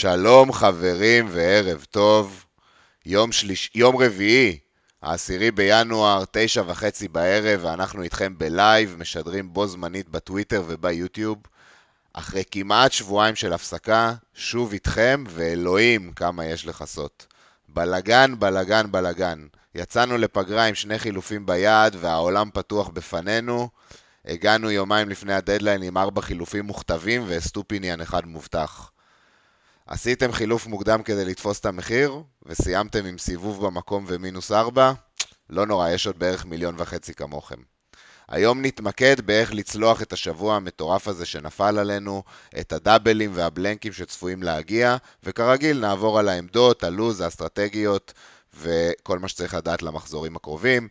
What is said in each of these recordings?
שלום חברים וערב טוב. יום, שליש... יום רביעי, העשירי בינואר, תשע וחצי בערב, ואנחנו איתכם בלייב, משדרים בו זמנית בטוויטר וביוטיוב. אחרי כמעט שבועיים של הפסקה, שוב איתכם, ואלוהים כמה יש לכסות. בלגן, בלגן, בלגן. יצאנו לפגרה עם שני חילופים ביד, והעולם פתוח בפנינו. הגענו יומיים לפני הדדליין עם ארבע חילופים מוכתבים ואסטופיניאן אחד מובטח. עשיתם חילוף מוקדם כדי לתפוס את המחיר, וסיימתם עם סיבוב במקום ומינוס ארבע? לא נורא, יש עוד בערך מיליון וחצי כמוכם. היום נתמקד באיך לצלוח את השבוע המטורף הזה שנפל עלינו, את הדאבלים והבלנקים שצפויים להגיע, וכרגיל נעבור על העמדות, הלו"ז, האסטרטגיות, וכל מה שצריך לדעת למחזורים הקרובים.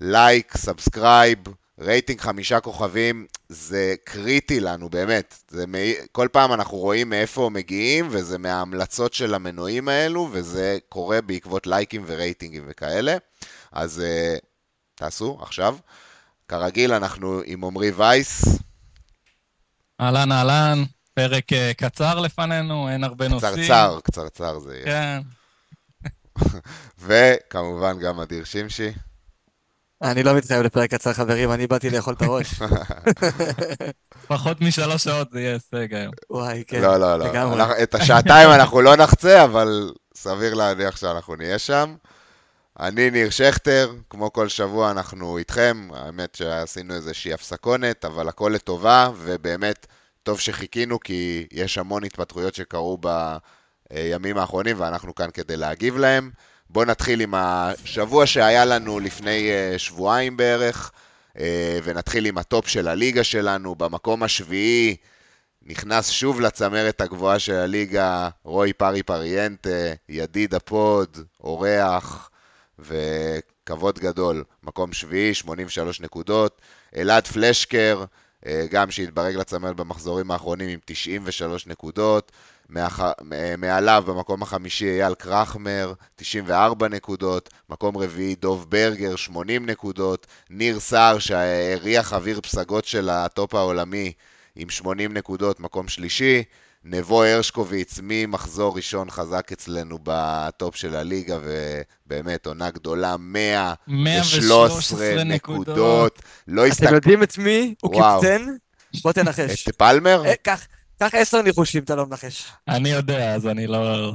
לייק, subscribe, רייטינג חמישה כוכבים זה קריטי לנו, באמת. זה מ... כל פעם אנחנו רואים מאיפה מגיעים, וזה מההמלצות של המנועים האלו, וזה קורה בעקבות לייקים ורייטינגים וכאלה. אז uh, תעשו עכשיו. כרגיל, אנחנו עם עמרי וייס. אהלן, אהלן, פרק uh, קצר לפנינו, אין הרבה נושאים. קצרצר, קצרצר זה יהיה. כן. וכמובן גם אדיר שמשי. אני לא מתחייב לפרק קצר, חברים, אני באתי לאכול את הראש. פחות משלוש שעות זה יהיה הישג היום. וואי, כן, לא, לא, לא. לגמרי. אנחנו- את השעתיים אנחנו לא נחצה, אבל סביר להניח שאנחנו נהיה שם. אני ניר שכטר, כמו כל שבוע אנחנו איתכם, האמת שעשינו איזושהי הפסקונת, אבל הכל לטובה, ובאמת טוב שחיכינו, כי יש המון התפתחויות שקרו בימים האחרונים, ואנחנו כאן כדי להגיב להם. בואו נתחיל עם השבוע שהיה לנו לפני אה, שבועיים בערך, אה, ונתחיל עם הטופ של הליגה שלנו, במקום השביעי, נכנס שוב לצמרת הגבוהה של הליגה, רוי פרי פריאנטה, ידיד ה pod, אורח, וכבוד גדול. מקום שביעי, 83 נקודות. אלעד פלשקר, אה, גם שהתברג לצמרת במחזורים האחרונים עם 93 נקודות. מאח... מעליו במקום החמישי אייל קרחמר, 94 נקודות, מקום רביעי דוב ברגר, 80 נקודות, ניר סער שהריח אוויר פסגות של הטופ העולמי עם 80 נקודות, מקום שלישי, נבו הרשקוביץ ממחזור ראשון חזק אצלנו בטופ של הליגה, ובאמת עונה גדולה, 113 113 נקודות. לא אתם הסתכל... יודעים את מי? הוא וואו. קיפטן? בוא תנחש. את פלמר? אה, קח, עשר ניחושים, אתה לא מנחש. אני יודע, אז אני לא...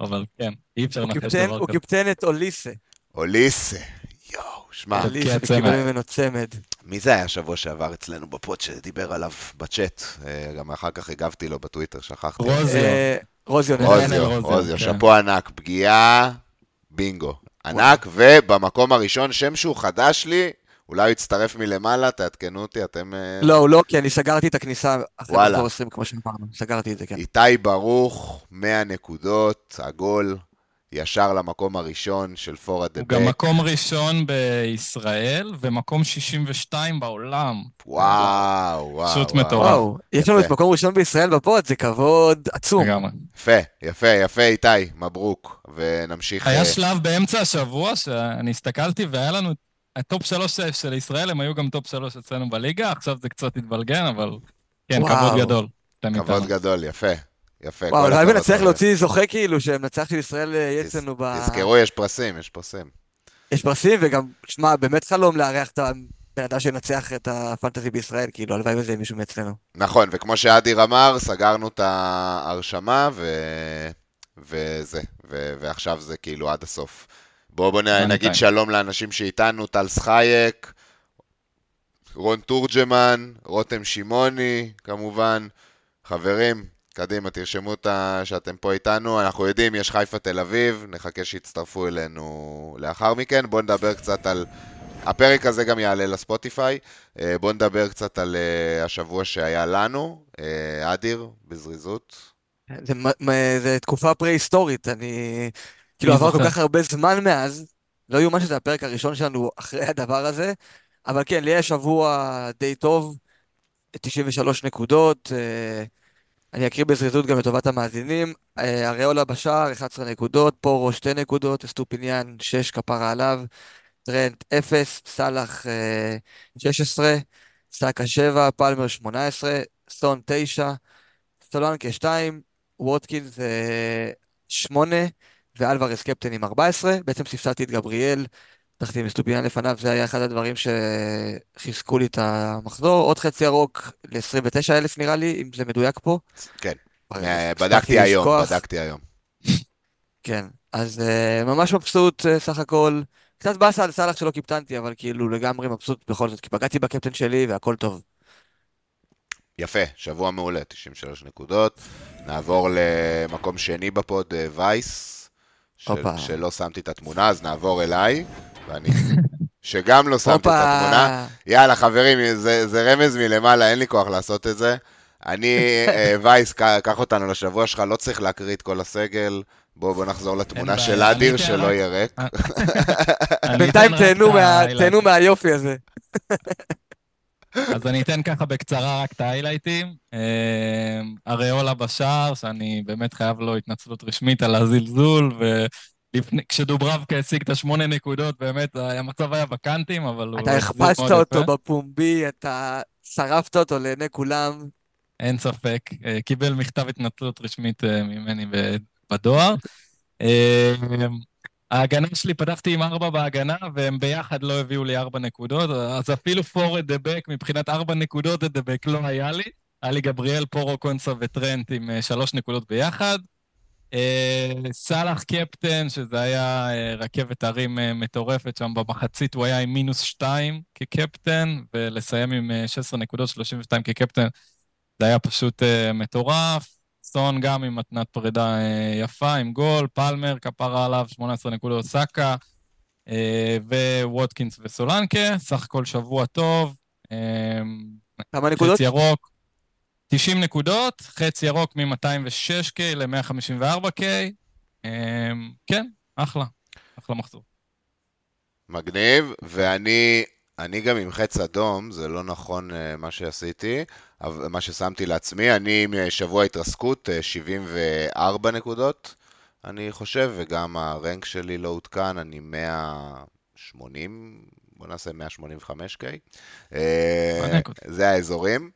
אבל כן, אי אפשר הוא לנחש דבר הוא כזה. קיפטן את אוליסה. אוליסה. יואו, שמע, אוליסה, הצמד. וקיבל ממנו צמד. מי זה היה שבוע שעבר אצלנו בפוד שדיבר עליו בצ'אט? אה, גם אחר כך הגבתי לו בטוויטר, שכחתי. רוזיו. אה, רוזיו. רוזיו. נתנאל. רוזיו, רוזיו, רוזיו, כן. שאפו ענק, פגיעה, בינגו. ענק, ובמקום הראשון, שם שהוא חדש לי, אולי הוא יצטרף מלמעלה, תעדכנו אותי, אתם... אה, לא, הוא לא, כי אני סגרתי את הכניסה אחרי. מחזור 20, כמו שאמרנו. סגרתי את זה, כן. איתי ברוך, 100 נקודות, עגול, ישר למקום הראשון של Four At The Back הוא גם. מקום ראשון בישראל ומקום 62 בעולם. וואו, וואו. פשוט. מטורף. וואו, יש לנו. את מקום ראשון בישראל ב pod, זה כבוד עצום. לגמרי. יפה, יפה, יפה, איתי, מברוק. ונמשיך... היה אה, שלב באמצע השבוע שאני הסתכלתי והיה לנו הטופ שלוש של ישראל, הם היו גם טופ שלוש אצלנו בליגה, עכשיו זה קצת התבלגן, אבל כן, וואו. כבוד גדול. כבוד. גדול, יפה. יפה, וואו, אולי הכבוד נצליח לכם. להוציא זוכה כאילו, שמנצח של ישראל אה, יהיה אצלנו ב... תזכרו, יש פרסים, יש פרסים. יש פרסים, וגם, שמע, באמת חלום לארח את הבן אדם שינצח את הפנטזי בישראל, כאילו, הלוואי וזה יהיה מישהו מאצלנו. נכון, וכמו שאדיר אמר, סגרנו את ההרשמה, ו... וזה, ו... ועכשיו זה כאילו עד הסוף. בואו בוא. נגיד שלום לאנשים שאיתנו, טל סחייק, רון תורג'מן, רותם שמעוני, כמובן. חברים, קדימה, תרשמו את ה... שאתם פה איתנו. אנחנו יודעים, יש חיפה תל אביב, נחכה שיצטרפו אלינו לאחר מכן. בואו נדבר קצת על... הפרק הזה גם יעלה לספוטיפיי. אה, בואו נדבר קצת על אה, השבוע שהיה לנו. אה, אדיר, בזריזות. זה, זה תקופה פרה-היסטורית, אני... כאילו, עבר כל? כך הרבה זמן מאז, לא יאומן שזה הפרק הראשון שלנו אחרי הדבר הזה, אבל כן, לי היה שבוע די טוב, 93 נקודות, אה, אני אקריא בזריזות גם לטובת המאזינים, אה, אריולה בשער, 11 נקודות, פורו 2 נקודות, אסטופיניאן 6 כפרה עליו, טרנט 0, סאלח אה, 16, סאקה 7, פלמר 18, סון 9, סולנקה 2, ווטקינס אה, שמונה, ואלוורס קפטן עם 14. בעצם ספסלתי את גבריאל, פתחתי עם אסטופיאן לפניו, זה היה אחד הדברים שחיזקו לי את המחזור. עוד חצי ירוק ל-29 אלף נראה לי, אם זה מדויק פה. כן. אה, בדקתי היום, לשכוח. בדקתי היום. כן, אז uh, ממש מבסוט uh, סך הכל. קצת באסה על סאלח שלא קיפטנתי, אבל כאילו לגמרי מבסוט בכל זאת, כי פגעתי בקפטן שלי והכל טוב. יפה, שבוע מעולה, 93 נקודות. נעבור למקום שני בפוד, וייס, של. שלא שמתי את התמונה, אז נעבור אליי, ואני... שגם לא שמתי את התמונה. יאללה, חברים, זה, זה רמז מלמעלה, אין לי כוח לעשות את זה. אני, אה, וייס, קח אותנו לשבוע שלך, לא צריך להקריא את כל הסגל. בוא, בוא נחזור לתמונה של אדיר, שלא יהיה ריק. בינתיים. תהנו מהיופי הזה. אז אני אתן ככה בקצרה רק את ההיילייטים. אה, אריולה בשער, שאני באמת חייב לו התנצלות רשמית על הזלזול, וכשדוברבקה השיג את השמונה נקודות, באמת המצב היה בקאנטים, אבל הוא... אתה הכפשת אותו. בפומבי, אתה שרפת אותו לעיני כולם. אין ספק. אה, קיבל מכתב התנצלות רשמית אה, ממני בדואר. ההגנה שלי, פתחתי עם ארבע בהגנה, והם ביחד לא הביאו לי ארבע נקודות, אז אפילו פור את דה בק, מבחינת ארבע נקודות את דה בק לא היה לי. היה לי גבריאל, פורו, קונסה וטרנט עם אה, שלוש נקודות ביחד. אה, סאלח קפטן, שזה היה אה, רכבת הרים מטורפת שם במחצית, הוא היה עם מינוס שתיים כקפטן, ולסיים עם אה, 16 נקודות, 32 כקפטן, זה היה פשוט מטורף. סון גם עם מתנת פרידה uh, יפה, עם גול, פלמר, כפרה עליו, 18 נקודות סאקה, uh, וווטקינס וסולנקה, סך הכל שבוע טוב. Uh, כמה נקודות? חץ ירוק, 90 נקודות, חץ ירוק מ-206K ל-154K. Uh, כן, אחלה, אחלה מחזור. מגניב, ואני אני גם עם חץ אדום, זה לא נכון אה, מה שעשיתי, מה ששמתי לעצמי, אני עם אה, שבוע התרסקות, אה, 74 נקודות, אני חושב, וגם הרנק שלי לא עודכן, אני 180, בוא נעשה 185K. אה, מענק אותי. זה האזורים,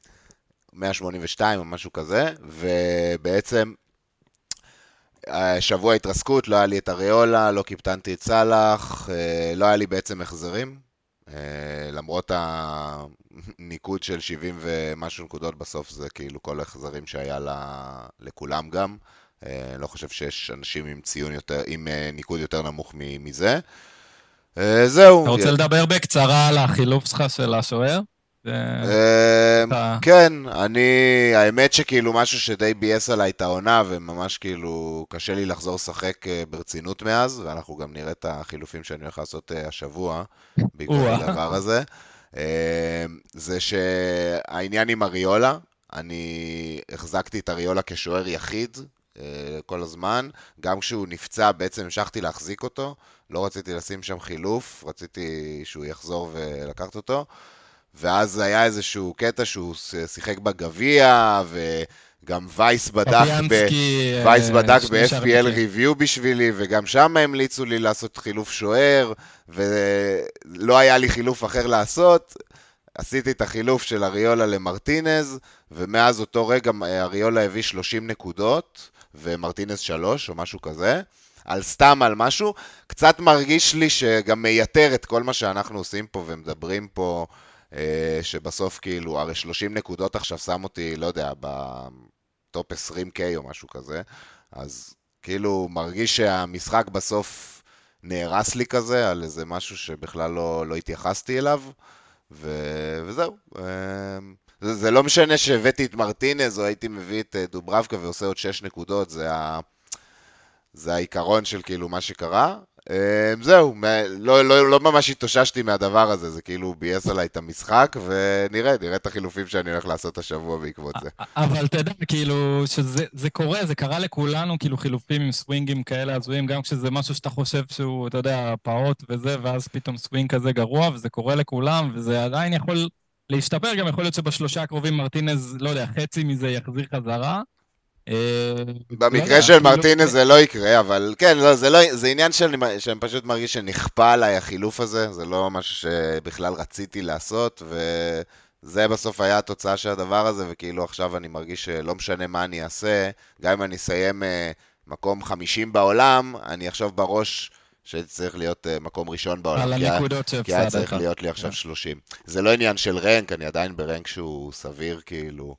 182 או משהו כזה, ובעצם אה, שבוע התרסקות, לא היה לי את אריולה, לא קיפטנתי את סאלח, אה, לא היה לי בעצם החזרים. אה, למרות הניקוד של 70 ומשהו נקודות, בסוף זה כאילו כל ההחזרים שהיה ל- לכולם גם. אה, לא חושב שיש אנשים עם ציון יותר, עם אה, ניקוד יותר נמוך מזה. זהו. אתה רוצה לדבר בקצרה על החילוף שלך של השוער? אתה- כן, אני, האמת שכאילו משהו שדי ביאס עליי את העונה, וממש כאילו קשה לי לחזור לשחק אה, ברצינות מאז, ואנחנו גם נראה את החילופים שאני הולך לעשות אה, השבוע, בעקבות או-אה. הדבר הזה. אה, זה שהעניין עם אריולה, אני החזקתי את אריולה כשוער יחיד אה, כל הזמן, גם כשהוא נפצע בעצם המשכתי להחזיק אותו, לא רציתי לשים שם חילוף, רציתי שהוא יחזור ולקחת אותו. ואז היה איזשהו קטע שהוא שיחק בגביע, וגם וייס בדק, ב... פביאנסקי, אה, וייס בדק ב-FPL. ריוויו בשבילי, וגם שם המליצו לי לעשות חילוף שוער, ולא היה לי חילוף אחר לעשות. עשיתי את החילוף של אריולה למרטינז, ומאז אותו רגע אה, אריולה הביא 30 נקודות, ומרטינז 3 או משהו כזה. על סתם על משהו, קצת מרגיש לי שגם מייתר את כל מה שאנחנו עושים פה ומדברים פה, שבסוף כאילו, הרי 30 נקודות עכשיו שם אותי, לא יודע, בטופ 20K או משהו כזה, אז כאילו מרגיש שהמשחק בסוף נהרס לי כזה, על איזה משהו שבכלל לא, לא התייחסתי אליו, ו... וזהו. אה, זה, זה לא משנה שהבאתי את מרטינז או הייתי מביא את אה, דוברבקה ועושה עוד 6 נקודות, זה ה... זה העיקרון של כאילו מה שקרה. אה, זהו, לא, לא, לא ממש התאוששתי מהדבר הזה, זה כאילו ביאס עליי את המשחק, ונראה, נראה את החילופים שאני הולך לעשות השבוע בעקבות זה. אבל אתה יודע, כאילו, שזה זה קורה, זה קרה לכולנו, כאילו, חילופים עם סווינגים כאלה הזויים, גם כשזה משהו שאתה חושב שהוא, אתה יודע, פעוט וזה, ואז פתאום סווינג כזה גרוע, וזה קורה לכולם, וזה עדיין יכול להשתפר, גם יכול להיות שבשלושה הקרובים מרטינז, לא יודע, חצי מזה יחזיר חזרה. אה, לא במקרה יודע, של כאילו- מרטינז זה לא יקרה, אבל כן, לא, זה, לא, זה עניין שאני, שאני פשוט מרגיש שנכפה עליי החילוף הזה, זה לא משהו שבכלל רציתי לעשות, זה בסוף היה התוצאה של הדבר הזה, וכאילו עכשיו אני מרגיש שלא משנה מה אני אעשה, גם אם אני אסיים אה, מקום 50 בעולם, אני עכשיו בראש שהייתי צריך להיות אה, מקום ראשון בעולם. על כי היה- הנקודות כי היה צריך. להיות לי עכשיו כן. 30. זה לא עניין של רנק, אני עדיין ברנק שהוא סביר, כאילו.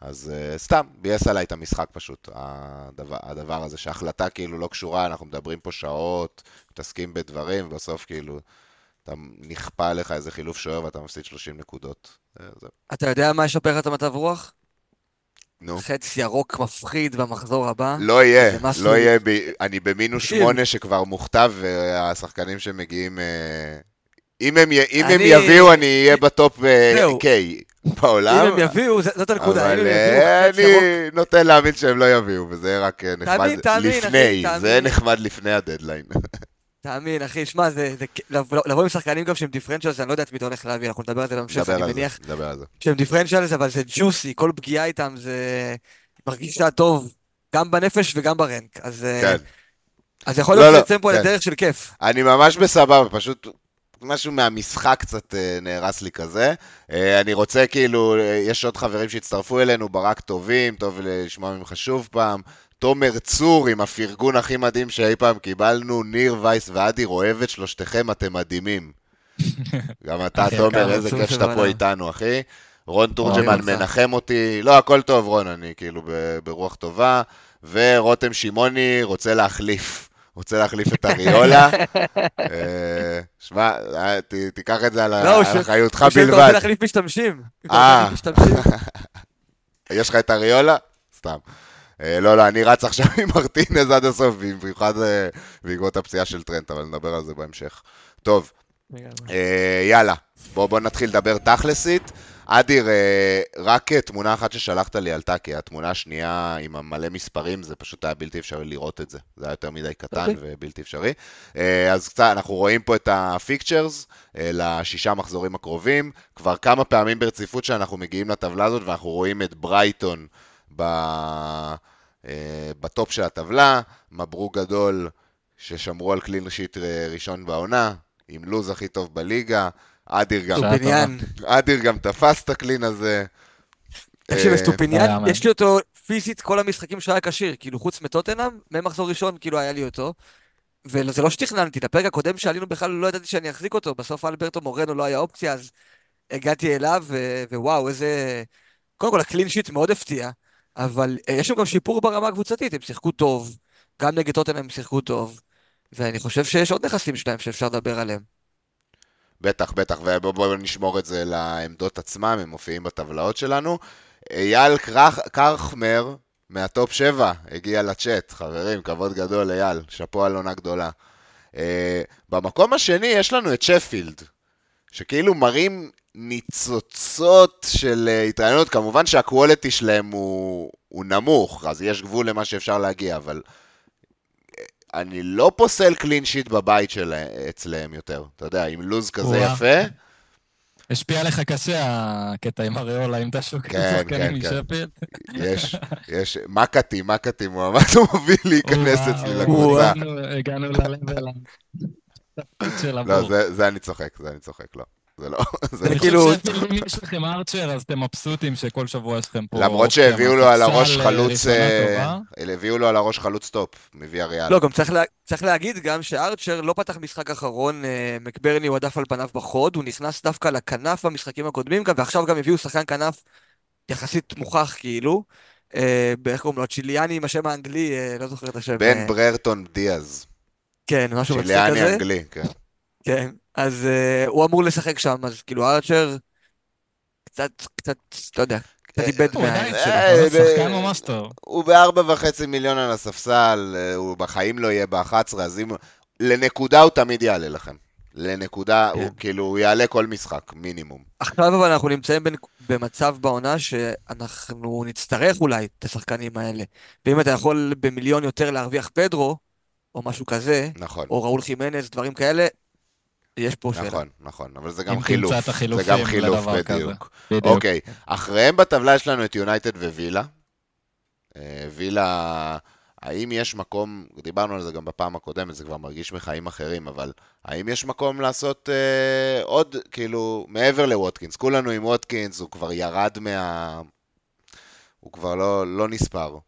אז uh, סתם, ביאס עליי את המשחק פשוט, הדבר, הדבר הזה, שההחלטה כאילו לא קשורה, אנחנו מדברים פה שעות, מתעסקים בדברים, ובסוף כאילו, אתה נכפה עליך איזה חילוף שוער ואתה מפסיד 30 נקודות. זה, זה, אתה יודע מה ישפר את המצב רוח? נו. חץ ירוק מפחיד במחזור הבא. לא יהיה, משהו- לא יהיה, ב... אני במינוס. שמונה שכבר מוכתב, והשחקנים שמגיעים, אה, אם הם. אם הם אני- יביאו, אני אהיה בטופ אה. K בעולם. אם הם יביאו, זאת הנקודה, אבל אה, אני נוטה להאמין שהם לא יביאו, וזה רק אה, נחמד לפני. זה נחמד לפני הדדליין. תאמין, אחי, שמע, זה, זה, לבוא, עם שחקנים גם שהם דיפרנציאלס, אני לא יודע את מי אתה הולך להביא, אנחנו נדבר על זה בהמשך, אני מניח נדבר על זה. שהם דיפרנציאלס, אבל זה ג'וסי, כל פגיעה איתם זה מרגישה טוב, גם בנפש וגם ברנק, אז, אה, כן. אז יכול לא, להיות לא, שיוצאים פה כן. לדרך של כיף. אני ממש בסבבה, פשוט משהו מהמשחק קצת אה, נהרס לי כזה. אה, אני רוצה כאילו, אה, יש עוד חברים שהצטרפו אלינו, ברק טובים, טוב לשמוע ממך שוב פעם. תומר צור עם הפרגון הכי מדהים שאי פעם קיבלנו, ניר וייס ואדיר, אוהב את שלושתכם, אתם מדהימים. גם אתה, הכי תומר, יקר, איזה כיף שאתה פה. איתנו, אחי. רון תורג'מן. מנחם אותי, לא, הכל טוב, רון, אני כאילו ברוח טובה. ורותם שמעוני רוצה להחליף, רוצה להחליף את אריולה. אה, שמע, אה, ת- תיקח את זה על לא, הוא אחריותך הוא בלבד. רוצה להחליף משתמשים. אם אתה אה. רוצה להחליף משתמשים. יש לך את אריולה? סתם. אה, לא, לא, אני רץ עכשיו עם מרטינז עד הסוף, במיוחד אה, בעקבות הפציעה של טרנט, אבל נדבר על זה בהמשך. טוב, אה, יאללה, בואו בוא נתחיל לדבר תכלסית. אדיר, אה, רק אה, תמונה אחת ששלחת לי עלתה, כי התמונה השנייה עם המלא מספרים, זה פשוט היה בלתי אפשרי לראות את זה. זה היה יותר מדי קטן אוקיי. ובלתי אפשרי. אה, אז קצת, אנחנו רואים פה את ה fixtures לשישה מחזורים הקרובים. כבר כמה פעמים ברציפות שאנחנו מגיעים לטבלה הזאת, ואנחנו רואים את ברייטון ב... בטופ של הטבלה. מברוק גדול ששמרו על clean sheet ראשון בעונה, עם לוז הכי טוב בליגה. אדיר גם, שאסטופיניאן. אדיר גם תפס את ה clean הזה. תקשיב, אסטופיניאן, יש לי אותו פיזית כל המשחקים שהוא היה כשיר, כאילו חוץ מטוטנאם, ממחזור ראשון כאילו היה לי אותו. וזה לא שתכננתי, את הפרק הקודם שעלינו בכלל לא ידעתי שאני אחזיק אותו, בסוף אלברטו מורנו לא היה אופציה, אז הגעתי אליו, ו- ווואו, איזה... קודם כל הקלין שיט מאוד הפתיע, אבל אה, יש שם גם שיפור ברמה הקבוצתית, הם שיחקו טוב, גם נגד טוטנאם הם שיחקו טוב, ואני חושב שיש עוד נכסים שלהם שאפשר לדבר עליהם. בטח, בטח, ובואו נשמור את זה לעמדות עצמם, הם מופיעים בטבלאות שלנו. אייל קרח, קרחמר מהטופ 7 הגיע לצ'אט, חברים, כבוד גדול, אייל, שאפו על עונה גדולה. Uh, במקום השני יש לנו את שפילד, שכאילו מראים ניצוצות של uh, התרעננות, כמובן שהקוולטי שלהם הוא, הוא נמוך, אז יש גבול למה שאפשר להגיע, אבל אה, אני לא פוסל קלין שיט בבית שלהם, אצלם יותר, אתה יודע, עם לוז כזה או-אה. יפה. השפיע עליך קשה הקטע עם אם אתה שוקל כן, שחקנים כן, כן. משפילד. יש, יש, מקתי, מקתי מועמד מוביל להיכנס אצלי לקבוצה. הגענו- התפקיד של לא, זה אני צוחק, זה אני צוחק, לא. זה לא, זה אני. כאילו- חושב שאפילו אם יש לכם ארצ'ר, אז אתם מבסוטים שכל שבוע יש לכם פה... למרות שהביאו לו על הראש מהספסל, חלוץ, אה. הביאו לו על הראש חלוץ טופ, מביא אריאל. לא, גם צריך, לה, צריך להגיד גם שארצ'ר לא פתח משחק אחרון, אה, מקברני הוא הדף על פניו בחוד, הוא נכנס דווקא לכנף במשחקים הקודמים גם, ועכשיו גם הביאו שחקן כנף יחסית מוכח כאילו. אה, איך קוראים לו? צ'יליאני עם השם האנגלי, אה, לא זוכר את השם. בן אה, בררטון דיאז. כן, משהו מצחיק צ'יליאני כזה. אנגלי, כן. כן, אז אה, הוא אמור לשחק שם, אז כאילו ארצ'ר קצת, קצת, לא יודע, קצת איבד הוא עדיין מה... שלו, אה, הוא ב- שחקן ממש טוב. הוא בארבע וחצי מיליון על הספסל, אה, הוא בחיים לא יהיה ב-11, אז אם... לנקודה הוא תמיד יעלה לכם. לנקודה, כן. הוא כאילו, הוא יעלה כל משחק, מינימום. עכשיו אבל אנחנו נמצאים בנק- במצב בעונה שאנחנו נצטרך אולי את השחקנים האלה. ואם אתה יכול במיליון יותר להרוויח פדרו, או משהו כזה, נכון, או ראול חימנז, דברים כאלה, יש פה שאלה. נכון, נכון, אבל זה גם אם חילוף. תמצא את החילופים לדבר כזה. בדיוק. בדיוק. אוקיי, אחריהם בטבלה יש לנו את יונייטד ווילה. אה, וילה, האם יש מקום, דיברנו על זה גם בפעם הקודמת, זה כבר מרגיש מחיים אחרים, אבל האם יש מקום לעשות אה, עוד, כאילו, מעבר לווטקינס? כולנו עם ווטקינס, הוא כבר ירד מה... הוא כבר לא, לא נספר.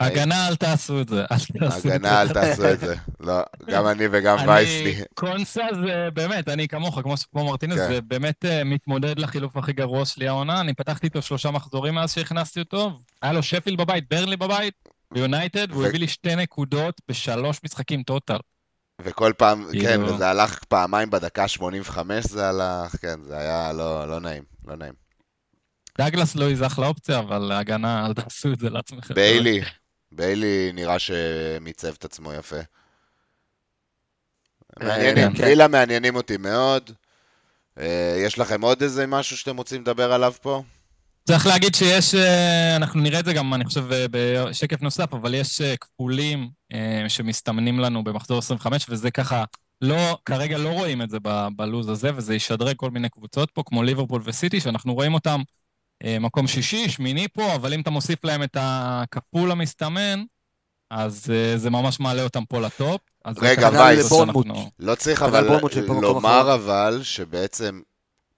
הגנה, אל תעשו את זה. הגנה, אל תעשו את זה. לא, גם אני וגם וייסלי. קונסה זה באמת, אני כמוך, כמו, כמו מרטינס, כן. זה באמת uh, מתמודד לחילוף הכי גרוע שלי העונה. אני פתחתי איתו שלושה מחזורים מאז שהכנסתי אותו. היה לו שפיל בבית, ברלי בבית, ביונייטד, והוא הביא לי שתי נקודות בשלוש משחקים טוטל. וכל פעם, כאילו- כן, וזה הלך פעמיים בדקה 85 זה הלך, כן, זה היה לא, לא נעים, לא נעים. דאגלס לא יזך לאופציה, אבל הגנה, אל תעשו את זה לעצמכם. ביילי, ביילי נראה שמיצב את עצמו יפה. מעניינים, כן. וילה מעניינים אותי מאוד. אה, יש לכם עוד איזה משהו שאתם רוצים לדבר עליו פה? צריך להגיד שיש, אה, אנחנו נראה את זה גם, אני חושב, אה, בשקף נוסף, אבל יש אה, כפולים אה, שמסתמנים לנו במחזור 25, וזה ככה, לא, כרגע לא רואים את זה בלוז הזה, וזה ישדרג כל מיני קבוצות פה, כמו ליברפול וסיטי, שאנחנו רואים אותם אה, מקום שישי, שמיני פה, אבל אם אתה מוסיף להם את הכפול המסתמן, אז אה, זה ממש מעלה אותם פה לטופ. רגע, וייס. לא צריך אבל לומר. אבל שבעצם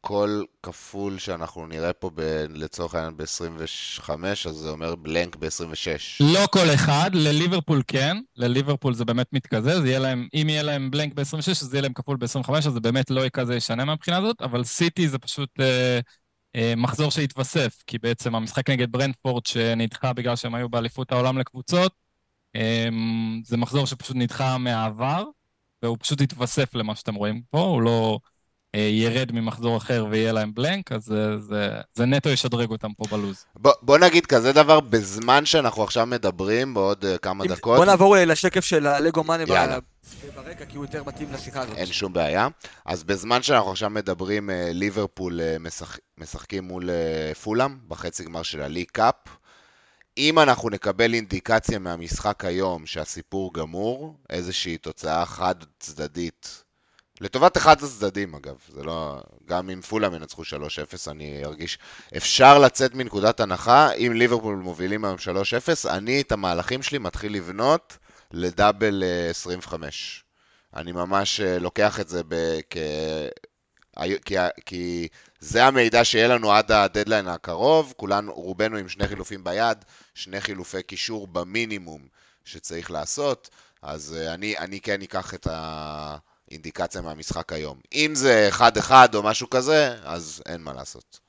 כל כפול שאנחנו נראה פה ב- לצורך העניין ב-25, אז זה אומר בלנק ב-26. לא כל אחד, לליברפול כן, לליברפול זה באמת מתקזז, יהיה להם, אם יהיה להם בלנק ב-26, אז יהיה להם כפול ב-25, אז זה באמת לא כזה ישנה מהבחינה הזאת, אבל סיטי זה פשוט אה, אה, מחזור שהתווסף, כי בעצם המשחק נגד ברנדפורד שנדחה בגלל שהם היו באליפות העולם לקבוצות, אה, זה מחזור שפשוט נדחה מהעבר, והוא פשוט התווסף למה שאתם רואים פה, הוא לא אה, ירד ממחזור אחר ויהיה להם בלנק, אז זה, זה, זה נטו ישדרג אותם פה בלוז. בוא, בוא נגיד כזה דבר, בזמן שאנחנו עכשיו מדברים, בעוד uh, כמה אם- דקות, בוא נעבור אולי לשקף של הלגו יאללה. ברקע, כי הוא יותר מתאים לשיחה הזאת. אין שום בעיה. אז בזמן שאנחנו עכשיו מדברים, אה, ליברפול אה, משחק, משחקים מול אה, פולאם, בחצי גמר של הליג קאפ. אם אנחנו נקבל אינדיקציה מהמשחק היום שהסיפור גמור, איזושהי תוצאה חד צדדית, לטובת אחד הצדדים אגב, זה לא... גם אם פולאם ינצחו 3-0 אני ארגיש... אפשר לצאת מנקודת הנחה, אם ליברפול מובילים היום 3-0, אני את המהלכים שלי מתחיל לבנות לדאבל אה, 25. אני ממש אה, לוקח את זה ב... כ... כי, ה- כי זה המידע שיהיה לנו עד הדדליין הקרוב, כולנו, רובנו עם שני חילופים ביד, שני חילופי קישור במינימום שצריך לעשות, אז אה, אני, אני כן אקח את האינדיקציה מהמשחק היום. אם זה 1-1 או משהו כזה, אז אין מה לעשות.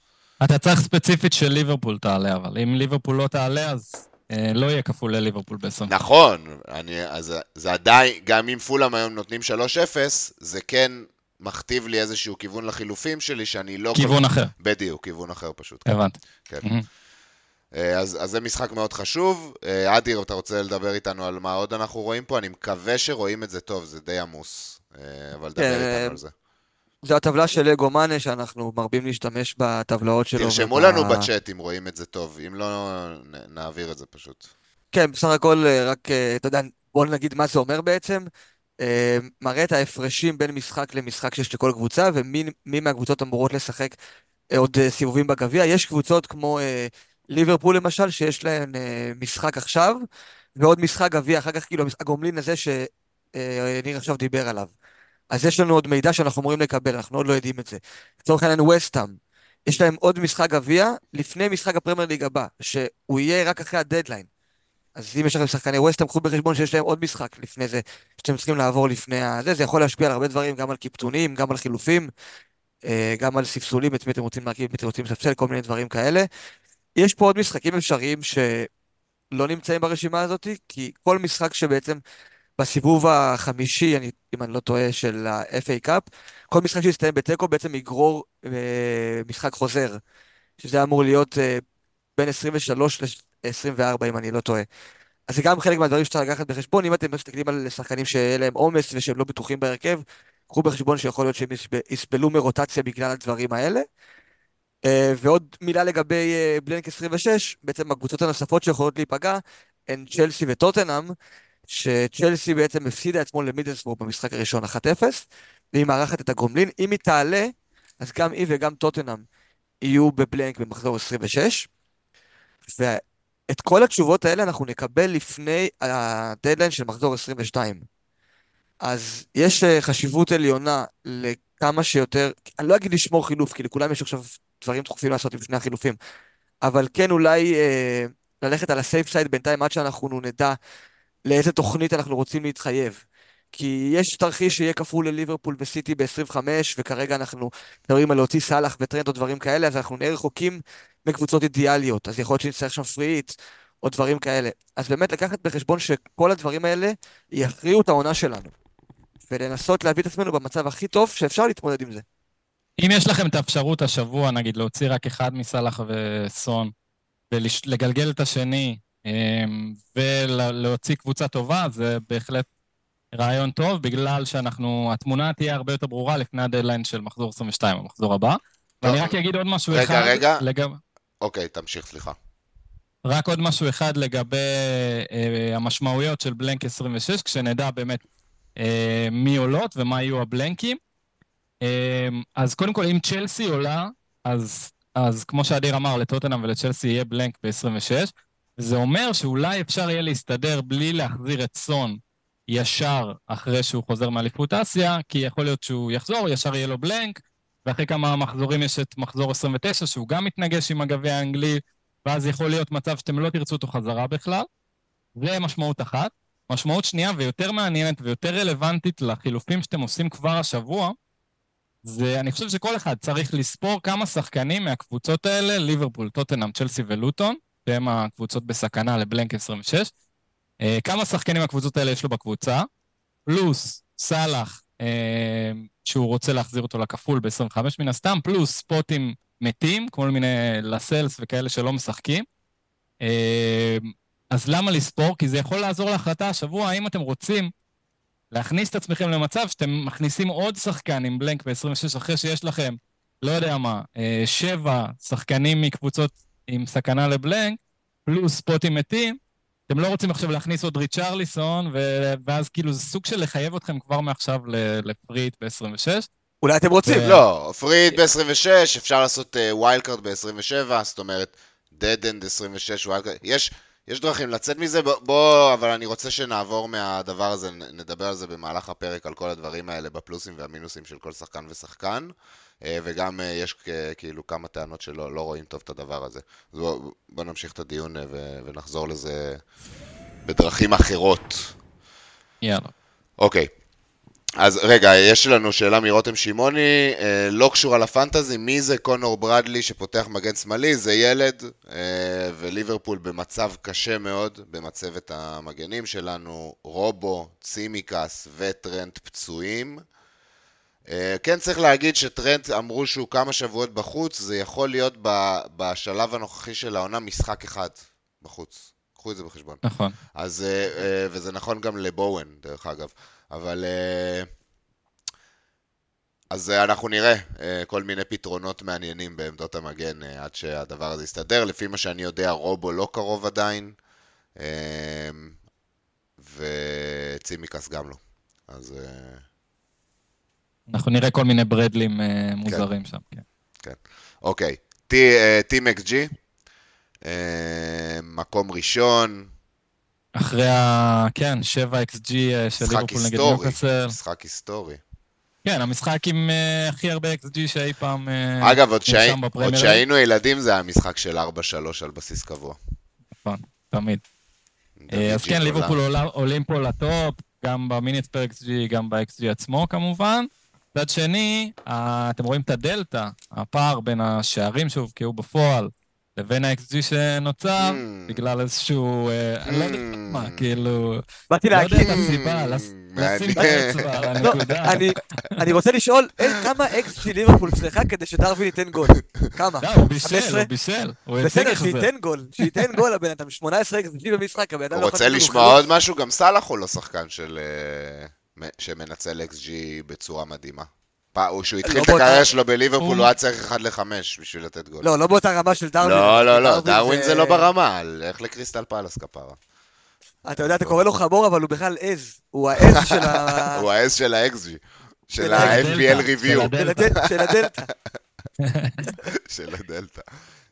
אתה צריך ספציפית של ליברפול תעלה, אבל אם ליברפול לא תעלה, אז אה, לא יהיה כפול לליברפול ב-20. נכון, אני, אז זה עדיין, גם אם פולאם היום נותנים 3-0, זה כן מכתיב לי איזשהו כיוון לחילופים שלי, שאני לא... כיוון אחר, בדיוק, כיוון אחר פשוט. הבנתי. כן. אה, אז, אז זה משחק מאוד חשוב. אה, אדיר, אתה רוצה לדבר איתנו על מה עוד אנחנו רואים פה? אני מקווה שרואים את זה טוב, זה די עמוס. אה, אבל דבר כן, איתנו אה, על זה. זו הטבלה של לגו מאנה, שאנחנו מרבים להשתמש בטבלאות שלו. תרשמו וב- לנו בצ'אט אם רואים את זה טוב, אם לא, נעביר את זה פשוט. כן, בסך הכל, אה, רק, אתה יודע, בוא נגיד מה זה אומר בעצם. אה, מראה את ההפרשים בין משחק למשחק שיש לכל קבוצה, ומי מי מהקבוצות אמורות לשחק עוד סיבובים בגביע. יש קבוצות כמו ליברפול למשל, שיש להן משחק עכשיו, ועוד משחק גביע, אחר כך כאילו הגומלין הזה שניר עכשיו דיבר עליו. אז יש לנו עוד מידע שאנחנו אמורים לקבל, אנחנו עוד לא יודעים את זה. לצורך העניין וסטאם, יש להם עוד משחק גביע לפני משחק הפרמייר ליג הבא, שהוא יהיה רק אחרי הדדליין. אז אם יש לכם שחקני ווסטהאם, קחו בחשבון שיש להם עוד משחק לפני זה, שאתם צריכים לעבור לפני הזה, זה יכול להשפיע על הרבה דברים, גם על קיפטונים, גם על חילופים, אה, גם על ספסולים, את מי אתם רוצים להרכיב, את מי אתם רוצים לספסל, כל מיני דברים כאלה. יש פה עוד משחקים אפשריים שלא נמצאים ברשימה הזאת, כי כל משחק שבעצם בסיבוב החמישי, אני, אם אני לא טועה, של ה-FA קאפ, כל משחק שיסתיים בתיקו בעצם יגרור אה, משחק חוזר, שזה אמור להיות אה, בין 23 ל-24, אם אני לא טועה. אז זה גם חלק מהדברים שצריך לקחת בחשבון, אם אתם מסתכלים על שחקנים שיהיה להם עומס ושהם לא בטוחים בהרכב, קחו בחשבון שיכול להיות שהם יסב- יסבלו מרוטציה בגלל הדברים האלה. אה, ועוד מילה לגבי אה, בלנק 26, בעצם הקבוצות הנוספות שיכולות להיפגע הן צ'לסי וטוטנאם, שצ'לסי בעצם הפסידה אתמול למידלסבורג במשחק הראשון 1-0, והיא מארחת את הגומלין. אם היא תעלה, אז גם היא וגם טוטנאם יהיו בבלנק במחזור 26. את כל התשובות האלה אנחנו נקבל לפני הדדליין של מחזור 22. אז יש אה, חשיבות עליונה לכמה שיותר, אני לא אגיד לשמור חילוף, כי לכולם יש עכשיו דברים דחופים לעשות לפני החילופים, אבל כן אולי אה, ללכת על הסייף סייד בינתיים עד שאנחנו נדע לאיזה תוכנית אנחנו רוצים להתחייב. כי יש תרחיש שיהיה כפול לליברפול וסיטי ב-25, וכרגע אנחנו מדברים על להוציא סאלח וטרנד או דברים כאלה, אז אנחנו נהיה רחוקים מקבוצות אידיאליות. אז יכול להיות שנצטרך שם פריט או דברים כאלה. אז באמת לקחת בחשבון שכל הדברים האלה יכריעו את העונה שלנו. ולנסות להביא את עצמנו במצב הכי טוב שאפשר להתמודד עם זה. אם יש לכם את האפשרות השבוע, נגיד, להוציא רק אחד מסאלח וסון, ולגלגל את השני, ולהוציא קבוצה טובה, זה בהחלט רעיון טוב, בגלל שאנחנו, התמונה תהיה הרבה יותר ברורה לפני הדדליין של מחזור 22, המחזור הבא. ואני רק אגיד עוד משהו רגע, אחד. רגע, רגע. לגב... אוקיי, תמשיך, סליחה. רק עוד משהו אחד לגבי אה, המשמעויות של בלנק 26, כשנדע באמת אה, מי עולות ומה יהיו הבלנקים. אה, אז קודם כל, אם צ'לסי עולה, אז, אז כמו שאדיר אמר, לטוטנאם ולצ'לסי יהיה בלנק ב-26. זה אומר שאולי אפשר יהיה להסתדר בלי להחזיר את סון ישר אחרי שהוא חוזר מאליפות אסיה, כי יכול להיות שהוא יחזור, ישר יהיה לו בלנק, ואחרי כמה מחזורים יש את מחזור 29, שהוא גם מתנגש עם הגביע האנגלי, ואז יכול להיות מצב שאתם לא תרצו אותו חזרה בכלל. זה משמעות אחת. משמעות שנייה ויותר מעניינת ויותר רלוונטית לחילופים שאתם עושים כבר השבוע, זה אני חושב שכל אחד צריך לספור כמה שחקנים מהקבוצות האלה, ליברפול, טוטנאם, צ'לסי ולוטון, שהם הקבוצות בסכנה לבלנק 26, אה, כמה שחקנים מהקבוצות האלה יש לו בקבוצה, פלוס סאלח, אה, שהוא רוצה להחזיר אותו לכפול ב-25 מן הסתם, פלוס ספוטים מתים, כל מיני לסלס וכאלה שלא משחקים. אה, אז למה לספור? כי זה יכול לעזור להחלטה השבוע, האם אתם רוצים להכניס את עצמכם למצב שאתם מכניסים עוד שחקן עם blank ב-26 אחרי שיש לכם, לא יודע מה, שבע שחקנים מקבוצות עם סכנה ל blank, פלוס ספוטים מתים, אתם לא רוצים עכשיו להכניס עוד ריצ'רליסון, ו- ואז כאילו זה סוג של לחייב אתכם כבר מעכשיו ל free hit ב-26. אולי אתם רוצים. ו- לא, free hit ב-26, אפשר לעשות wildcard ב-27, זאת אומרת, dead end 26, wildcard, יש... יש דרכים לצאת מזה, בוא, בוא, אבל אני רוצה שנעבור מהדבר הזה, נדבר על זה במהלך הפרק, על כל הדברים האלה, בפלוסים והמינוסים של כל שחקן ושחקן, אה, וגם אה, יש כ- כאילו כמה טענות שלא לא רואים טוב את הדבר הזה. אז בוא, בוא נמשיך את הדיון אה, ו- ונחזור לזה בדרכים אחרות. יאללה. אוקיי. אז רגע, יש לנו שאלה מרותם שמעוני, אה, לא קשורה לפנטזי, מי זה קונור ברדלי שפותח מגן שמאלי? זה ילד, אה, וליברפול במצב קשה מאוד במצבת המגנים שלנו, רובו, צימקס וטרנט פצועים. אה, כן צריך להגיד שטרנט אמרו שהוא כמה שבועות בחוץ, זה יכול להיות ב- בשלב הנוכחי של העונה משחק אחד בחוץ. קחו את זה בחשבון. נכון. אז, אה, אה, וזה נכון גם לבואן, דרך אגב. אבל... אז אנחנו נראה אה, כל מיני פתרונות מעניינים בעמדות המגן עד שהדבר הזה יסתדר. לפי מה שאני יודע, רובו לא קרוב עדיין, וצימקס גם לא. אז אנחנו נראה כל מיני ברדלים אה, מוזרים שם, כן. אוקיי. T- אה, טים אקס ג'י, אה, מקום ראשון, אחרי ה... כן, 7 XG אה, של משחק ליברפול נגד ניוקאסל. משחק היסטורי. כן, המשחק עם אה, הכי הרבה XG שאי פעם אה, אגב, עוד שהי- עוד. שהיינו ילדים זה היה משחק של 4-3 על בסיס קבוע. נכון, תמיד. אה, אז כן. ליברפול עולים פה לטופ, גם במיניץ פר XG, גם ב-XG עצמו כמובן. מצד שני, אתם רואים את הדלתא, הפער בין השערים שהובקעו בפועל לבין ה-XG שנוצר, Hmm. בגלל איזשהו, אה, אני לא יודע Hmm. מה, כאילו, באתי לא יודע להגיד, את הסיבה, לס- לשים את. האצבע על לא, הנקודה. אני- אני רוצה לשאול, כמה של ליברפול צריכה כדי שדרווין ייתן גול? כמה? לא, הוא בישל, 15? הוא בישל. בסדר. שייתן גול, שייתן גול הבן אדם, 18 אקס במשחק, הבן אדם הוא לא רוצה לשמוע. עוד משהו? גם סאלח הוא לא שחקן של... שמנצל XG בצורה מדהימה. הוא- שהוא התחיל לא את הקריירה שלו בליברפול, הוא- הוא היה צריך 1 ל-5 בשביל לתת גול. לא, לא באותה רמה של דרווין. לא, לא, לא, דרווין זה לא ברמה, לך לקריסטל פלס כפרה. אתה יודע, אתה קורא לו חמור, אבל הוא בכלל עז. הוא העז של ה... הוא העז של ה-XG, של הדלתא, review, של הדלתא. הדל- של הדלתא.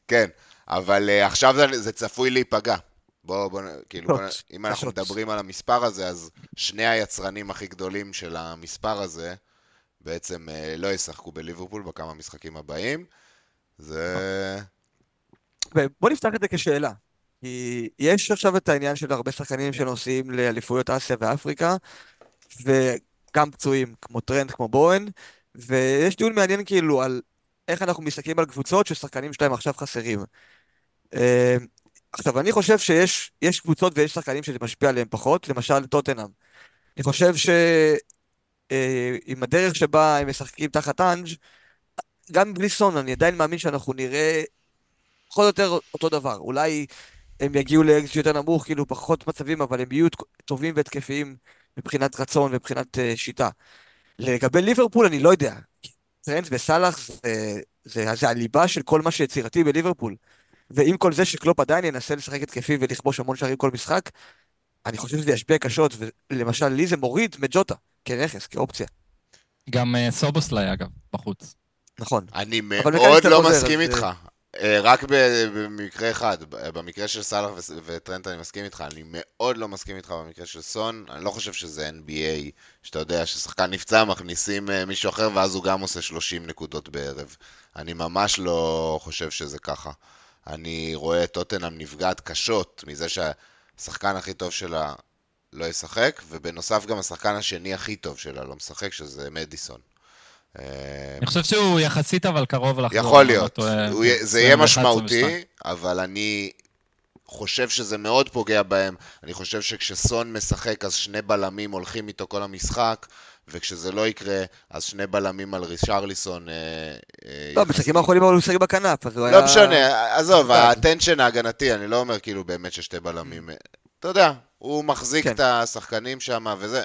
כן, אבל אה, עכשיו זה- זה צפוי להיפגע. בוא, בוא, כאילו, בוא, נ- קשות, אם אנחנו. מדברים על המספר הזה, אז שני היצרנים הכי גדולים של המספר הזה בעצם אה, לא ישחקו בליברפול בכמה משחקים הבאים. זה... ובוא נפתח את זה כשאלה. כי יש עכשיו את העניין של הרבה שחקנים שנוסעים לאליפויות אסיה ואפריקה, וגם פצועים, כמו טרנט, כמו בואן, ויש דיון מעניין כאילו על איך אנחנו מסתכלים על קבוצות ששחקנים שלהם עכשיו חסרים. אה, עכשיו, אני חושב שיש יש קבוצות ויש שחקנים שזה משפיע עליהם פחות, למשל טוטנאם. אני חושב שעם הדרך שבה הם משחקים תחת אנג', גם בלי סון, אני עדיין מאמין שאנחנו נראה פחות או יותר אותו דבר. אולי הם יגיעו לאקס יותר נמוך, כאילו פחות מצבים, אבל הם יהיו טובים והתקפיים מבחינת רצון ומבחינת אה, שיטה. לגבי ליברפול, אני לא יודע. טרנט וסאלח זה, זה, זה הליבה של כל מה שיצירתי בליברפול. ועם כל זה שקלופ עדיין ינסה לשחק התקפי ולכבוש המון שערים כל משחק, אני חושב שזה ישפיע קשות, ולמשל לי זה מוריד מג'וטה, כנכס, כאופציה. גם אה, סובוסליי, אגב, בחוץ. נכון. אני מאוד לא חוזר, מסכים אז, איתך. אה, רק במקרה אחד, במקרה של סאלח וטרנט אני מסכים איתך, אני מאוד לא מסכים איתך במקרה של סון, אני לא חושב שזה NBA, שאתה יודע ששחקן נפצע, מכניסים אה, מישהו אחר ואז הוא גם עושה 30 נקודות בערב. אני ממש לא חושב שזה ככה. אני רואה את טוטנאם נפגעת קשות מזה שהשחקן הכי טוב שלה לא ישחק, ובנוסף גם השחקן השני הכי טוב שלה לא משחק, שזה מדיסון. אני חושב שהוא יחסית אבל קרוב לחזור. יכול לא להיות, זה יהיה 21, 22. משמעותי, אבל אני חושב שזה מאוד פוגע בהם. אני חושב שכשסון משחק אז שני בלמים הולכים איתו כל המשחק, וכשזה לא יקרה, אז שני בלמים על רישרליסון... אה, אה, לא, במשחקים האחרונים הוא שיחק בכנף, אז הוא היה... לא משנה, עזוב. הטנשן ההגנתי, אני לא אומר כאילו באמת ששתי בלמים... אתה יודע, הוא מחזיק כן. את השחקנים שם וזה,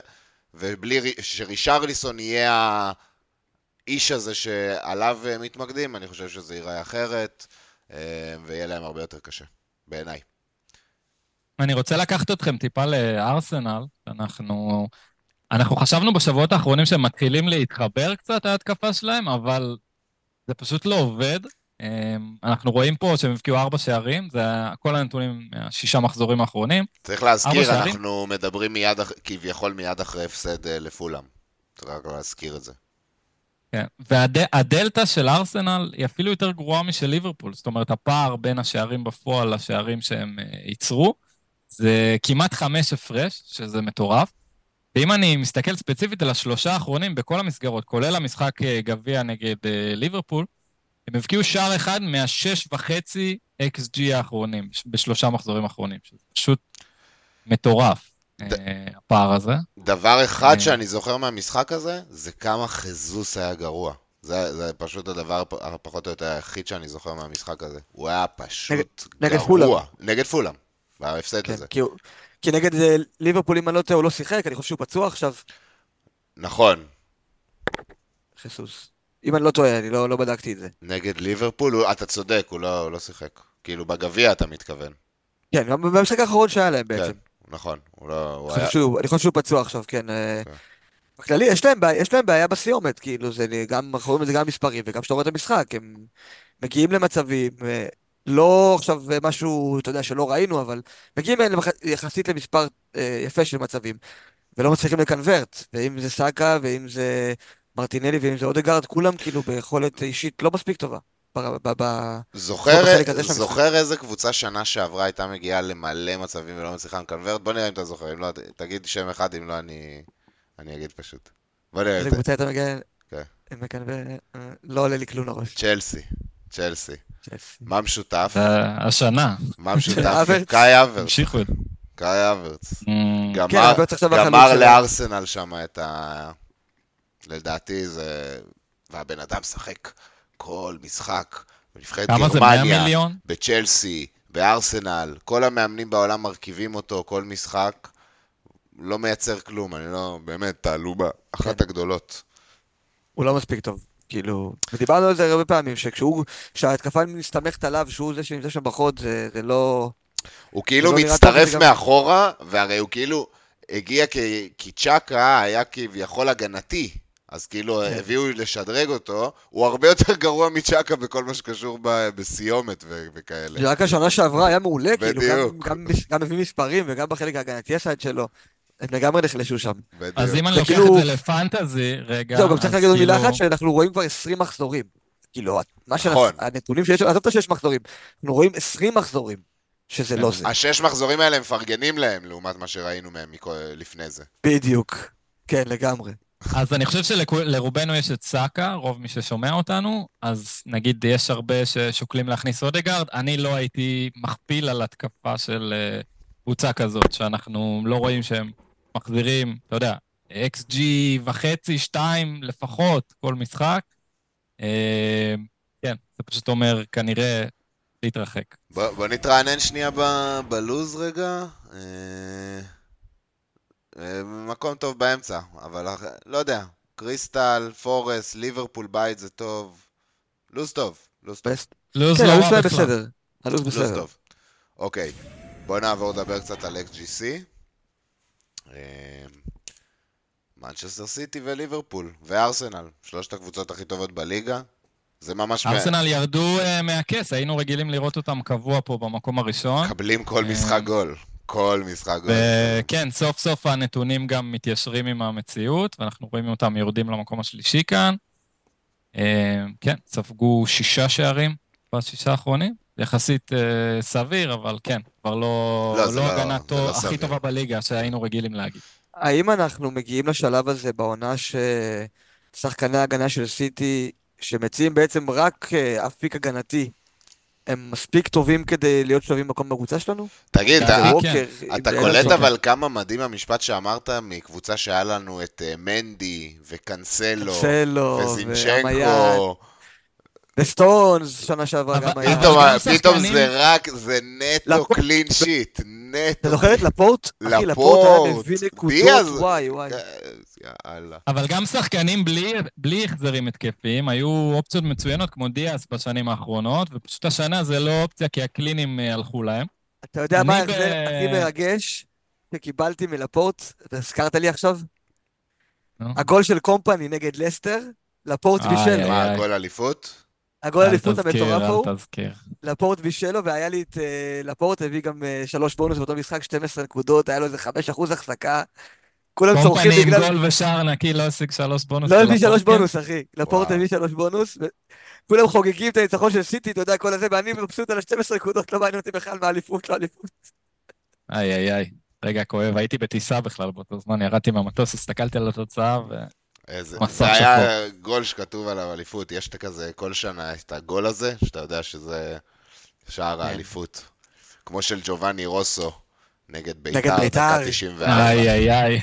ובלי רי- שרישרליסון יהיה האיש הזה שעליו אה, מתמקדים, אני חושב שזה ייראה אחרת, אה, ויהיה להם הרבה יותר קשה, בעיניי. אני רוצה לקחת אתכם טיפה לארסנל. אנחנו, אנחנו חשבנו בשבועות האחרונים שהם מתחילים להתחבר קצת, ההתקפה שלהם, אבל זה פשוט לא עובד. אמ, אנחנו רואים פה שהם הבקיעו ארבע שערים, זה כל הנתונים מהשישה מחזורים האחרונים. צריך להזכיר? אנחנו מדברים מיד, כביכול מיד אחרי הפסד אה, לפולם. צריך רק להזכיר את זה. כן. והדלתא של ארסנל היא אפילו יותר גרועה משל ליברפול. זאת אומרת, הפער בין השערים בפועל לשערים שהם אה, ייצרו, זה כמעט חמש הפרש, שזה מטורף. ואם אני מסתכל ספציפית על השלושה האחרונים בכל המסגרות, כולל המשחק אה, גביע נגד אה, ליברפול, הם הבקיעו שער אחד מהשש וחצי XG האחרונים, בשלושה מחזורים האחרונים, שזה פשוט מטורף, ד- אה, הפער הזה. דבר אחד. שאני זוכר מהמשחק הזה, זה כמה חיזוס היה גרוע. זה, זה פשוט הדבר הפ- הפחות או יותר היחיד שאני זוכר מהמשחק הזה. הוא היה פשוט נגד גרוע. פולאם. נגד פולאם. בהפסד כן, הזה. כי, הוא, כי נגד אה, ליברפול, אם אני לא טועה, הוא לא שיחק, אני חושב שהוא פצוע עכשיו, נכון. חיסוס. אם אני לא טועה, אני לא, לא בדקתי את זה. נגד ליברפול, הוא, אתה צודק, הוא לא, הוא לא שיחק. כאילו, בגביע אתה מתכוון. כן, במשחק האחרון שהיה להם בעצם. כן, נכון. הוא לא... הוא אני היה... חושב שהוא, אני חושב שהוא פצוע עכשיו, כן. אה, כן. בכללי, יש להם בעיה, יש להם בעיה בסיומת, כאילו, זה גם, אנחנו רואים את זה גם במספרים, וגם כשאתה רואה את המשחק, הם מגיעים למצבים, אה, לא עכשיו משהו, אתה יודע, שלא ראינו, אבל מגיעים למח- יחסית למספר אה, יפה של מצבים, ולא מצליחים לקנברט, ואם זה סאקה, ואם זה מרטינלי, ואם זה אודגרד, כולם כאילו ביכולת אישית לא מספיק טובה. ב- ב- ב- זוכר. זוכר איזה קבוצה שנה שעברה הייתה מגיעה למלא מצבים ולא מצליחה לקנברט? בוא נראה אם אתה זוכר, אם לא, תגיד שם אחד, אם לא, אני, אני אגיד פשוט. בוא נראה, איזה קבוצה אתה מגיע, כן. אה, לא עולה לי כלום לראש. צ'לסי, צ'לסי. מה משותף? זה השנה, מה משותף? קאי אברץ, המשיכו את זה. קאי אברץ. כן, גמר, גמר שלהם. לארסנל שם את ה... לדעתי זה... והבן אדם משחק כל משחק. בנבחרת כמה זה? 100 גרמניה? בצ'לסי, בארסנל, כל המאמנים בעולם מרכיבים אותו כל משחק. לא מייצר כלום, אני לא... באמת, תעלובה. אחת כן. הגדולות. הוא לא מספיק טוב. כאילו, ודיברנו על זה הרבה פעמים, שכשהוא, כשההתקפה מסתמכת עליו, שהוא זה שנמצא שם בחוד, זה, זה לא... הוא כאילו לא מצטרף זה גם- מאחורה, והרי הוא כאילו הגיע כי, כי צ'אקה היה כביכול הגנתי. אז כאילו כן. הביאו לשדרג אותו, הוא הרבה יותר גרוע מצ'אקה בכל מה שקשור ב- בסיומת ו- וכאלה. רק השנה שעברה היה מעולה, כאילו, גם- בדיוק. גם גם מביא מספרים וגם בחלק ההגנתי הסייד שלו. הם לגמרי נחלשו שם. בדיוק. אז אם אני זה לוקח כאילו- את זה לפנטזי, רגע, זהו, גם צריך להגיד עוד מילה אחת, שאנחנו רואים כבר 20 מחזורים. כאילו, מה ש... נכון. הנתונים שיש, עזוב את השש מחזורים, אנחנו רואים 20 מחזורים, שזה לא זה. השש מחזורים האלה מפרגנים להם, לעומת מה שראינו מהם לפני זה. בדיוק. כן, לגמרי. אז אני חושב שלרובנו יש את סאקה, רוב מי ששומע אותנו, אז נגיד יש הרבה ששוקלים להכניס אודגרד, אני לא הייתי מכפיל על התקפה של אה, קבוצה כזאת, שאנחנו לא רואים שהם מחזירים, אתה יודע, XG וחצי, שתיים לפחות, כל משחק. אה, כן, זה פשוט אומר כנראה להתרחק. בוא, בוא נתרענן שנייה ב- בלוז רגע. אה, אה, מקום טוב באמצע, אבל אח- לא יודע. קריסטל, פורס, ליברפול בית זה טוב. לוז טוב, לוז טוב. לוז כן, לא הלו"ז רע בכלל. בסדר. הלו"ז לוז בסדר. טוב. אוקיי, בוא נעבור לדבר קצת על XGC. מנצ'סטר סיטי וליברפול וארסנל, שלושת הקבוצות הכי טובות בליגה. זה ממש... ארסנל ירדו אה, מהכס, היינו רגילים לראות אותם קבוע פה במקום הראשון. מקבלים כל אה, משחק גול. כל משחק גול. וכן, סוף סוף הנתונים גם מתיישרים עם המציאות, ואנחנו רואים אותם יורדים למקום השלישי כאן. אה, כן, ספגו שישה שערים בשישה האחרונים, יחסית אה, סביר, אבל כן, כבר לא, לא, לא לא- הגנה זה טוב, לא הכי סביר. טובה בליגה שהיינו רגילים להגיד. האם אנחנו מגיעים לשלב הזה בעונה ששחקני ההגנה של סיטי, שמציעים בעצם רק אה, אפיק הגנתי, הם מספיק טובים כדי להיות שווים במקום בקבוצה שלנו? תגיד, כן, אתה- כן. ווקר, אתה עם קולט אליסון. אבל כמה מדהים המשפט שאמרת מקבוצה שהיה לנו את אה, מנדי וקנסלו וזינצ'נקו. וסטונס, שנה שעברה גם היה. פתאום, פתאום זה רק, זה נטו לפורט- קלין שיט, אתה נטו. זוכר את לפורט? אחי, לפורט היה מביא נקודות, דיאז. וואי וואי. יאללה. אבל גם שחקנים בלי, בלי החזרים התקפיים, היו אופציות מצוינות כמו דיאס בשנים האחרונות, ופשוט השנה זה לא אופציה כי הקלינים אה, הלכו להם. אתה יודע מה ב- ההחזר הכי מרגש שקיבלתי מלפורט, והזכרת לי עכשיו? הגול של קומפני נגד לסטר, לפורט. איי. מה, גול אליפות? הגול אל האליפות תזכיר, המטורף ההוא, אל תזכיר. לפורט בישלו, והיה לי את אה, לפורט, הביא גם אה, שלוש בונוס באותו משחק, 12 נקודות, היה לו איזה 5% החזקה. כולם צורכים קומפני עם בגלל... גול ושער נקי לא השיג שלוש בונוס. לא הביא שלוש בונוס, אחי. לפורט. הביא שלוש בונוס, וכולם חוגגים את הניצחון של סיטי, אתה יודע, כל הזה, ואני מבסוט על ה-12 נקודות, לא מעניין אותי בכלל מה אליפות, לא אליפות. איי איי איי. רגע כואב, הייתי בטיסה בכלל באותו זמן, ירדתי מהמטוס, הסתכלתי על התוצאה ו... איזה... זה היה גול שכתוב עליו אליפות, יש את כזה כל שנה את הגול הזה, שאתה יודע שזה שער כן. האליפות. כמו של ג'ובאני רוסו נגד נגד ביתר. דקה 94. איי איי איי.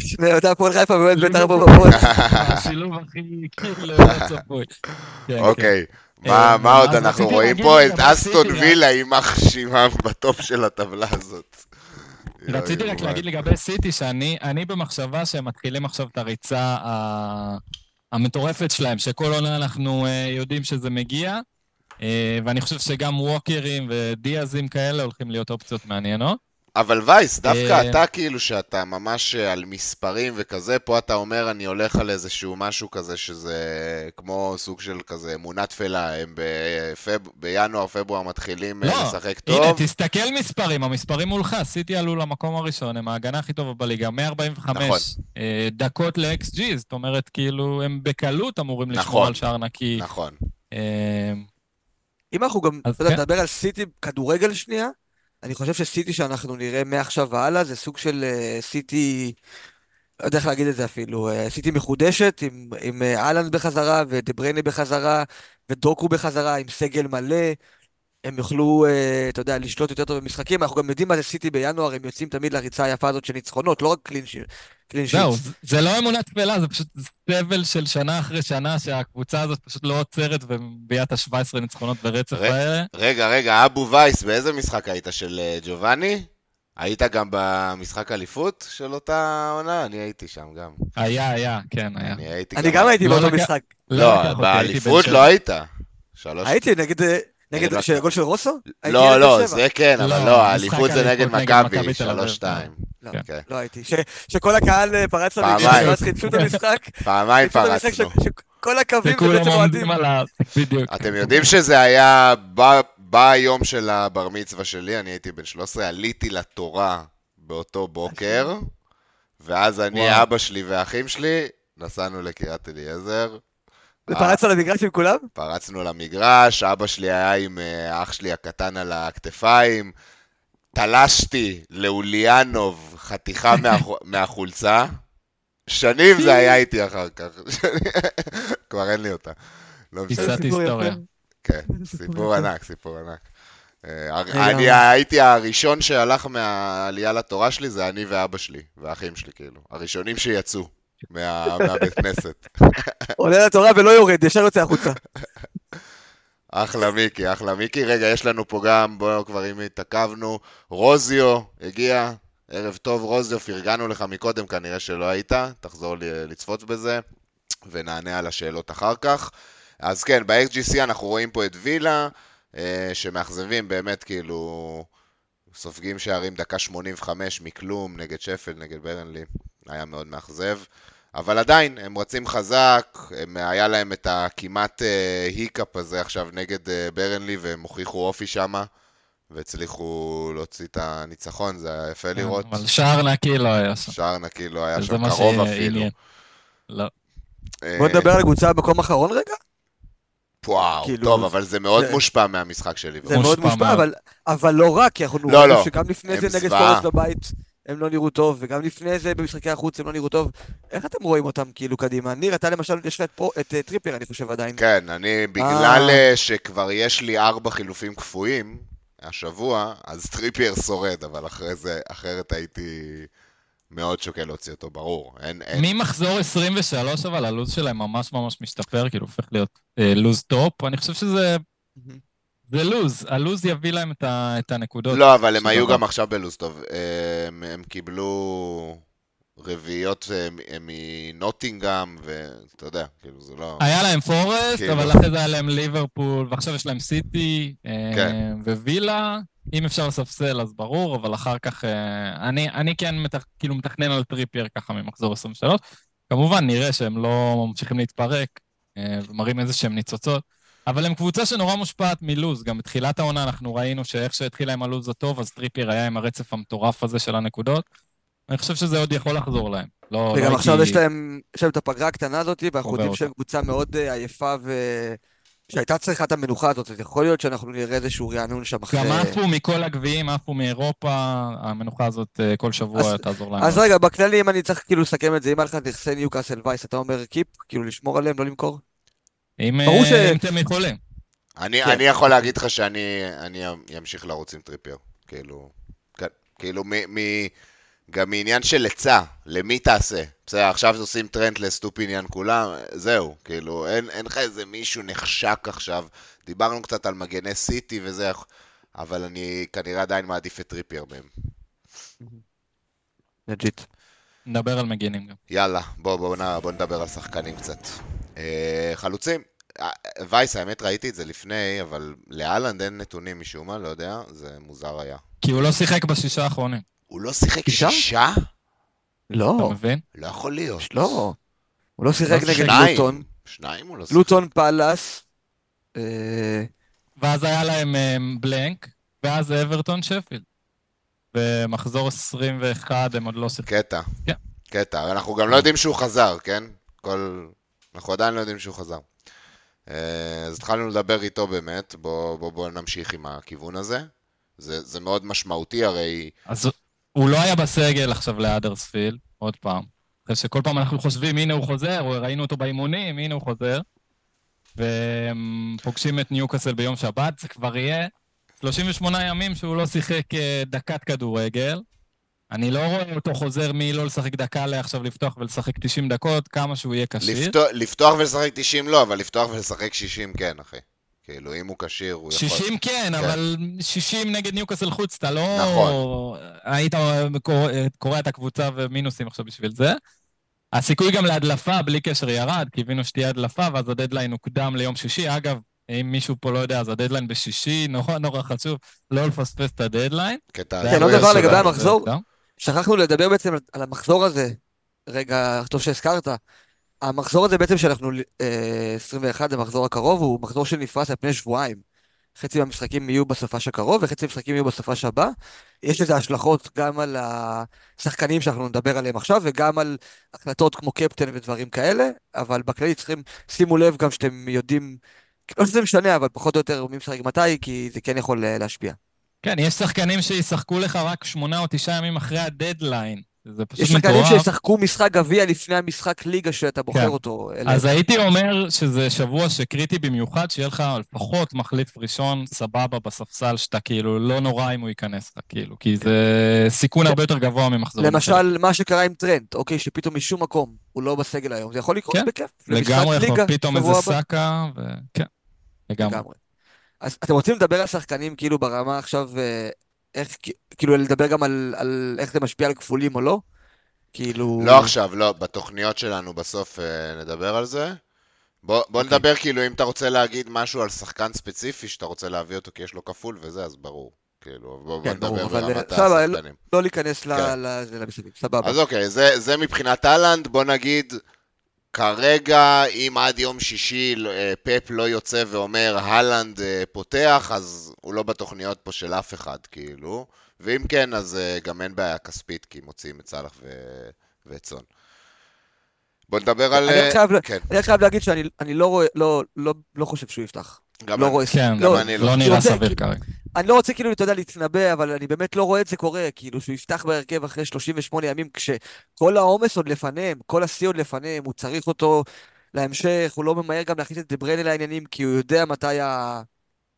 שני אוהדי הפועל חיפה ואוהד בית"ר פה בפוד. השילוב הכי כאילו לא צפוי. כן, כן. אוקיי, מה אה, מה עוד אנחנו רואים פה? את אסטון וילה יימח שמם בטופ של הטבלה הזאת. רציתי לא רק יאומן. להגיד לגבי סיטי, שאני אני במחשבה שהם מתחילים עכשיו את הריצה ה- המטורפת שלהם, שכל עונה אנחנו אה, יודעים שזה מגיע, אה, ואני חושב שגם ווקרים ודיאזים כאלה הולכים להיות אופציות מעניינות. אבל וייס, דווקא אה, אתה כאילו שאתה ממש אה, על מספרים וכזה, פה אתה אומר אני הולך על איזשהו משהו כזה שזה כמו סוג של כזה אמונה תפלה, הם בפב... בינואר, פברואר מתחילים אה, לא, לשחק הנה, טוב. תסתכל מספרים, המספרים מולך, סיטי עלו למקום הראשון, הם ההגנה הכי טובה בליגה, 145 נכון. דקות ל-XG, זאת אומרת, כאילו, הם בקלות אמורים לשמור נכון. על שער נקי. נכון. אם אנחנו גם, אז אתה יודע, כן. נדבר על סיטי כדורגל שנייה, אני חושב שסיטי שאנחנו נראה מעכשיו והלאה זה סוג של אה, סיטי, לא יודע איך להגיד את זה אפילו, אה, סיטי מחודשת עם, עם אה, אהלנד בחזרה ודבריינה בחזרה ודוקו בחזרה עם סגל מלא. הם יוכלו, אה, אתה יודע, לשלוט יותר טוב במשחקים. אנחנו גם יודעים מה זה סיטי בינואר, הם יוצאים תמיד לריצה היפה הזאת של ניצחונות, לא רק קלין זהו. זה- לא אמונה תפלה, זה פשוט סבל של שנה אחרי שנה שהקבוצה הזאת פשוט לא עוצרת ומביאה את ה-17 ניצחונות ברצף רגע. האלה. רגע, רגע, אבו וייס, באיזה משחק היית של אה, ג'ובאני? היית גם במשחק אליפות של אותה עונה? אני הייתי שם גם. היה, היה, כן, היה. אני הייתי אני גם הייתי לא באותו משחק. לא, הייתי באליפות לא. היית. שלוש... הייתי נגד, אה, נגד, הגול של רוסו? לא, לא. זה כן, אבל לא, לא, האליפות זה נגד מכבי, מכבי תל אביב. שלוש-שתיים. לא, כן. לא הייתי. ש- שכל הקהל אה, פרץ פעמיים. למגרש, חידשו את המשחק. פעמיים פרצנו. שכל הקווים זה בעצם אוהדים. בדיוק. אתם יודעים שזה היה ב- ביום של הבר מצווה שלי, אני הייתי בן 13, עליתי לתורה באותו בוקר, ואז אני. אבא שלי ואחים שלי, נסענו לקריית אליעזר. ופרצת למגרש עם כולם? פרצנו למגרש, אבא שלי היה עם אה, אח שלי הקטן על הכתפיים, תלשתי לאוליאנוב חתיכה מהחו- מהחולצה. שנים זה היה איתי אחר כך. כבר אין לי אותה. לא משנה. פיסת. היסטוריה. כן, סיפור. ענק, סיפור ענק. אה. אני הייתי הראשון שהלך מהעלייה לתורה שלי, זה אני ואבא שלי, והאחים שלי, כאילו. הראשונים שיצאו מהבית כנסת. עולה לתורה ולא יורד, ישר יוצא החוצה. אחלה מיקי, אחלה מיקי. רגע, יש לנו פה גם, בואו כבר אם התעכבנו, רוזיו הגיע, ערב טוב רוזיו, פרגנו לך מקודם, כנראה שלא היית, תחזור לצפות בזה, ונענה על השאלות אחר כך. אז כן, ב-XGC אנחנו רואים פה את וילה, אה, שמאכזבים באמת, כאילו, סופגים שערים דקה 85 מכלום, נגד שפל, נגד ברנלי, היה מאוד מאכזב. אבל עדיין, הם רצים חזק, הם, היה להם את הכמעט אה, היקאפ הזה עכשיו נגד אה, ברנלי, והם הוכיחו אופי שמה, והצליחו להוציא את הניצחון, זה היה יפה לראות. אבל שער נקי לא היה שם. שער נקי לא היה שם מה קרוב אפילו. לא. אה, בוא נדבר על הקבוצה במקום האחרון רגע. וואו, כאילו, טוב, אבל זה מאוד זה- מושפע מהמשחק של זה. מאוד מושפע מאוד. אבל- אבל לא רק, כי אנחנו לא, ראינו לא. שגם לפני זה נגד. פורסט בבית הם לא נראו טוב, וגם לפני זה במשחקי החוץ הם לא נראו טוב. איך אתם רואים אותם כאילו קדימה? ניר, אתה למשל, יש לך את פרו- את אה, טריפר, אני חושב עדיין. כן, אני, בגלל אה, שכבר יש לי ארבע חילופים קפואים השבוע, אז טריפייר שורד, אבל אחרי זה, אחרת הייתי מאוד שוקל להוציא אותו, ברור. אין, אין, ממחזור 23, אבל הלו"ז שלהם ממש ממש משתפר, כאילו הופך להיות אה, לו"ז טופ. אני חושב שזה מהמם. זה לו"ז, הלו"ז יביא להם את ה- את הנקודות. לא, אבל הם היו. גם עכשיו בלו"ז טוב. הם, הם קיבלו רביעיות אה, מנוטינגאם, ואתה יודע, כאילו זה לא... היה להם פורסט, כאילו. אבל אחרי זה היה להם ליברפול, ועכשיו יש להם סיטי, אה, כן. ווילה. אם אפשר לספסל אז ברור, אבל אחר כך... אה, אני, אני כן מתכ, כאילו מתכנן על טריפייר ככה ממחזור 23. כמובן, נראה שהם לא ממשיכים להתפרק, ומראים איזה שהם ניצוצות. אבל הם קבוצה שנורא מושפעת מלוז. גם בתחילת העונה אנחנו ראינו שאיך שהתחילה עם הלוז הטוב, אז טריפייר היה עם הרצף המטורף הזה של הנקודות. אני חושב שזה עוד יכול לחזור להם. לא, וגם לא עכשיו הייתי- יש להם, יש להם את הפגרה הקטנה הזאת, ואנחנו יודעים שהם קבוצה מאוד אה, עייפה ו... שהייתה צריכה את המנוחה הזאת, אז יכול להיות שאנחנו נראה איזשהו רענון שם אחרי... גם עפו מכל הגביעים, עפו מאירופה, המנוחה הזאת אה, כל שבוע אז- תעזור להם. אז רגע, בכללי, אם אני צריך כאילו לסכם את זה, אם היה לך נכסי ניוקאסל וייס, אתה אומר קיפ? כאילו לשמור עליהם, לא למכור? אם ברור אה, ש- אם אתם יכולים. אני, כן. אני יכול להגיד לך שאני אני אמשיך לרוץ עם טריפייר. כאילו, כן, כאילו, מ, מ, גם מעניין של היצע, למי תעשה? בסדר, עכשיו עושים טרנדלס, טופיניאן כולם, זהו, כאילו, אין, לך איזה מישהו נחשק עכשיו. דיברנו קצת על מגני סיטי וזה, אבל אני כנראה עדיין מעדיף את טריפייר מהם. לג'יט. נדבר על מגינים גם. יאללה, בוא, בוא, בוא, בוא נדבר על שחקנים קצת. אה, חלוצים, אה, וייס, האמת ראיתי את זה לפני, אבל לאלנד אין נתונים משום מה, לא יודע, זה מוזר היה. כי הוא לא שיחק בשישה האחרונים, הוא לא שיחק שישה? שישה? אתה לא, מבין? לא יכול להיות. לא. הוא לא שיחק לא נגד. לוטון. שניים הוא לא שיחק. לוטון פאלאס. אה, ואז היה להם בלנק, ואז אברטון שפילד. במחזור 21 הם עוד לא שיחקו. קטע. כן. קטע. אנחנו גם לא יודעים שהוא חזר, כן? כל... אנחנו עדיין לא יודעים שהוא חזר. אה, אז התחלנו לדבר איתו באמת, בואו בוא, בוא נמשיך עם הכיוון הזה. זה, זה מאוד משמעותי, הרי... אז הוא לא היה בסגל עכשיו לאדרספילד, עוד פעם. אחרי שכל פעם אנחנו חושבים, הנה הוא חוזר, או ראינו אותו באימונים, הנה הוא חוזר. והם פוגשים את ניוקאסל ביום שבת, זה כבר יהיה 38 ימים שהוא לא שיחק אה, דקת כדורגל. אני לא רואה אותו חוזר מלא לשחק דקה לעכשיו לפתוח ולשחק 90 דקות, כמה שהוא יהיה כשיר. לפתוח, לפתוח ולשחק 90 לא, אבל לפתוח ולשחק 60 כן, אחי. כאילו, אם הוא כשיר, הוא יכול... 60 כן, אבל 60 נגד ניוקאסל חוץ, אתה לא... נכון. היית קורא- קורע את הקבוצה ומינוסים עכשיו בשביל זה. הסיכוי גם להדלפה, בלי קשר, ירד, קיווינו שתהיה הדלפה, ואז הדדליין הוקדם ליום שישי. אגב, אם מישהו פה לא יודע, אז הדדליין בשישי, נורא נורא חשוב לא לפספס את הדדליין. כן, עוד דבר. לגבי המחזור. שכחנו לדבר בעצם על- על המחזור הזה. רגע, טוב שהזכרת. המחזור הזה בעצם שאנחנו, אה, 21, המחזור הקרוב, הוא מחזור שנפרס על פני שבועיים. חצי מהמשחקים יהיו בסופש הקרוב וחצי מהמשחקים יהיו בסופש הבא. יש לזה השלכות גם על השחקנים שאנחנו נדבר עליהם עכשיו וגם על החלטות כמו קפטן ודברים כאלה, אבל בכללי צריכים, שימו לב גם שאתם יודעים, לא שזה משנה, אבל פחות או יותר מי משחק מתי, כי זה כן יכול אה, להשפיע. כן, יש שחקנים שישחקו לך רק שמונה או תשעה ימים אחרי הדדליין. זה פשוט יש שחקנים. שישחקו משחק גביע לפני המשחק ליגה שאתה בוחר כן. אותו. אלה- אז הייתי אומר שזה שבוע שקריטי במיוחד, שיהיה לך לפחות מחליף ראשון סבבה בספסל, שאתה כאילו לא נורא אם הוא ייכנס לך, כאילו, כי זה סיכון הרבה יותר גבוה. אחרים. למשל, מה שקרה עם טרנט, אוקיי, שפתאום משום מקום הוא לא בסגל היום, זה יכול לקרות כן, בכיף. לגמרי ליגה, פתאום איזה. סאקה, וכן, לגמרי. לגמרי. אז אתם רוצים לדבר על שחקנים כאילו ברמה עכשיו, אה, איך, כאילו לדבר גם על, על איך זה משפיע על כפולים או לא? כאילו... לא עכשיו, לא, בתוכניות שלנו בסוף אה, נדבר על זה. בוא, בוא אוקיי. נדבר כאילו, אם אתה רוצה להגיד משהו על שחקן ספציפי שאתה רוצה להביא אותו כי יש לו כפול וזה, אז ברור. כאילו, בוא, בוא כן, ברור, נדבר אבל, ברמת אה, השחקנים. לא להיכנס ל- כן. למסביב, סבבה. אז אוקיי, זה, זה מבחינת אהלנד, בוא נגיד, כרגע, אם עד יום שישי אה, פפ לא יוצא ואומר הלנד אה, פותח, אז הוא לא בתוכניות פה של אף אחד, כאילו. ואם כן, אז אה, גם אין בעיה כספית, כי מוציאים את סאלח ו- ואת סון. בוא נדבר על... אני רק חייב, כן, אני רק חייב להגיד שאני אני לא רואה, לא, לא, לא חושב שהוא יפתח. גם לא אני. רואה, כן, גם לא, אני לא. לא נראה רוצה- סביר כרגע. אני לא רוצה כאילו, אתה יודע, להתנבא, אבל אני באמת לא רואה את זה קורה, כאילו, שהוא יפתח בהרכב אחרי 38 ימים, כשכל העומס עוד לפניהם, כל השיא עוד לפניהם, הוא צריך אותו להמשך, הוא לא ממהר גם להכניס את דבריינה לעניינים, כי הוא יודע מתי ה...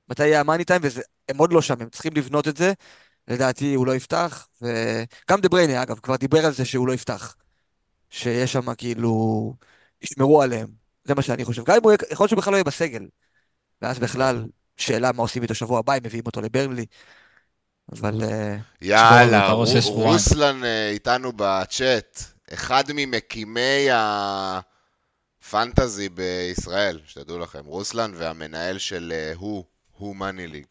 מתי יהיה המאני טיים, והם עוד לא שם, הם צריכים לבנות את זה. לדעתי הוא לא יפתח, וגם דבריינה, אגב, כבר דיבר על זה שהוא לא יפתח. שיש שם כאילו, ישמרו עליהם. זה מה שאני חושב. גם אם הוא יכול להיות שהוא בכלל לא יהיה בסגל. ואז בכלל, שאלה מה עושים איתו שבוע הבא, אם מביאים אותו לברנלי. אבל אה, יאללה. רוסלן אה, איתנו בצ'אט, אחד ממקימי הפנטזי בישראל, שתדעו לכם, רוסלן והמנהל של אה, הוא, הוא מאני ליג.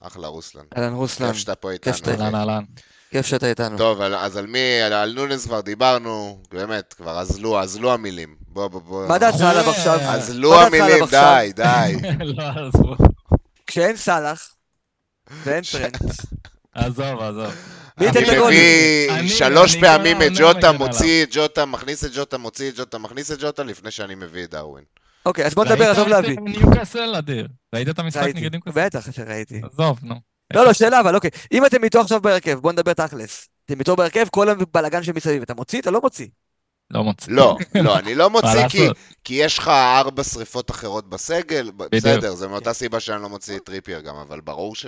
אחלה רוסלן. אהלן רוסלן, כיף שאתה פה כיף שאתה איתנו. אהלן. אהלן. כיף שאתה איתנו. טוב, אז על מי, על- על נונס כבר דיברנו, באמת, כבר אזלו, אזלו המילים. בוא, בוא, בוא. מה דעתך עליו עכשיו? אזלו מה דעתך המילים, עכשיו? די, די. לא, עזבו. כשאין סאלח, ואין טרנט, עזוב, עזוב. אני את? מביא שלוש פעמים לא- את לא ג'וטה, מוציא את ג'וטה, מכניס את ג'וטה, מוציא את ג'וטה, מכניס את ג'וטה, לפני שאני מביא את דרווין. אוקיי, אז בוא נדבר, ראית עזוב את להביא. ניוקאסל אדיר. ראית את המשחק נגד ניוקאסל? בטח שראיתי. עזוב, נו. לא, לא, שאלה אבל, אוקיי. אם אתם איתו עכשיו בהרכב, בוא נדבר תכלס. אתם איתו בהרכב, כל הבלאגן שמסביב. אתה מוציא? אתה לא מוציא. לא מוצא. לא, לא, אני לא מוציא כי? כי יש לך ארבע שריפות אחרות בסגל, ב- בסדר, זה מאותה סיבה שאני לא מוציא את טריפייר גם, אבל ברור ש...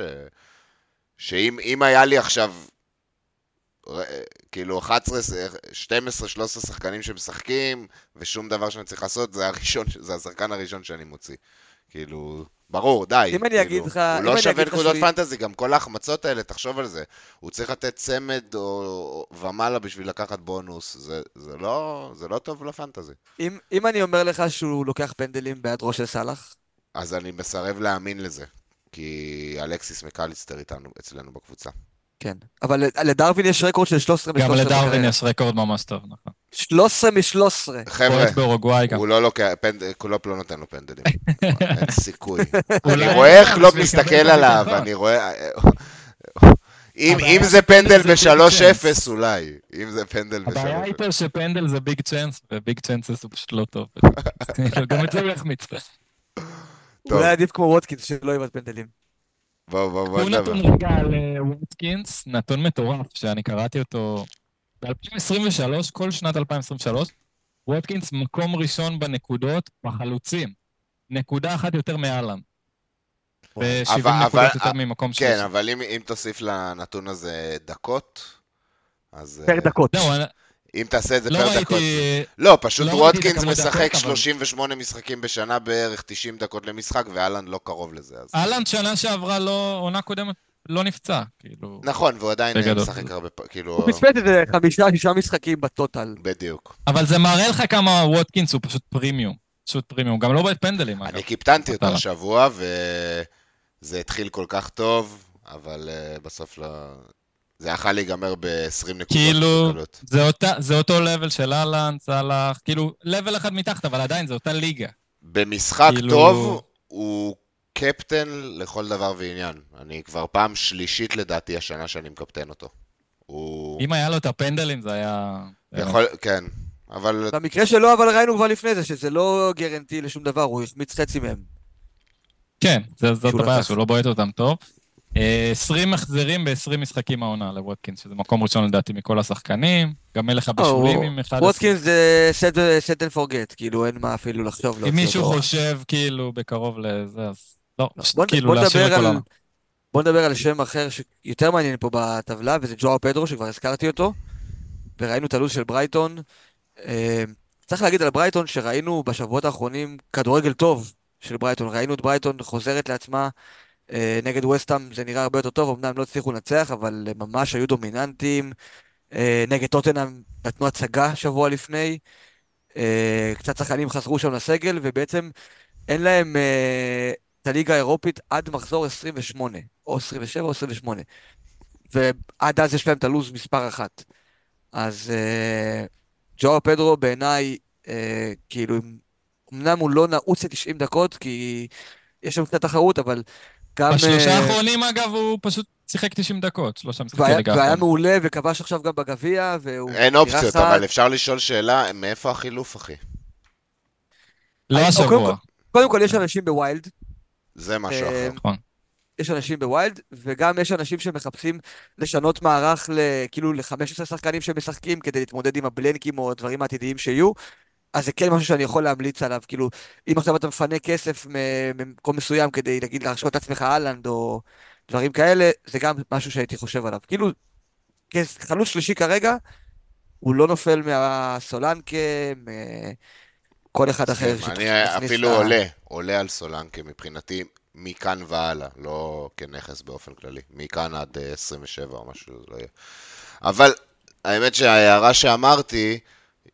שאם אם היה לי עכשיו, ר- כאילו 11, 12, 13 שחקנים שמשחקים, ושום דבר שאני צריך לעשות, זה הראשון, זה השחקן הראשון שאני מוציא. כאילו, ברור, די. אם אני כאילו, אגיד לך- הוא לא שווה נקודות פנטזי, גם כל ההחמצות האלה, תחשוב על זה. הוא צריך לתת צמד או, ומעלה בשביל לקחת בונוס, זה, זה, לא, זה לא טוב לפנטזי. אם, אם אני אומר לך שהוא לוקח פנדלים בעד ראש של סאלח, אז אני מסרב להאמין לזה, כי אלכסיס מקליסטר איתנו, אצלנו בקבוצה. כן. אבל לדרווין יש רקורד של 13 מ-13 גם לדרווין. יש רקורד ממש טוב, נכון. 13 מ-13. חבר'ה. הוא לא לוקח. קלופ לא נותן לו פנדלים. אין סיכוי. אולי אני רואה איך קלופ מסתכל עליו. אני רואה... אם הבעיה אם זה פנדל זה big ב-3-0 chance. אולי. אם זה פנדל הבעיה ב-3-0. איתו שפנדל זה big chance, ו big chances הוא פשוט לא טוב. גם את זה הוא יחמיץ. אולי עדיף כמו ווטקינס שלא יבעט פנדלים. בוא, בוא, בוא הוא. נתון רגע על אה, ווטקינס, נתון מטורף, שאני קראתי אותו ב-2023, כל שנת 2023, ווטקינס מקום ראשון בנקודות בחלוצים. נקודה אחת יותר מאלן. ו-70 אבל- נקודות אבל- יותר ממקום שלישי. כן, אבל אם אם תוסיף לנתון הזה דקות, אז... per אה, דקות. זהו, אני אם תעשה את זה לא per דקות... ראיתי... לא, פשוט לא ראיתי ווטקינס משחק דקות, אבל- 38 משחקים בשנה בערך 90 דקות למשחק, הולאנד לא קרוב לזה. אז... הולאנד שנה שעברה לא, עונה קודמת, לא נפצע, כאילו... נכון, והוא עדיין. משחק הרבה פעמים, כאילו... הוא פספס איזה חמישה, שישה משחקים ב total. בדיוק. אבל זה מראה לך כמה ווטקינס הוא פשוט פרימיום. פשוט פרימיום, גם לא בפנדלים, אגב. אני קיפטנתי אותו השבוע, וזה התחיל כל כך טוב, אבל אה, בסוף לא... זה יכל להיגמר ב-20 נקודות. כאילו. זה, אותה, זה אותו לבל של אהלן, סאלח, כאילו, לבל אחד מתחת, אבל עדיין זה אותה ליגה. במשחק כאילו- טוב, הוא קפטן לכל דבר ועניין. אני כבר פעם שלישית לדעתי השנה שאני מקפטן אותו. הוא אם היה לו את הפנדלים זה היה... יכול, כן, אבל במקרה שלו, אבל ראינו כבר לפני זה, שזה לא גרנטי לשום דבר, הוא החמיץ חצי מהם. כן, זה- זאת הבעיה. שהוא לא בועט אותם טוב. אה, 20 החזרים ב-20 משחקים העונה לווטקינס, שזה מקום ראשון לדעתי מכל השחקנים. גם מלך הבישולים הוא- עם 11. ווטקינס זה set and forget, כאילו אין מה אפילו לחשוב. אם מישהו. חושב כאילו בקרוב לזה, אז לא, פשוט בוא כאילו בוא להשאיר על-. בוא נדבר על שם אחר שיותר מעניין פה בטבלה, וזה ג'ואר פדרו, שכבר הזכרתי אותו, וראינו את הלו"ז של ברייטון. אה, צריך להגיד על ברייטון שראינו בשבועות האחרונים כדורגל טוב של ברייטון. ראינו את ברייטון חוזרת לעצמה אה, נגד וסטאם, זה נראה הרבה יותר טוב, אמנם לא הצליחו לנצח, אבל ממש היו דומיננטיים. אה, נגד טוטנאם נתנו הצגה שבוע לפני. אה, קצת שחקנים חזרו שם לסגל, ובעצם אין להם אה, את הליגה האירופית עד מחזור 28, או 27 או 28. ועד אז יש להם את הלו"ז מספר אחת. אז אה, ז'ואאו פדרו בעיניי, אה, כאילו, אמנם הוא לא נעול ל-90 דקות, כי יש שם קצת תחרות, אבל גם... בשלושה אה, האחרונים אגב הוא פשוט שיחק 90 דקות, שלושה משחקי ליגה והיה. מעולה, וכבש עכשיו גם בגביע, והוא אין אופציות. אבל אפשר לשאול שאלה, מאיפה החילוף, אחי? לא השבוע. קודם כל, יש אנשים ב wild, זה משהו אה, אחר. נכון. יש אנשים ב wild, וגם יש אנשים שמחפשים לשנות מערך ל, כאילו ל-15 שחקנים שמשחקים כדי להתמודד עם הבלנקים או הדברים העתידיים שיהיו. אז זה כן משהו שאני יכול להמליץ עליו, כאילו, אם עכשיו אתה מפנה כסף ממקום מסוים כדי, נגיד, להרשות את עצמך אהלנד או דברים כאלה, זה גם משהו שהייתי חושב עליו. כאילו, כחלוץ שלישי כרגע, הוא לא נופל מהסולנקה, מכל אחד אחר כן, אני שתכניס אפילו ל- עולה, עולה על סולנקה מבחינתי, מכאן והלאה, לא כנכס באופן כללי. מכאן עד אה, 27 או משהו, זה לא יהיה. אבל האמת שההערה שאמרתי,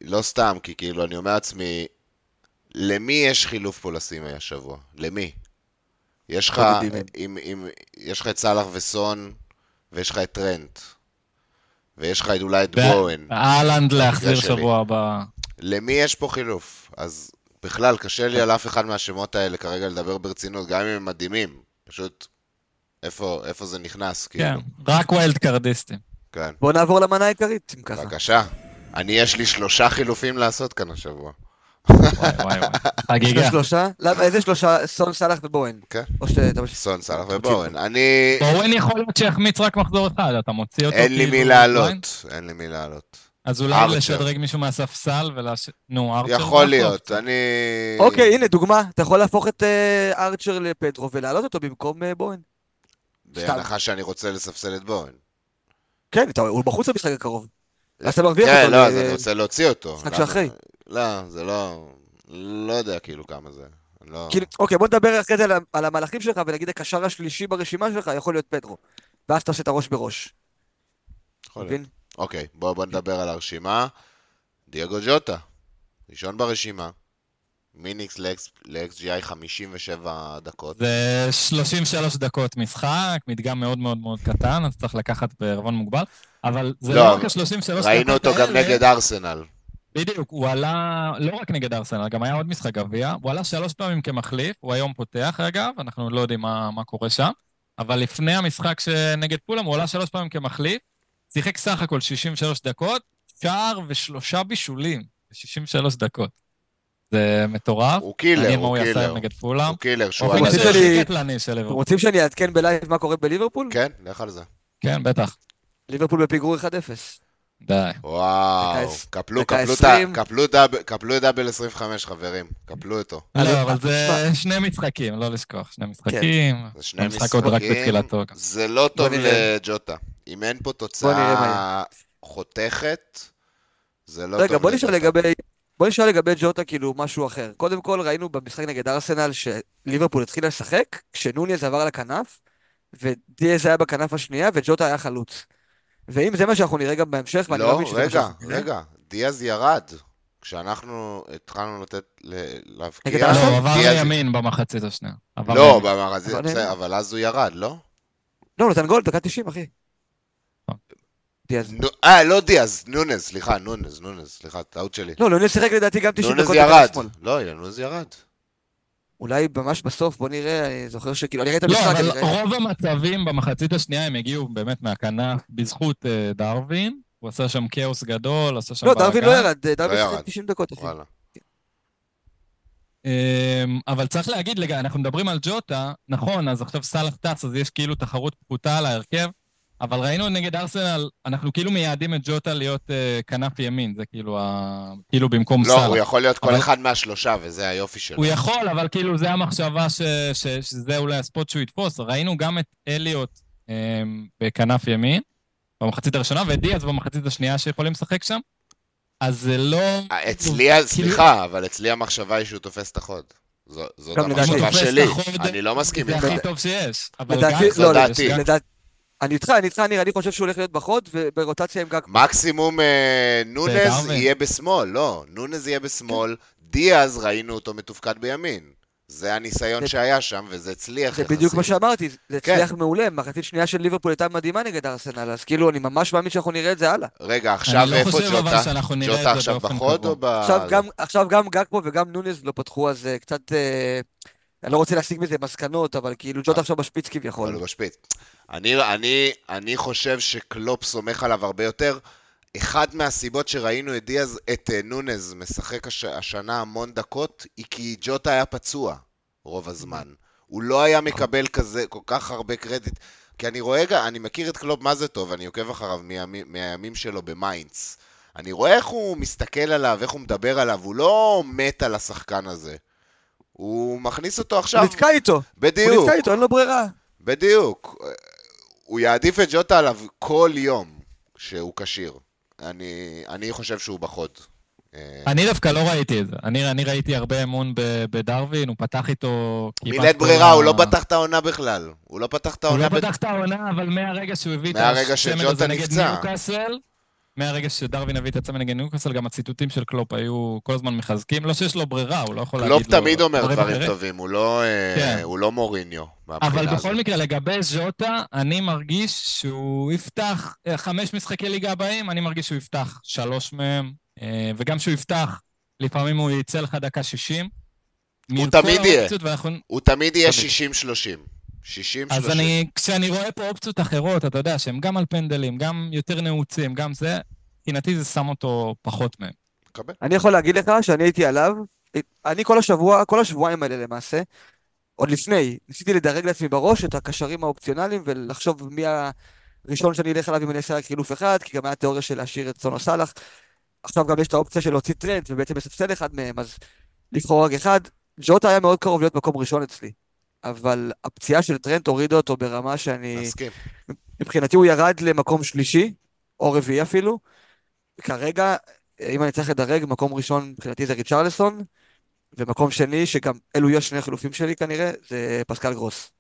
לא סתם, כי כאילו אני אומר לעצמי, למי יש חילוף פה לשים השבוע? למי? יש לך. אם, אם, יש לך את סאלח וסון, ויש לך את טרנט, ויש לך אולי את בואן. אהלנד להחזיר. שבוע הבא. למי יש פה חילוף? אז בכלל, קשה לי על אף אחד מהשמות האלה כרגע לדבר ברצינות, גם אם הם מדהימים. פשוט, איפה, איפה זה נכנס, כן, כאילו. רק wild קרדיסטים. כן. בוא נעבור למנה העיקרית, אם ככה. בבקשה. אני, יש לי שלושה חילופים לעשות כאן השבוע. וואי וואי וואי. חגיגה. יש שלושה? למה, איזה שלושה? סון, סאלח ובואן. כן. או שאתה. סון, סאלח ובואן. אני... בואן יכול להיות שיחמיץ רק מחזור אחד, אתה מוציא אותו אין לי כאילו מי? לעלות. אין לי מי לעלות. אז אולי ארצ'ר. לשדרג מישהו מהספסל ולש... נו, ארצ'ר. יכול זה להיות. אני... אוקיי, הנה, דוגמה. אתה יכול להפוך את אה, ארצ'ר לפטרו ולהעלות אותו במקום אה, בוהן. בהנחה שאני רוצה לספסל את בואן. כן, אתה- הוא בחוץ במשחק הקרוב. אז אתה מרוויח כן, אותו. לא, ל- אז אני רוצה להוציא אותו. משחק? שאחרי. לא, זה לא... לא יודע כאילו כמה זה. לא... כאילו, אוקיי, בוא נדבר אחרי זה על על המהלכים שלך, ונגיד הקשר השלישי ברשימה שלך יכול להיות פטרו. ואז אתה עושה את הראש בראש. יכול להיות. אוקיי, בואו בוא נדבר על הרשימה. דייגו ג'וטה, ראשון ברשימה. מיניקס ל-XGI 57 דקות. זה 33 דקות משחק, מדגם מאוד מאוד מאוד קטן, אז צריך לקחת בערבון מוגבל, אבל זה לא, לא רק ה-33 דקות ראינו אותו גם האלה, נגד ארסנל. בדיוק, הוא עלה, לא רק נגד ארסנל, גם היה עוד משחק גביע, הוא עלה שלוש פעמים כמחליף, הוא היום פותח אגב, אנחנו לא יודעים מה, מה קורה שם, אבל לפני המשחק שנגד פולאם הוא עלה שלוש פעמים כמחליף, שיחק סך הכל 63 דקות, שער ושלושה בישולים ב-63 דקות. זה מטורף. הוא killer, הוא הוא killer. נגד פולאם. הוא killer, שהוא אופן על הכי קטלני של אתם. רוצים שאני אעדכן ב live מה קורה בליברפול? כן, לך על זה. כן, בטח. ליברפול בפיגור 1-0. די. וואו, קפלו, קפלו את עשרים. ה- קפלו double- קפלו את double 25, חברים. קפלו אותו. אני- לא, אבל זה. שני משחקים, לא לשכוח. שני משחקים. זה שני המשחק עוד רק משחקים. בתחילתו. זה לא טוב. לג'וטה. אם אין פה תוצאה חותכת, זה לא טוב רגע, בוא נשאל לג'וטה. לגבי... בוא נשאל לגבי ג'וטה כאילו משהו אחר. קודם כל ראינו במשחק נגד ארסנל שליברפול התחילה לשחק, כשנוניאז עבר לכנף, ודיאז היה בכנף השנייה, וג'וטה היה חלוץ. ואם זה מה שאנחנו נראה גם בהמשך, ואני לא, מאמין שזה מה רגע, שאנחנו נראה, רגע. דיאז ירד. כשאנחנו התחלנו לתת ל- להבקיע, לא? הוא עבר לימין במחצית השנייה. לא, אבל בסדר, אבל אז הוא ירד, לא? לא, הוא נתן גול, דקה 90, אחי. דיאז. נו- אה, לא דיאז, נונז, סליחה, נונז, נונז, סליחה, טעות שלי. לא, נונס שיחק לדעתי גם 90 נונז דקות ירד. בצד שמאל. לא, נונז ירד. אולי ממש בסוף, בוא נראה, אני זוכר שכאילו, אני ראיתי את לא, המשחק, אני אבל. רוב המצבים במחצית השנייה הם הגיעו באמת מהכנף בזכות אה, דרווין. הוא עשה שם כאוס גדול, עשה שם לא. דרווין לא ירד, דרווין ירד. שיחק 90 דקות, אחי. וואלה. אמ, אבל צריך להגיד, אנחנו מדברים על ג'וטה, נכון, אז עכשיו סאלח טס, אז יש כאילו תחרות פחותה על ההרכב, אבל ראינו נגד ארסנל, אנחנו כאילו מייעדים את ג'וטה להיות אה, כנף ימין, זה כאילו, ה... כאילו במקום לא, הוא סאלח. יכול להיות כל אבל- אחד מהשלושה, וזה היופי שלו. הוא יכול, אבל כאילו זה המחשבה ש... ש... שזה אולי הספוט שהוא יתפוס. ראינו גם את אליוט אמ, בכנף ימין, במחצית הראשונה, ואת דיאז במחצית השנייה שיכולים לשחק שם. אז זה לא... אה, אצלי, כאילו- סליחה, אבל אצלי המחשבה היא שהוא תופס את החוד. זו- זאת. המחשבה שלי. אני לא מסכים זה איתך. הכי טוב שיש. אבל גם... זו לא, דעתי. אני איתך, אני איתך, ניר, אני חושב שהוא הולך להיות בחוד, וברוטציה עם גג. מקסימום אה, נונז. יהיה בשמאל, לא, נונז יהיה בשמאל, דיאז ראינו אותו מתופקד בימין. זה הניסיון זה- שהיה שם, וזה הצליח זה יחסית. בדיוק מה שאמרתי, זה כן. הצליח מעולה, מחצית שנייה של ליברפול הייתה מדהימה נגד ארסנל, אז כאילו, אני ממש מאמין שאנחנו נראה את זה הלאה. רגע, עכשיו אני לא איפה חושב אבל ג'וטה? שאנחנו נראה את ג'וטה זה עכשיו באופן בחוד קבוע. או ב... עכשיו גם, עכשיו גם גקפו וגם נונז לא פתחו, אז אה, קצת... אה, אני לא רוצה להסיק מזה מסקנות, אבל כאילו ג'וטה עכשיו בשפיץ אבל כביכול. הוא בשפיץ. אני, אני, אני חושב שקלופ סומך עליו הרבה יותר. אחד מהסיבות שראינו את דיאז, את אה, נונז משחק הש, השנה המון דקות, היא כי ג'וטה היה פצוע רוב הזמן. הוא לא היה מקבל כזה, כל כך הרבה קרדיט. כי אני רואה, אני מכיר את קלופ מה זה טוב, אני עוקב אחריו מהימים, מהימים שלו במיינץ. אני רואה איך הוא מסתכל עליו, איך הוא מדבר עליו, הוא לא מת על השחקן הזה. הוא מכניס אותו עכשיו, הוא נתקע איתו, הוא בדיוק. נתקע איתו, אין לו ברירה. בדיוק. הוא יעדיף את ג'וטה עליו כל יום שהוא כשיר. אני, אני חושב שהוא בחוד. אה, אני דווקא לא ראיתי את זה. אני, אני ראיתי הרבה אמון ב- בדרווין, הוא פתח איתו כל ברירה, הוא לא פתח את העונה בכלל. הוא לא פתח את הוא העונה... לא ב- פתח את העונה, אבל מהרגע שהוא הביא את ג'וטה הזה נגד. ניוקאסל, מהרגע שדרווין הביא את הצמד נגד ניוקאסל, גם הציטוטים של קלופ היו כל הזמן מחזקים. לא שיש לו ברירה, הוא לא יכול להגיד לו... קלופ תמיד אומר דברים. טובים, הוא לא, אה, כן. לא מוריניו. אבל. בכל מקרה, לגבי ז'וטה, אני מרגיש שהוא יפתח אה, חמש משחקי ליגה הבאים, אני מרגיש שהוא יפתח שלוש מהם, אה, וגם שהוא יפתח, לפעמים הוא יצא לך דקה שישים. הוא תמיד יהיה. הוא תמיד יהיה תמיד. 60-30. 60-30. אז אני, כשאני רואה פה אופציות אחרות, אתה יודע, שהן גם על פנדלים, גם יותר נעוצים, גם זה, מבחינתי זה שם אותו פחות מהם. מקבל. אני יכול להגיד לך שאני הייתי עליו, אני כל השבוע, כל השבועיים האלה למעשה, עוד לפני, ניסיתי לדרג לעצמי בראש את הקשרים האופציונליים ולחשוב מי הראשון שאני אלך עליו אם אני אעשה רק חילוף אחד, כי גם היה תיאוריה של להשאיר את סון וסאלח. עכשיו גם יש את האופציה של להוציא טרנד ובעצם לספסל אחד מהם, אז לבחור רק אחד. ג'וטה היה מאוד קרוב להיות מקום ראשון אצלי, אבל הפציעה של טרנד הורידה אותו ברמה שאני... מסכים. מבחינתי הוא ירד למקום שלישי, או רביעי אפילו. כרגע, אם אני צריך לדרג, מקום ראשון מבחינתי זה ריצ'רלסון, ומקום שני, שגם אלו יהיו שני החילופים שלי כנראה, זה פסקל גרוס.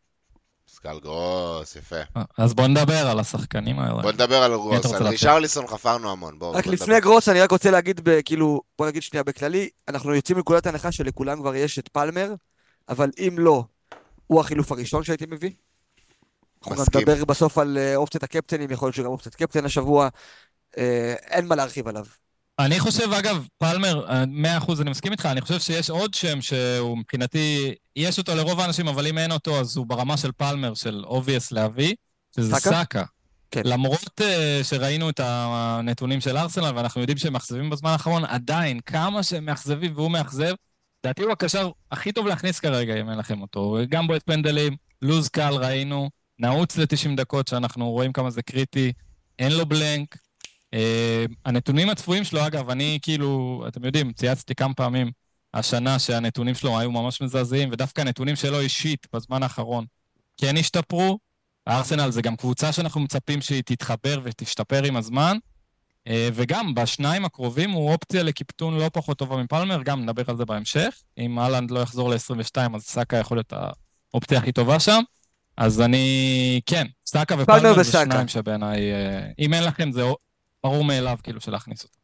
פסקל גרוס, יפה. אז בוא נדבר על השחקנים האלה. בוא נדבר על גרוס. על? ריצ'רליסון חפרנו המון. בואו. רק בוא לפני נדבר. גרוס, אני רק רוצה להגיד, ב- כאילו, בוא נגיד שנייה בכללי, אנחנו יוצאים מנקודת הנחה שלכולם כבר יש את פלמר, אבל אם לא, הוא החילוף הראשון שהייתי מביא. אנחנו גם. נדבר בסוף על אה, אופציית הקפטנים, יכול להיות שגם אופציית קפטן השבוע, אה, אין מה להרחיב עליו. אני חושב, אגב, פלמר, אה, מאה אחוז אני מסכים איתך, אני חושב שיש עוד שם שהוא מבחינתי, יש אותו לרוב האנשים, אבל אם אין אותו, אז הוא ברמה של פלמר, של obvious להביא, שזה סאקה? סאקה. כן. למרות uh, שראינו את הנתונים של ארסנל, ואנחנו יודעים שהם מאכזבים בזמן האחרון, עדיין, כמה שהם מאכזבים והוא מאכזב, לדעתי הוא הקשר הכי טוב להכניס כרגע, אם אין לכם אותו. גם בועט פנדלים, לוז קל ראינו, נעוץ ל-90 דקות, שאנחנו רואים כמה זה קריטי, אין לו בלנק. Uh, הנתונים הצפויים שלו, אגב, אני כאילו, אתם יודעים, צייצתי כמה פעמים השנה שהנתונים שלו היו ממש מזעזעים, ודווקא הנתונים שלו אישית בזמן האחרון כן השתפרו. ארסנל זה גם קבוצה שאנחנו מצפים שהיא תתחבר ותשתפר עם הזמן, אה, וגם בשניים הקרובים הוא אופציה לקיפטון לא פחות טובה מפלמר, גם נדבר על זה בהמשך. אם אהלנד לא יחזור ל-22, אז סאקה יכול להיות האופציה הכי טובה שם. אז אני, כן, סאקה ופלמר זה וסאקה. שניים שבעיניי, אה, אם אין לכם זה ברור מאליו כאילו של להכניס אותו.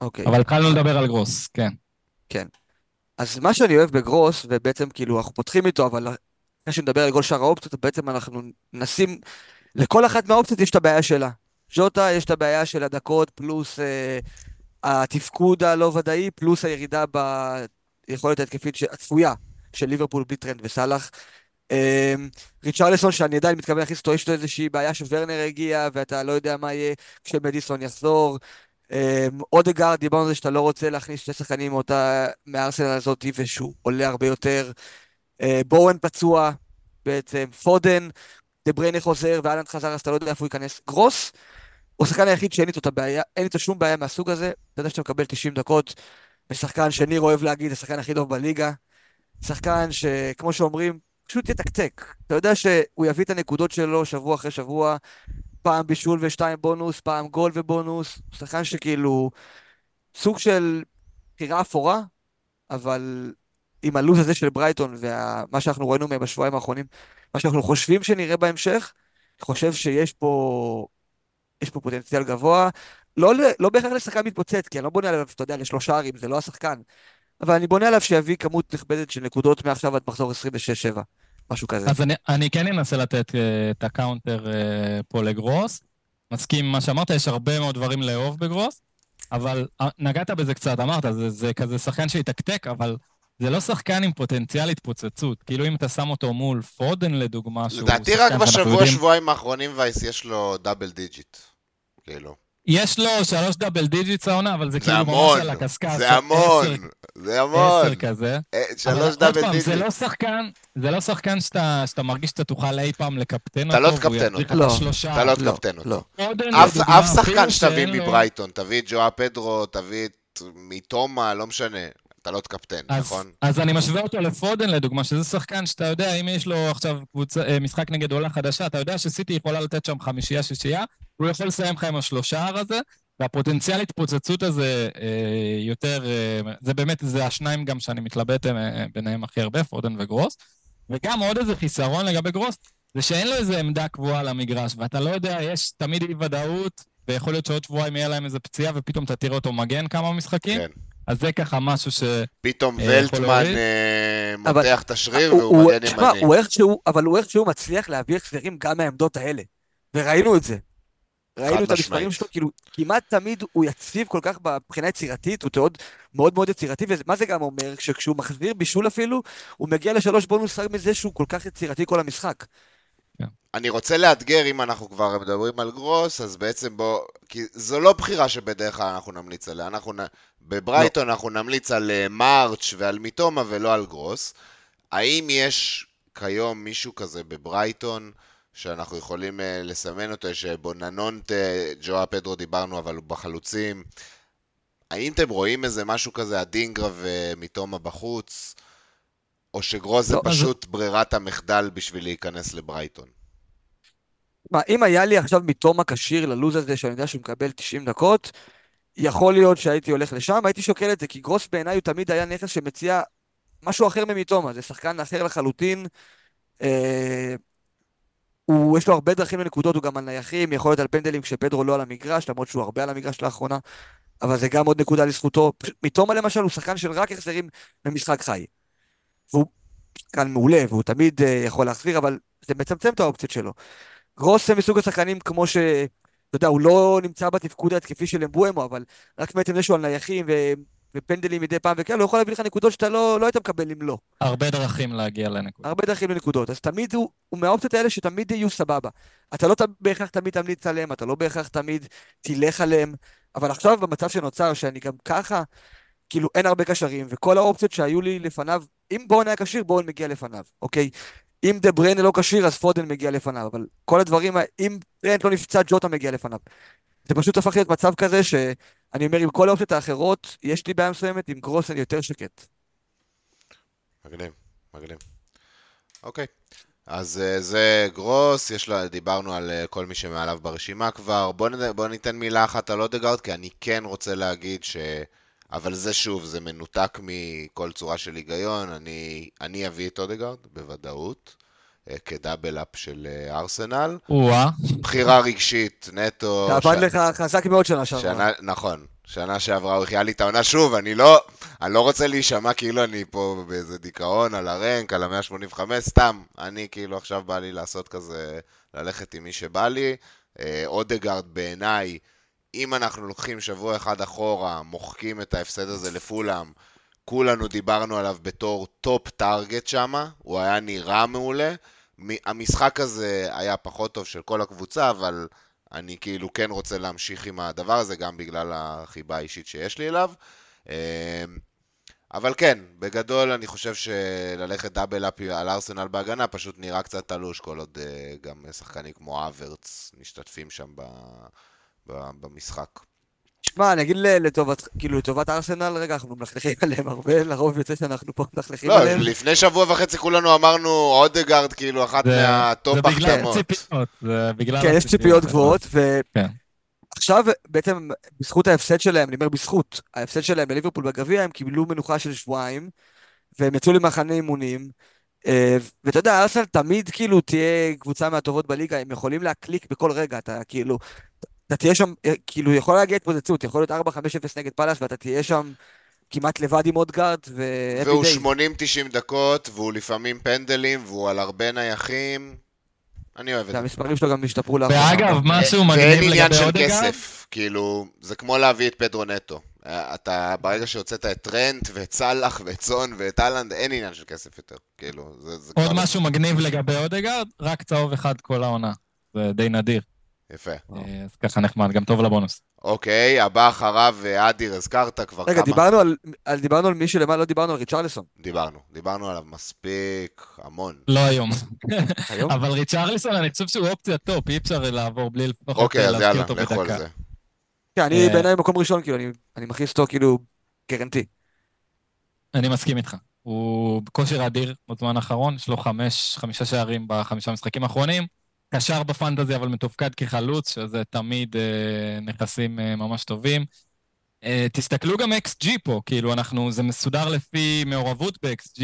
אוקיי. אבל התחלנו לדבר על גרוס, כן. אז מה שאני אוהב בגרוס, ובעצם כאילו אנחנו פותחים איתו, אבל אחרי שנדבר על כל שאר האופציות, בעצם אנחנו נשים, לכל אחת מהאופציות יש את הבעיה שלה. ג'וטה, יש את הבעיה של הדקות פלוס אה, התפקוד הלא ודאי, פלוס הירידה ביכולת ההתקפית הצפויה של ליברפול בלי טרנד וסאלח. אה, ריצ'רלסון, שאני עדיין מתכוון להכניס אותו, יש לו איזושהי בעיה שוורנר הגיע, ואתה לא יודע מה יהיה כשמדיסון יחזור. אה, אודגרד, דיברנו על זה שאתה לא רוצה להכניס שתי שחקנים מאותה, מהארסנל הזאת, ושהוא עולה הרבה יותר. אה, בואן פצוע בעצם, פודן, דה בריינה חוזר ואלנד חזר, אז אתה לא יודע איפה הוא ייכנס. גרוס הוא השחקן היחיד שאין איתו את הבעיה, אין איתו שום בעיה מהסוג הזה. אתה יודע שאתה מקבל 90 דקות בשחקן שניר אוהב להגיד, השחקן הכי טוב בליגה. שחקן שכמו שאומרים, פשוט יתקתק. אתה יודע שהוא יביא את הנקודות שלו שבוע אחרי שבוע, פעם בישול ושתיים בונוס, פעם גול ובונוס. שחקן שכאילו, סוג של בחירה אפורה, אבל עם הלו"ז הזה של ברייטון ומה שאנחנו ראינו מהם בשבועיים האחרונים, מה שאנחנו חושבים שנראה בהמשך, אני חושב שיש פה, יש פה פוטנציאל גבוה. לא, לא בהכרח לשחקן מתפוצץ, כי אני לא בונה עליו, אתה יודע, לשלושה ערים, זה לא השחקן. אבל אני בונה עליו שיביא כמות נכבדת של נקודות מעכשיו עד מחזור 26-7, משהו כזה. אז אני, אני כן אנסה לתת uh, את ה counter uh, פה לגרוס. מסכים עם מה שאמרת, יש הרבה מאוד דברים לאהוב בגרוס, אבל uh, נגעת בזה קצת, אמרת, זה, זה כזה שחקן שיתקתק, אבל זה לא שחקן עם פוטנציאל התפוצצות. כאילו אם אתה שם אותו מול פודן לדוגמה, שהוא לדעתי רק בשבוע, שבועיים האחרונים וייס יש לו double digit. כאילו. יש לו שלוש double digits העונה, אבל זה, כאילו ממש על הקשקש. זה המון, זה המון. עשר כזה. אה, שלוש double digit. זה לא שחקן, זה לא שחקן שאתה, שאתה מרגיש שאתה תוכל אי פעם לקפטן אותו. אתה לא תקפטן אותו. לא, אתה לא תקפטן אותו. אף שחקן שתביא מברייטון, תביא את ג'ואה פדרו, תביא את מתומה, לא משנה. אתה לא קפטן, נכון? אז אני משווה אותו לפודן לדוגמה, שזה שחקן שאתה יודע, אם יש לו עכשיו קבוצה, אה, משחק נגד עולה חדשה, אתה יודע שסיטי יכולה לתת שם חמישייה-שישייה, הוא יכול לסיים לך עם השלושה הזה, והפוטנציאל התפוצצות הזה אה, יותר, אה, זה באמת, זה השניים גם שאני מתלבט אה, ביניהם הכי הרבה, פודן וגרוס. וגם עוד איזה חיסרון לגבי גרוס, זה שאין לו איזה עמדה קבועה על המגרש, ואתה לא יודע, יש תמיד אי ודאות, ויכול להיות שעוד שבועיים יהיה להם איזה פציעה, ופתאום אתה תראה אותו מגן כמה משחקים. כן. אז זה ככה משהו ש... פתאום אה, ולטמן אה, מותח את השריר והוא מגן ימני. אבל הוא איכשהו מצליח להביא החזרים גם מהעמדות האלה. וראינו את זה. ראינו את המספרים שלו, כאילו, כמעט תמיד הוא יציב כל כך מבחינה יצירתית, הוא מאוד מאוד מאוד יצירתי, ומה זה גם אומר? שכשהוא מחזיר בישול אפילו, הוא מגיע לשלוש בונוס רק מזה שהוא כל כך יצירתי כל המשחק. כן. אני רוצה לאתגר, אם אנחנו כבר מדברים על גרוס, אז בעצם בוא... כי זו לא בחירה שבדרך כלל אנחנו נמליץ עליה. אנחנו נ... בברייטון לא. אנחנו נמליץ על אה, מרץ' ועל מיטומה ולא על גרוס. האם יש כיום מישהו כזה בברייטון שאנחנו יכולים uh, לסמן אותו? יש בוננונט, ג'ואה פדרו דיברנו, אבל הוא בחלוצים. האם אתם רואים איזה משהו כזה, הדינגרה ומיטומה בחוץ? או שגרוס זה לא, פשוט אז... ברירת המחדל בשביל להיכנס לברייטון? מה, אם היה לי עכשיו מתום הכשיר ללוז הזה, שאני יודע שהוא מקבל 90 דקות, יכול להיות שהייתי הולך לשם, הייתי שוקל את זה, כי גרוס בעיניי הוא תמיד היה נכס שמציע משהו אחר ממתומה, זה שחקן אחר לחלוטין. אה, הוא, יש לו הרבה דרכים לנקודות, הוא גם על נייחים, יכול להיות על פנדלים כשפדרו לא על המגרש, למרות שהוא הרבה על המגרש לאחרונה, אבל זה גם עוד נקודה לזכותו. מתומה למשל הוא שחקן של רק החזרים במשחק חי. והוא שחקן מעולה, והוא תמיד uh, יכול להחזיר, אבל זה מצמצם את האופציות שלו. גרוס זה מסוג השחקנים כמו ש... אתה יודע, הוא לא נמצא בתפקוד ההתקפי של אמבואמו, אבל רק בעצם זה שהוא על נייחים ו... ופנדלים מדי פעם וכאלה, הוא יכול להביא לך נקודות שאתה לא, לא היית מקבל אם לא. הרבה דרכים להגיע לנקודות. הרבה דרכים לנקודות, אז תמיד הוא, הוא מהאופציות האלה שתמיד יהיו סבבה. אתה לא בהכרח תמיד תמליץ עליהם, אתה לא בהכרח תמיד תלך עליהם, אבל עכשיו במצב שנוצר, שאני גם ככה, כאילו אין הרבה קשרים, וכל האופציות שהיו לי לפניו, אם בואן היה כשיר, בואן מגיע לפניו, אוקיי? אם דה בריינה לא כשיר, אז פודן מגיע לפניו, אבל כל הדברים, אם טרנט לא נפצע, ג'וטה מגיע לפניו. זה פשוט הפך להיות מצב כזה שאני אומר, עם כל האופציות האחרות, יש לי בעיה מסוימת, עם גרוס אני יותר שקט. מגניב, מגניב. אוקיי. אז uh, זה גרוס, יש לה, דיברנו על uh, כל מי שמעליו ברשימה כבר. בואו בוא ניתן מילה אחת על אודגרד, כי אני כן רוצה להגיד ש... אבל זה שוב, זה מנותק מכל צורה של היגיון. אני, אני אביא את אודגרד, בוודאות, אה, כדאבל אפ של אה, ארסנל. או-אה. בחירה רגשית, נטו. אתה עבד לך חזק מאוד שנה שעברה. נכון. שנה שעברה הוא החיה לי את העונה שוב, אני לא, אני לא רוצה להישמע כאילו אני פה באיזה דיכאון על ה rank, על ה-185, סתם. אני כאילו עכשיו בא לי לעשות כזה, ללכת עם מי שבא לי. אה, אודגרד בעיניי, אם אנחנו לוקחים שבוע אחד אחורה, מוחקים את ההפסד הזה לפולאם, כולנו דיברנו עליו בתור top target שמה, הוא היה נראה מעולה. המשחק הזה היה פחות טוב של כל הקבוצה, אבל אני כאילו כן רוצה להמשיך עם הדבר הזה, גם בגלל החיבה האישית שיש לי אליו. אמ, אבל כן, בגדול אני חושב שללכת דאבל אפ על ארסנל בהגנה פשוט נראה קצת תלוש, כל עוד אה, גם שחקנים כמו אברץ משתתפים שם במשחק. שמע, אני אגיד לטובת, כאילו, לטובת ארסנל, רגע, אנחנו מלכלכים עליהם הרבה, לרוב יוצא שאנחנו פה מלכלכים לא, עליהם. לא, לפני שבוע וחצי כולנו אמרנו אודגרד, כאילו, אחת מהטופ החתמות. זה בגלל ציפיות, זה בגלל כן, יש ציפיות גבוהות, ועכשיו, כן. בעצם, בזכות ההפסד שלהם, אני אומר בזכות, ההפסד שלהם לליברפול בגביע, הם קיבלו מנוחה של שבועיים, והם יצאו למחנה אימונים. אה, ואתה יודע, ארסנל תמיד כאילו תהיה קבוצה מהטובות בליגה, הם יכולים להקליק בכל רגע, אתה כאילו, אתה תהיה שם, אה, כאילו, יכול להגיע התפוצצות, יכול להיות 4-5-0 נגד פאלאס, ואתה תהיה שם כמעט לבד עם אודגארד, ו... והוא 80-90 דקות, והוא לפעמים פנדלים, והוא על הרבה נייחים. אני אוהב את זה. והמספרים שלו גם השתפרו לאחרונה. ואגב, משהו מגניב לגבי אודגארד... ואין עניין של כסף, כאילו, זה כמו להביא את פדרו נטו. אה, אתה, ברגע שהוצאת את טרנט, ואת סאלח, ואת סון, ואת אהלנד, אין עניין של כסף יותר. כאילו, זה... זה עוד משהו מגניב לגבי אודגארד, רק צהוב אחד כל העונה. זה די נדיר. יפה. אה, אז ככה נחמד, גם טוב לבונוס. אוקיי, הבא אחריו, אה, אדיר, הזכרת כבר רגע, כמה... רגע, דיברנו על, על, דיברנו על מי שלמה לא דיברנו על ריצ'רליסון. דיברנו, דיברנו עליו מספיק, המון. לא היום. היום? אבל ריצ'רליסון, אני חושב שהוא אופציה top, אי אפשר לעבור בלי לפחות אוקיי, אז יאללה, לכו על זה. כן, אני אה, בעיניי מקום ראשון, כאילו, אני, אני מכניס אותו כאילו guaranteed. אני מסכים איתך. הוא בכושר אדיר בזמן האחרון, יש לו חמש, חמישה שערים בחמישה משחקים האחרונים. קשר בפנטזי, אבל מתופקד כחלוץ, שזה תמיד אה, נכסים אה, ממש טובים. אה, תסתכלו גם XG פה, כאילו, אנחנו, זה מסודר לפי מעורבות ב-XG,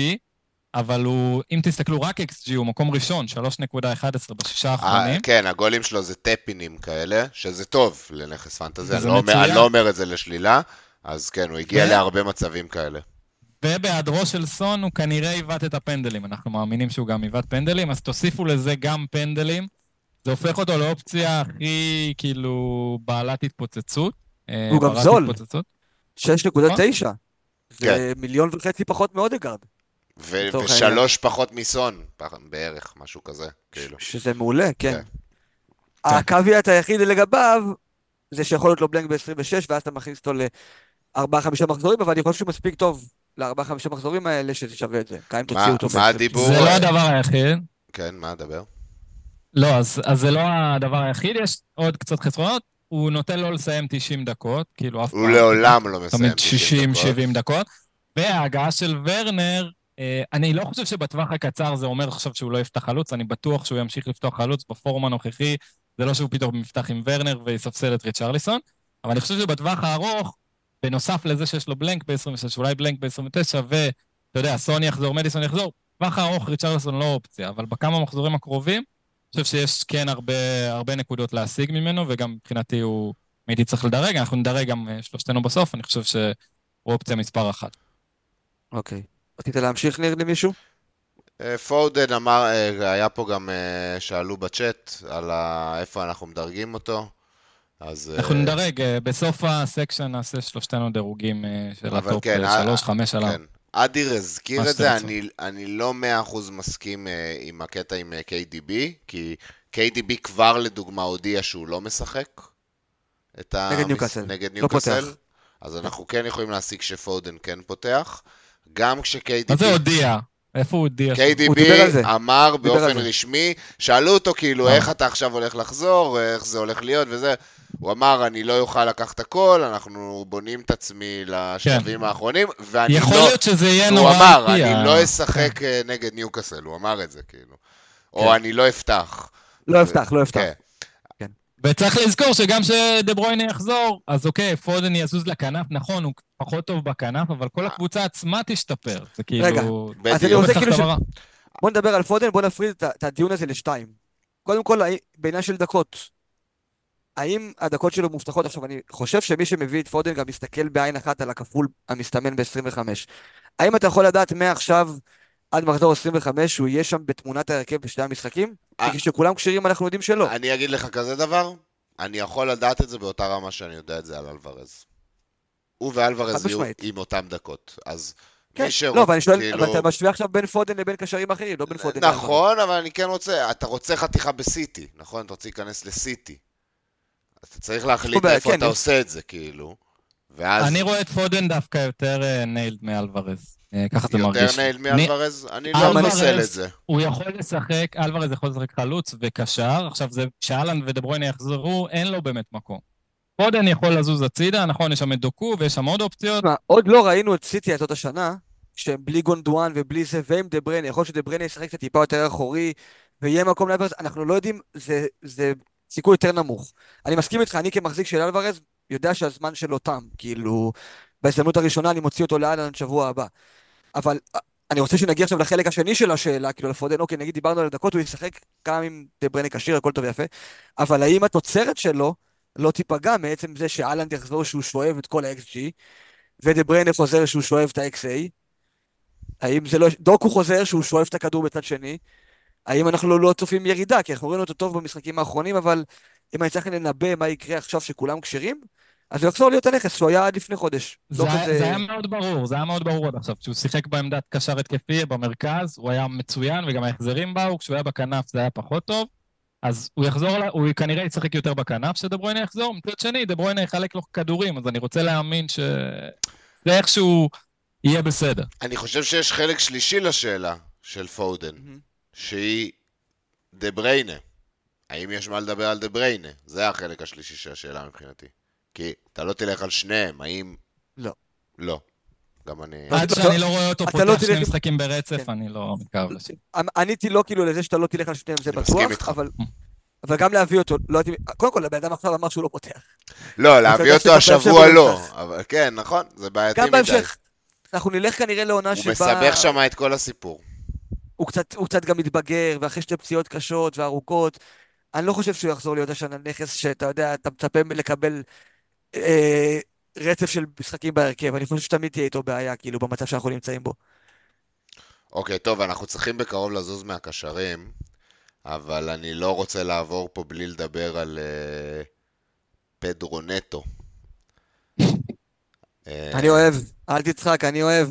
אבל הוא, אם תסתכלו רק XG, הוא מקום ראשון, 3.11 בשישה האחרונים. אה, כן, הגולים שלו זה טפינים כאלה, שזה טוב לנכס פנטזי, אני לא, אני לא אומר את זה לשלילה, אז כן, הוא הגיע ו... להרבה מצבים כאלה. ובהיעדרו של סון הוא כנראה עיוות את הפנדלים, אנחנו מאמינים שהוא גם עיוות פנדלים, אז תוסיפו לזה גם פנדלים. זה הופך אותו לאופציה הכי, כאילו, בעלת התפוצצות. אה, הוא גם זול. 6.9. זה כן. מיליון וחצי פחות מאודגרד. ושלוש פחות מסון, בערך, משהו כזה, כאילו. שזה מעולה, כן. כן. הקוויאט היחיד לגביו, זה שיכול להיות לו בלנק ב-26, ואז אתה מכניס אותו ל-4-5 מחזורים, אבל אני חושב שהוא מספיק טוב ל-4-5 מחזורים האלה, שזה שווה את זה. מה הדיבור? זה לא הדבר היחיד. כן, מה הדבר? לא, אז, אז זה לא הדבר היחיד, יש עוד קצת חסרונות. הוא נותן לו לסיים 90 דקות, כאילו אף פעם... הוא לעולם לא מסיים 90 דקות. 60-70 דקות. וההגעה של ורנר, אה, אני לא חושב שבטווח הקצר זה אומר עכשיו שהוא לא יפתח חלוץ, אני בטוח שהוא ימשיך לפתוח חלוץ בפורום הנוכחי. זה לא שהוא פתאום יפתח עם ורנר ויספסל את ריצ'רליסון, אבל אני חושב שבטווח הארוך, בנוסף לזה שיש לו בלנק ב-26, אולי בלנק ב-29, ואתה יודע, סוני יחזור, מדיסון יחזור, בטווח הארוך ריצ'רליסון לא אופציה, אבל בכמה מחזורים הקרובים, חושב שיש כן הרבה, הרבה נקודות להשיג ממנו, וגם מבחינתי הוא, אם הייתי צריך לדרג, אנחנו נדרג גם אה, שלושתנו בסוף, אני חושב שהוא אופציה מספר אחת. אוקיי. רצית להמשיך ניר למישהו? אה, פודן אמר, אה, היה פה גם, שאלו בצ'אט על איפה אנחנו מדרגים אותו. אז... אנחנו נדרג, בסוף ה section נעשה שלושתנו דירוגים של ה top כן, שלוש, חמש עליו. כן, אדיר הזכיר את זה, אני, אני לא מאה אחוז מסכים uh, עם הקטע עם uh, אה, KDB, כי KDB כבר לדוגמה הודיע שהוא לא משחק. את נגד המס... ניוקאסל. נגד לא ניוקאסל. לא אז אנחנו כן יכולים להסיק שפודן כן פותח. גם כש-KDB... מה זה הודיע? איפה הוא הודיע? KDB אמר באופן רשמי, שאלו אותו כאילו, איך אתה עכשיו הולך לחזור, איך זה הולך להיות וזה. הוא אמר, אני לא אוכל לקחת הכל, אנחנו בונים את עצמי לשלבים כן. האחרונים, ואני יכול לא... יכול להיות שזה יהיה נורא... הוא אמר, אני לא אשחק כן. נגד ניוקאסל, הוא אמר את זה, כאילו. כן. או אני לא אפתח. לא אפתח, לא אפתח. כן. כן. וצריך לזכור שגם כשדה ברויינה יחזור, אז אוקיי, פודן יזוז לכנף, נכון, הוא פחות טוב בכנף, אבל כל הקבוצה עצמה תשתפר. זה כאילו... רגע, אז אני רוצה כאילו ש... בוא נדבר על פודן, בוא נפריד את הדיון הזה לשתיים. קודם כל, בעניין של דקות, האם הדקות שלו מובטחות? עכשיו, אני חושב שמי שמביא את פודן גם מסתכל בעין אחת על הכפול המסתמן ב-25. האם אתה יכול לדעת מעכשיו עד מחזור 25 הוא יהיה שם בתמונת ההרכב בשני המשחקים? אה. כי כשכולם כשירים אנחנו יודעים שלא. אני אגיד לך כזה דבר, אני יכול לדעת את זה באותה רמה שאני יודע את זה על אלוורז. הוא ואלוורז יהיו. עם אותם דקות. אז כן, מי שרוצה, לא, אבל אני שואל, כאילו- אבל אתה משווה עכשיו בין פודן לבין קשרים אחרים, לא בין פודן נכון, אבל אני כן רוצה, אתה רוצה חתיכה בסיטי, נכון? אתה רוצה להיכנס לסיטי. אתה צריך להחליט איפה כן, אתה עושה את זה, כאילו. ואז אני רואה את פודן דווקא יותר nailed מאלוורז. אה, ככה זה מרגיש. יותר nailed אני- מאלוורז? אני לא פוסל את זה. הוא יכול לשחק, אלוורז יכול לשחק חלוץ וקשר, עכשיו זה, כשהאלנד ודה בריינה יחזרו, אין לו באמת מקום. פודן יכול לזוז הצידה, נכון, יש שם את דוקו ויש שם עוד אופציות. עוד לא ראינו את סיטי הזאת השנה, שהם בלי גונדואן ובלי זה, ועם דה בריינה, יכול להיות שדה בריינה ישחק קצת טיפה יותר אחורי, ויהיה מקום לאלוורז, אנחנו לא יודעים, זה, זה סיכוי יותר נמוך. אני מסכים איתך, אני כמחזיק של אלוורז, יודע שהזמן שלו תם, כאילו, בהזדמנות הראשונה אני מוציא אותו לאלן שבוע הבא. אבל אה, אני רוצה שנגיע עכשיו לחלק השני של השאלה, כאילו לפודן, אוקיי, נגיד דיברנו על דקות, הוא ישחק גם עם דה בריינה כשיר, הכל טוב ויפה, אבל האם התוצרת שלו לא תיפגע מעצם זה שאלנד יחזור שהוא שואב את כל ה-XG, ודה בריינה חוזר שהוא שואב את ה-XA? האם זה לא... דוקו חוזר שהוא שואב את הכדור בצד שני? האם אנחנו לא צופים ירידה? כי אנחנו ראינו אותו טוב במשחקים האחרונים, אבל אם אני צריך לנבא מה יקרה עכשיו שכולם כשרים, אז הוא יחזור להיות הנכס שהוא היה עד לפני חודש. זה, לא היה- כזה... זה היה מאוד ברור, זה היה מאוד ברור עד עכשיו. כשהוא שיחק בעמדת קשר התקפי במרכז, הוא היה מצוין וגם ההחזרים באו, כשהוא היה בכנף זה היה פחות טוב. אז הוא יחזור, הוא כנראה ישחק יותר בכנף שדברוינה יחזור. מצד שני, דברוינה יחלק לו כדורים, אז אני רוצה להאמין שזה איכשהו יהיה בסדר. אני חושב שיש חלק שלישי לשאלה של פודן, מהמם. שהיא דה בריינה. האם יש מה לדבר על דה בריינה? זה החלק השלישי של השאלה מבחינתי. כי אתה לא תלך על שניהם, האם... לא. לא. גם אני... לא, עד אתה- שאני לא רואה אותו אתה פותח לא שני משחקים ברצף, כן. אני לא מתקרב לשם. עניתי לא כאילו לזה שאתה לא תלך על שניהם, זה בטוח. אבל... אבל גם להביא אותו, לא הייתי... קודם כל, הבן אדם עכשיו אמר שהוא לא פותח. לא, להביא אותו השבוע הוא לא. אבל כן, נכון, זה בעייתי גם מדי. בהמשך, אנחנו נלך כנראה לעונה הוא שבה... מסבך שם את כל הסיפור. הוא קצת, הוא קצת גם מתבגר, ואחרי שתי פציעות קשות וארוכות, אני לא חושב שהוא יחזור להיות השנה נכס שאתה יודע, אתה מצפה לקבל אה, רצף של משחקים בהרכב. אני חושב שתמיד תהיה איתו בעיה, כאילו, במצב שאנחנו נמצאים בו. אוקיי, טוב, אנחנו צריכים בקרוב לזוז מהקשרים, אבל אני לא רוצה לעבור פה בלי לדבר על אה, פדרו נטו. אני אוהב, אל תצחק, אני אוהב.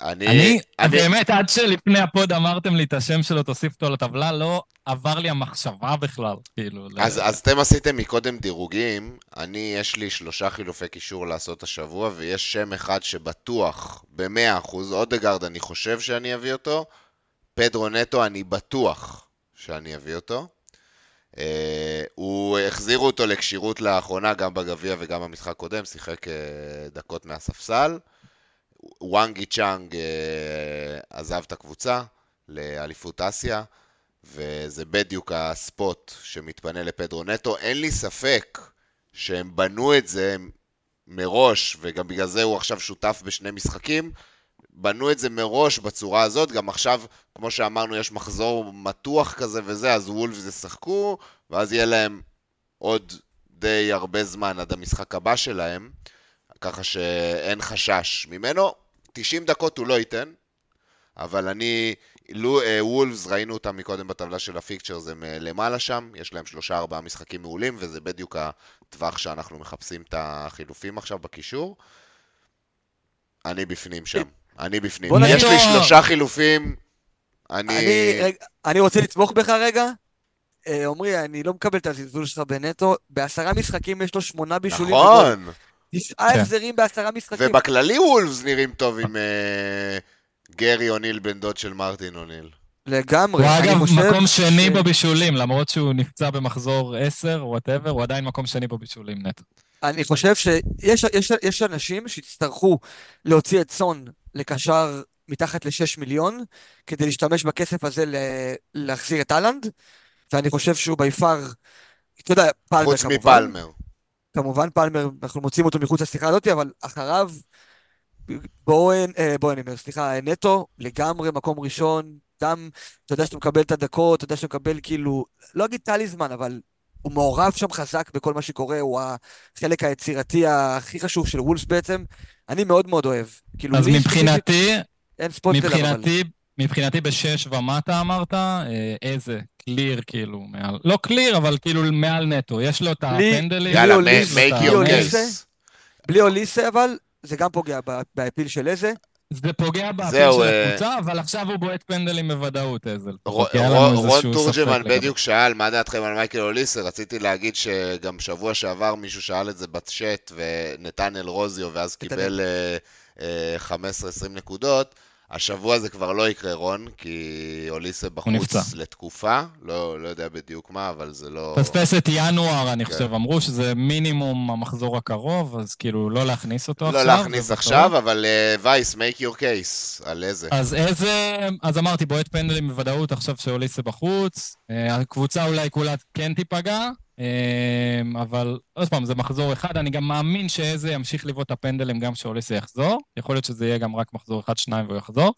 אני... אני, אני- באמת, עד שלפני הפוד אמרתם לי את השם שלו, תוסיף אותו לטבלה, לא עבר לי המחשבה בכלל, כאילו. ל- אז, אז אתם עשיתם מקודם דירוגים, אני, יש לי שלושה חילופי קישור לעשות השבוע, ויש שם אחד שבטוח, ב-100%, אודגרד אני חושב שאני אביא אותו, פדרו נטו אני בטוח שאני אביא אותו. Uh, הוא, החזירו אותו לכשירות לאחרונה, גם בגביע וגם במשחק קודם, שיחק uh, דקות מהספסל. וואנגי צ'אנג uh, עזב את הקבוצה לאליפות אסיה. וזה בדיוק הספוט שמתפנה לפדרו נטו. אין לי ספק שהם בנו את זה מראש, וגם בגלל זה הוא עכשיו שותף בשני משחקים, בנו את זה מראש בצורה הזאת, גם עכשיו, כמו שאמרנו, יש מחזור מתוח כזה וזה, אז וולפס ישחקו, ואז יהיה להם עוד די הרבה זמן עד המשחק הבא שלהם, ככה שאין חשש ממנו. 90 דקות הוא לא ייתן, אבל אני, לו, אה, וולפס, ראינו אותם מקודם בטבלה של הפיקצ'רס, הם אה, למעלה שם, יש להם שלושה ארבעה משחקים מעולים, וזה בדיוק הטווח שאנחנו מחפשים את החילופים עכשיו בקישור. אני בפנים שם, אני בפנים. יש לי שלושה חילופים, אני... אני, רוצה לתמוך בך רגע. אה, עמרי, אני לא מקבל את הזלזול שלך בנטו. בעשרה משחקים יש לו שמונה בישולים. נכון, תשעה כן. החזרים בעשרה משחקים. ובכללי וולפס נראים טוב עם אה, גרי אוניל, בן דוד של מרטין אוניל. לגמרי. הוא אני אגב חושב מקום שני בבישולים, למרות שהוא נפצע במחזור 10, whatever, הוא עדיין מקום שני בבישולים נטו. אני חושב שיש יש, יש אנשים שיצטרכו להוציא את סון לקשר מתחת ל-6 מיליון כדי להשתמש בכסף הזה להחזיר את אהלנד, ואני חושב שהוא ביפר, אתה יודע, פלמר חוץ. מפלמר. כמובן פלמר, אנחנו מוצאים אותו מחוץ לשיחה הזאת, אבל אחריו בואן, אה, בואן, אני אומר, סליחה, נטו, לגמרי מקום ראשון, גם, אתה יודע שאתה מקבל את הדקות, אתה יודע שאתה מקבל כאילו, לא אגיד טליזמן, אבל הוא מעורב שם חזק בכל מה שקורה, הוא החלק היצירתי הכי חשוב של וולס בעצם. אני מאוד מאוד אוהב. כאילו, אז מבחינתי, אין ספוט. מבחינתי, מבחינתי בשש ומטה אמרת, אה, איזה קליר כאילו מעל, לא קליר, אבל כאילו מעל נטו, יש לו את הפנדלים. יאללה, make בלי your אוליסה? בלי אוליסה אבל, זה גם פוגע ב- בהפיל של איזה. זה פוגע באפיל זהו, של אה, הקבוצה, אבל עכשיו הוא בועט פנדלים בוודאות, איזל. רון תורג'מן בדיוק שאל מה דעתכם על מייקל אוליסר, רציתי להגיד שגם שבוע שעבר מישהו שאל את זה בצ'אט ונתנאל רוזיו ואז. קיבל אה, אה, 15-20 נקודות. השבוע זה כבר לא יקרה רון, כי אוליסה בחוץ. לתקופה, לא, לא יודע בדיוק מה, אבל זה לא... פספס את ינואר, אני כן. חושב, אמרו שזה מינימום המחזור הקרוב, אז כאילו לא להכניס אותו לא עכשיו. להכניס זה עכשיו, בטוח. אבל אה, וייס, make your case, על איזה. אז איזה, אז אמרתי, בועט פנדלים בוודאות עכשיו שאוליסה בחוץ. אה, הקבוצה אולי כולה כן תיפגע, אבל עוד פעם, זה מחזור אחד. אני גם מאמין שאזה ימשיך לבעוט את הפנדלים גם כשאוליסה יחזור. יכול להיות שזה יהיה גם רק מחזור אחד, שניים והוא יחזור.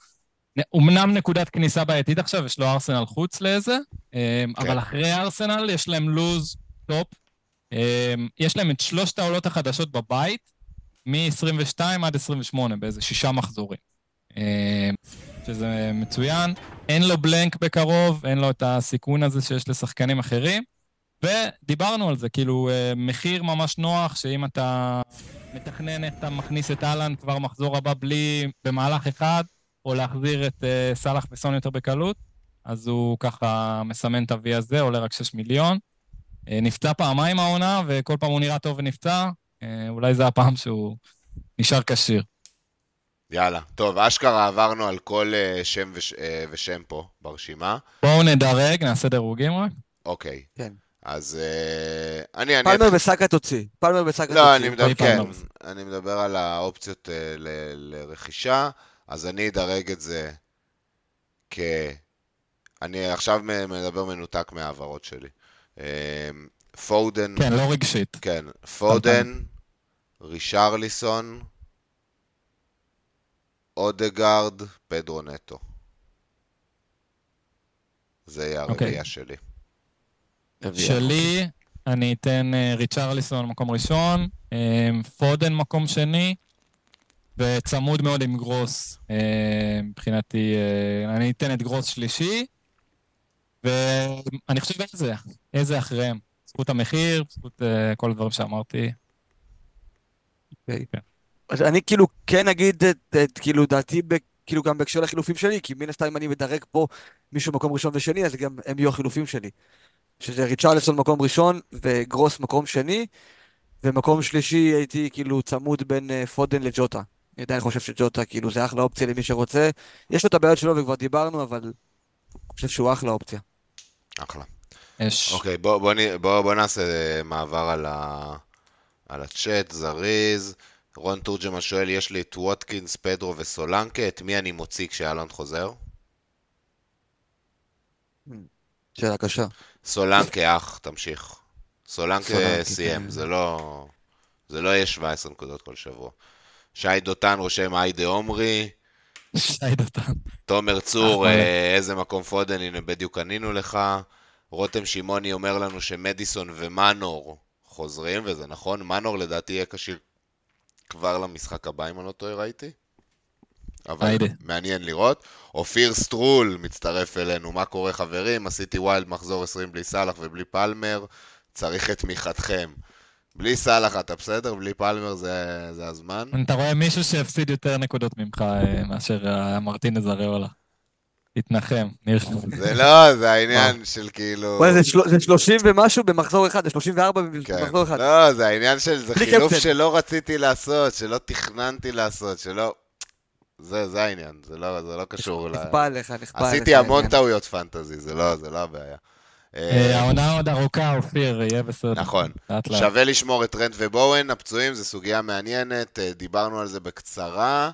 אמנם נקודת כניסה בעייתית עכשיו, יש לו ארסנל חוץ לאזה, אה, אבל אחרי ארסנל יש להם לוז top. אה, יש להם את שלושת העולות החדשות בבית, מ-22 עד 28, באיזה שישה מחזורים. שזה מצוין. אין לו בלנק בקרוב, אין לו את הסיכון הזה שיש לשחקנים אחרים. ודיברנו על זה, כאילו, אה, מחיר ממש נוח, שאם אתה מתכנן איך אתה מכניס את אהלן כבר מחזור הבא בלי, במהלך אחד, או להחזיר את אה, סאלח וסון יותר בקלות, אז הוא ככה מסמן את ה-V הזה, עולה רק 6 מיליון. אה, נפצע פעמיים העונה, וכל פעם הוא נראה טוב ונפצע. אה, אולי זה הפעם שהוא נשאר כשיר. יאללה. טוב, אשכרה עברנו על כל אה, שם וש, אה, ושם פה ברשימה. בואו נדרג, נעשה דירוגים רק. אוקיי. כן. אז אה, אני... אני פלמר וסאקה תוציא. פלמר וסאקה לא, אני תוציא. מדבר, רועי כן, פלמר. אני מדבר על האופציות אה, ל- לרכישה, אז אני אדרג את זה כ... אני עכשיו מדבר מנותק מההעברות שלי. אה, פודן, כן, לא רגשית. כן, פודן, רישרליסון, אודגרד, פדרו נטו. זה יהיה אוקיי. הרביעייה שלי. שלי, אני אתן אה, ריצ'רליסון מקום ראשון, אה, פודן מקום שני, וצמוד מאוד עם גרוס. אה, מבחינתי, אני אתן את גרוס שלישי, ואני חושב איזה, איזה אחריהם. זכות המחיר, זכות כל הדברים שאמרתי. אז אני כאילו כן אגיד את, כאילו דעתי, כאילו גם בהקשר לחילופים שלי, כי מן הסתם אם אני מדרג פה מישהו מקום ראשון ושני, אז גם הם יהיו החילופים שלי. שזה ריצ'רלסון מקום ראשון וגרוס מקום שני, ומקום שלישי הייתי כאילו צמוד בין אה, פודן לג'וטה. אני עדיין חושב שג'וטה כאילו זה אחלה אופציה למי שרוצה. יש לו את הבעיות שלו וכבר דיברנו, אבל אני חושב שהוא אחלה אופציה. אחלה. אש. אוקיי, בוא, בוא, בוא, בוא נעשה מעבר על, ה, על הצ'אט, זריז. רון תורג'מן שואל, יש לי את ווטקינס, פדרו וסולנקה, את מי אני מוציא כשאלון חוזר? שאלה קשה. סולנקה, אח, תמשיך. סולנקה סיים, כן. זה לא... זה לא יהיה 17 נקודות כל שבוע. שי דותן רושם היידה עומרי, שי דותן. תומר צור, אחלה. אה, איזה מקום פודן, הנה בדיוק ענינו לך. רותם שמעוני אומר לנו שמדיסון ומנור חוזרים, וזה נכון, מנור לדעתי יהיה כשיר כבר למשחק הבא, אם אני לא טועה, ראיתי. אבל היידה. מעניין לראות. אופיר סטרול מצטרף אלינו, מה קורה חברים? עשיתי wild מחזור 20 בלי סאלח ובלי פלמר, צריך את תמיכתכם. בלי סאלח אתה בסדר? בלי פלמר זה, זה הזמן? אתה רואה מישהו שהפסיד יותר נקודות ממך אה, מאשר אה, מרטינז אריולה. תתנחם, ניר. זה לא, זה העניין של כאילו... וואי, זה של- זה 30 ומשהו במחזור אחד, זה 34 כן. במחזור אחד. לא, זה העניין של, זה חילוף קפטן. שלא רציתי לעשות, שלא תכננתי לעשות, שלא... זה, זה העניין, זה לא, זה לא קשור ל... נכפה עליך, נכפה עליך. עשיתי המון העניין. טעויות פנטזי, זה לא, זה לא הבעיה. אה, אה, העונה עוד ארוכה, אופיר, יהיה בסדר. נכון. שווה לשמור את טרנט ובואן, הפצועים, זו סוגיה מעניינת, אה, דיברנו על זה בקצרה.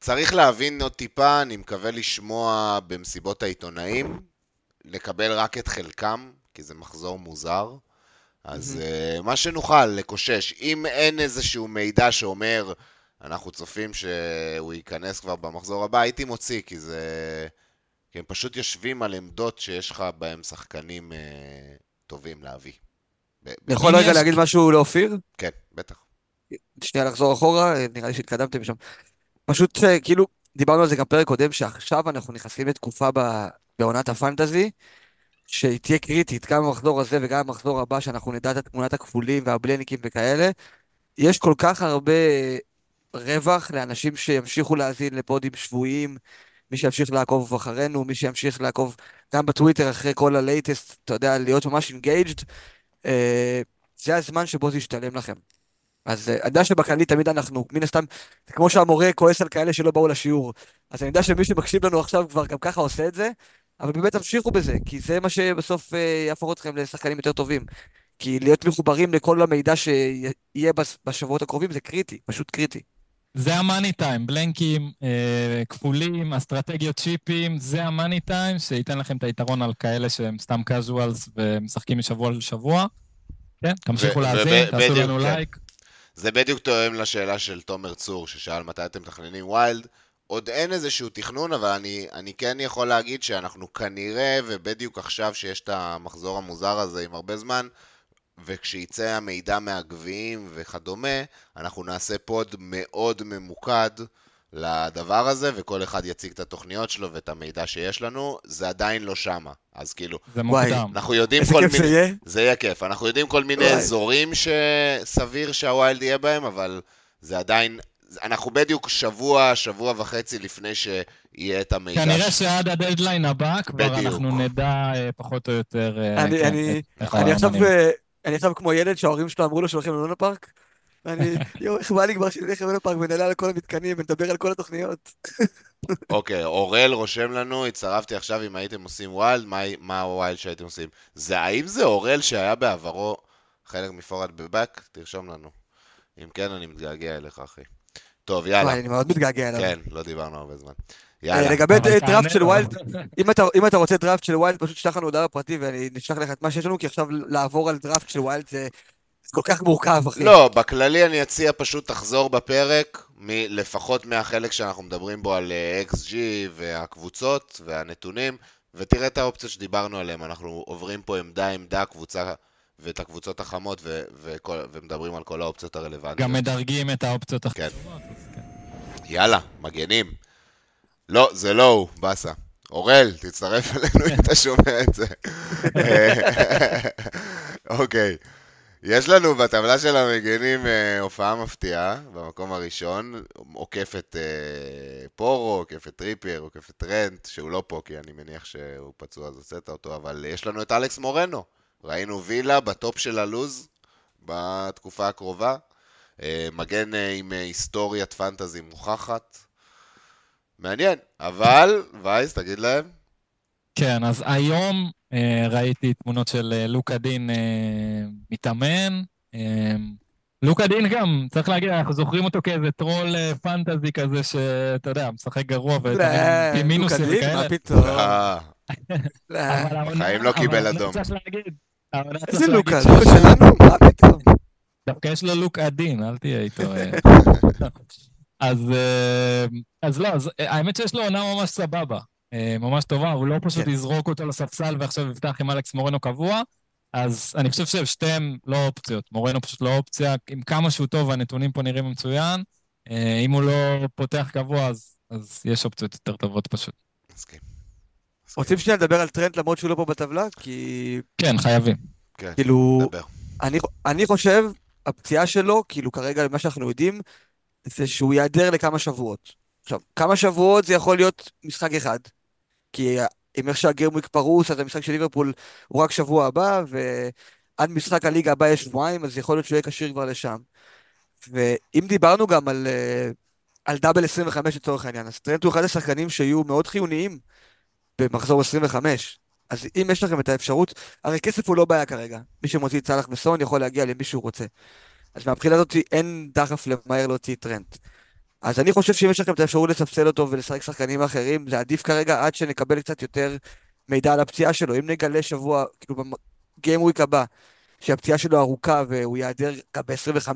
צריך להבין עוד טיפה, אני מקווה לשמוע במסיבות העיתונאים, לקבל רק את חלקם, כי זה מחזור מוזר. אז מה שנוכל, לקושש. אם אין איזשהו מידע שאומר, אנחנו צופים שהוא ייכנס כבר במחזור הבא, הייתי מוציא, כי זה... כי הם פשוט יושבים על עמדות שיש לך בהם שחקנים uh, טובים להביא. אני יכול רגע להגיד משהו לאופיר? כן, בטח. שנייה לחזור אחורה, נראה לי שהתקדמתם שם. פשוט אה, כאילו, דיברנו על זה גם פרק קודם, שעכשיו אנחנו נכנסים לתקופה ב- בעונת הפנטזי, שהיא תהיה קריטית, גם במחזור הזה וגם במחזור הבא, שאנחנו נדע את תמונת הכפולים והבלניקים וכאלה. יש כל כך הרבה רווח לאנשים שימשיכו להאזין לפודים שבועיים, מי שימשיך לעקוב אחרינו, מי שימשיך לעקוב גם בטוויטר אחרי כל ה latest, אתה יודע, להיות ממש engaged, זה הזמן שבו זה ישתלם לכם. אז אה, אני יודע שבכללי תמיד אנחנו, מן הסתם, זה כמו שהמורה כועס על כאלה שלא באו לשיעור. אז אני יודע שמי שמקשיב לנו עכשיו כבר גם ככה עושה את זה, אבל באמת תמשיכו בזה, כי זה מה שבסוף אה, יהפוך אתכם לשחקנים יותר טובים. כי להיות מחוברים לכל המידע שיהיה בש- בשבועות הקרובים זה קריטי, פשוט קריטי. זה המאני טיים, בלנקים, אה, כפולים, אסטרטגיות צ'יפים, זה המאני טיים שייתן לכם את היתרון על כאלה שהם סתם casuals ומשחקים משבוע לשבוע. כן, תמשיכו להאזין, תעשו בדיוק, לנו כן. לייק. זה בדיוק תואם לשאלה של תומר צור, ששאל מתי אתם מתכננים wild. עוד אין איזשהו תכנון, אבל אני, אני כן יכול להגיד שאנחנו כנראה, ובדיוק עכשיו שיש את המחזור המוזר הזה עם הרבה זמן, וכשיצא המידע מהגביעים וכדומה, אנחנו נעשה pod מאוד ממוקד לדבר הזה, וכל אחד יציג את התוכניות שלו ואת המידע שיש לנו, זה עדיין לא שמה. אז כאילו, זה וואי, מוקדם. אנחנו יודעים איזה כל כיף זה מיני... יהיה. זה יהיה כיף. אנחנו יודעים כל מיני וואי. אזורים שסביר שה wild יהיה בהם, אבל זה עדיין... אנחנו בדיוק שבוע, שבוע וחצי לפני שיהיה את המידע. כנראה ש- שעד הדדליין הבא כבר בדיוק. אנחנו נדע אה, פחות או יותר... אה, אני- כן, אני- אני עכשיו. אה, אני עכשיו כמו ילד שההורים שלו אמרו לו שהולכים ללונה פארק. ואני, יואו, איך בא לי כבר שנלך ללונה פארק ונעלה על כל המתקנים ונדבר על כל התוכניות. אוקיי, אורל רושם לנו, הצטרפתי עכשיו אם הייתם עושים wild, מה, מה ה wild שהייתם עושים? זה, האם זה אורל שהיה בעברו חלק מ Four At The Back? תרשום לנו. אם כן, אני מתגעגע אליך, אחי. טוב, יאללה. אני מאוד מתגעגע אליו. כן, לא דיברנו הרבה זמן. אה, יאללה. לגבי אבל דראפט של. wild, אם אתה, אם אתה רוצה דראפט של wild, פשוט שלח לנו הודעה בפרטי ואני נשלח לך את מה שיש לנו, כי עכשיו לעבור על דראפט של wild זה כל כך מורכב, אחי. לא, בכללי אני אציע פשוט תחזור בפרק, לפחות מהחלק שאנחנו מדברים בו על אה, XG והקבוצות והנתונים, ותראה את האופציות שדיברנו עליהן. אנחנו עוברים פה עמדה עמדה, קבוצה ואת הקבוצות החמות, ו- וכל- ומדברים על כל האופציות הרלוונטיות. גם מדרגים את האופציות כן. אז כן. יאללה, מגנים. לא, זה לא הוא, באסה. אורל, תצטרף אלינו אם אתה שומע את זה. אוקיי. יש לנו בטבלה של המגנים אה, הופעה מפתיעה, במקום הראשון, עוקף את אה, פורו, עוקף את טריפייר, עוקף את טרנט, שהוא לא פה כי אני מניח שהוא פצוע אז הוצאת אותו, אבל יש לנו את אלכס מורנו. ראינו וילה ב top של הלוז בתקופה הקרובה. אה, מגן אה, עם היסטוריית פנטזי מוכחת. מעניין, אבל, וייס, תגיד להם. כן, אז היום אה, ראיתי תמונות של אה, לוקה דין אה, מתאמן. אה, לוקה דין גם, צריך להגיד, אנחנו זוכרים אותו כאיזה טרול אה, פנטזי כזה, שאתה יודע, משחק גרוע לא, עם מינוסים לוקה דין, וכאלה. מה פתאום? אה, לא. העונה- בחיים לא קיבל אדום. איזה לוקה? לוקה שלנו? מה פתאום? דווקא יש לו לוק עדין, אל תהיה איתו. אז, אה, אז לא, אז אה, האמת שיש לו עונה ממש סבבה, אה, ממש טובה, הוא לא פשוט כן. יזרוק אותו לספסל ועכשיו יפתח עם אלכס מורנו קבוע, אז אני חושב ששתיהם לא אופציות. מורנו פשוט לא אופציה, עם כמה שהוא טוב, הנתונים פה נראים מצוין. אם הוא לא פותח קבוע, אז, אז יש אופציות יותר טובות פשוט. מסכים. מסכים. רוצים שנייה לדבר על טרנט למרות שהוא לא פה בטבלה? כי כן, חייבים. כן, כאילו, דבר. אני, אני חושב, הפציעה שלו, כאילו כרגע, מה שאנחנו יודעים, זה שהוא ייעדר לכמה שבועות. עכשיו, כמה שבועות זה יכול להיות משחק אחד. כי עם איך שה gameweek פרוס, אז המשחק של ליברפול הוא רק שבוע הבא, ועד משחק הליגה הבא יש שבועיים, אז יכול להיות שהוא יהיה כשיר כבר לשם. ואם דיברנו גם על, אה, על דאבל 25 לצורך העניין, אז טרנט הוא אחד השחקנים שיהיו מאוד חיוניים במחזור 25. אז אם יש לכם את האפשרות, הרי כסף הוא לא בעיה כרגע. מי שמוציא את סאלח וסון יכול להגיע למי שהוא רוצה. אז מהבחינה הזאת אין דחף למהר להוציא את טרנט. אז אני חושב שאם יש לכם את האפשרות לספסל אותו ולשחק שחקנים אחרים, זה עדיף כרגע עד שנקבל קצת יותר מידע על הפציעה שלו. אם נגלה שבוע, כאילו בגיימוויק הבא, שהפציעה שלו ארוכה והוא ייעדר גם ב-25,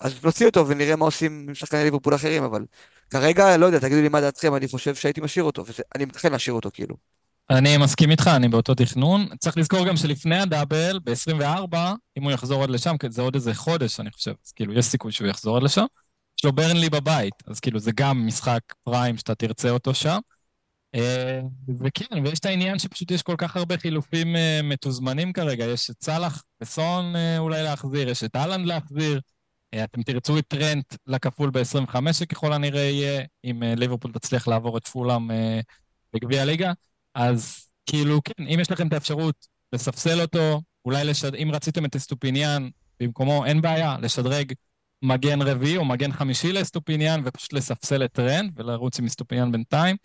אז נוציא אותו ונראה מה עושים עם שחקני ליברפול אחרים, אבל כרגע, לא יודע, תגידו לי מה דעתכם, אני חושב שהייתי משאיר אותו, ואני מתכן להשאיר אותו כאילו. אני מסכים איתך, אני באותו תכנון. צריך לזכור גם שלפני הדאבל, ב-24, אם הוא יחזור עד לשם, כי זה עוד איזה חודש, אני חושב, אז כאילו, יש סיכוי שהוא יחזור עד לשם. יש לו ברנלי בבית, אז כאילו זה גם משחק פריים שאתה תרצה אותו שם. אה, וכן, ויש את העניין שפשוט יש כל כך הרבה חילופים אה, מתוזמנים כרגע, יש את סאלח וסון אה, אולי להחזיר, יש את אהלנד להחזיר, אתם תרצו את טרנט לכפול ב-25 שככל הנראה יהיה, אם ליברפול תצליח לעבור את פולאם בגביע הליגה, אז כאילו, כן, אם יש לכם את האפשרות לספסל אותו, אולי לשד... אם רציתם את אסטופיניאן במקומו, אין בעיה, לשדרג מגן רביעי או מגן חמישי לאסטופיניאן ופשוט לספסל את טרנט ולרוץ עם אסטופיניאן בינתיים.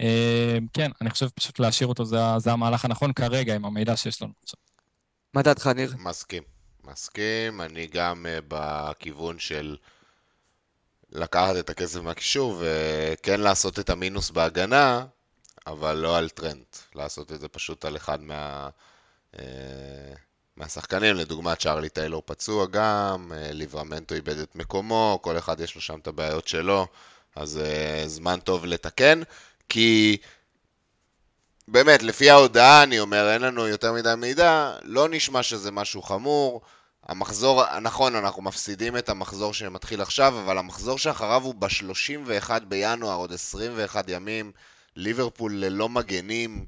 אמ, כן, אני חושב פשוט להשאיר אותו, זה, זה המהלך הנכון כרגע עם המידע שיש לנו עכשיו. מה דעתך, ניר? מסכים. מסכים, אני גם uh, בכיוון של לקחת את הכסף מהקישור וכן לעשות את המינוס בהגנה, אבל לא על טרנד. לעשות את זה פשוט על אחד מה... Uh, מהשחקנים, לדוגמה צ'ארלי טיילור פצוע גם, uh, ליברמנטו איבד את מקומו, כל אחד יש לו שם את הבעיות שלו, אז uh, זמן טוב לתקן. כי באמת, לפי ההודעה, אני אומר, אין לנו יותר מדי מידע, לא נשמע שזה משהו חמור. המחזור, נכון, אנחנו מפסידים את המחזור שמתחיל עכשיו, אבל המחזור שאחריו הוא ב-31 בינואר, עוד 21 ימים, ליברפול ללא מגנים,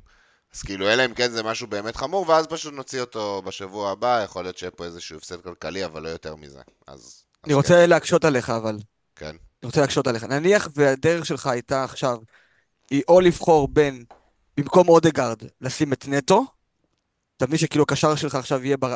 אז כאילו, אלא אם כן זה משהו באמת חמור, ואז פשוט נוציא אותו בשבוע הבא, יכול להיות שיהיה פה איזשהו הפסד כלכלי, אבל לא יותר מזה. אז... אני אז רוצה כן. להקשות עליך, אבל. כן. אני רוצה להקשות עליך. נניח והדרך שלך הייתה עכשיו היא או לבחור בין, במקום אודגרד, לשים את נטו, אתה מבין שכאילו הקשר שלך עכשיו יהיה בר...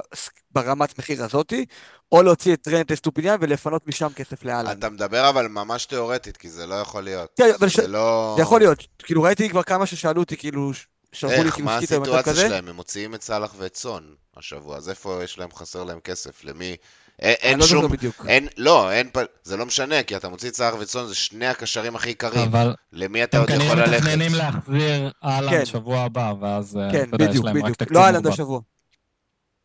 ברמת מחיר הזאתי, או להוציא את טרנט אסטופיניאן ולפנות משם כסף לאלן. אתה מדבר אבל ממש תיאורטית, כי זה לא יכול להיות. כן, אבל ש... זה לא... זה יכול להיות. כאילו ראיתי כבר כמה ששאלו אותי, כאילו, שלחו לי כאילו סקיטה במצב כזה. איך, מה הסיטואציה שלהם? הם מוציאים את סאלח ואת סון השבוע, אז איפה יש להם, חסר להם כסף? למי? אין לא שום, אין, לא, אין, זה לא משנה, כי אתה מוציא את סער וצאן, זה שני הקשרים הכי קרים. אבל... למי אתה עוד יכול ללכת? הם כנראה מתכננים להחזיר אהלן כן. שבוע הבא, ואז, אה, כן, אתה יודע, יש להם רק תקציב לא אהלן השבוע.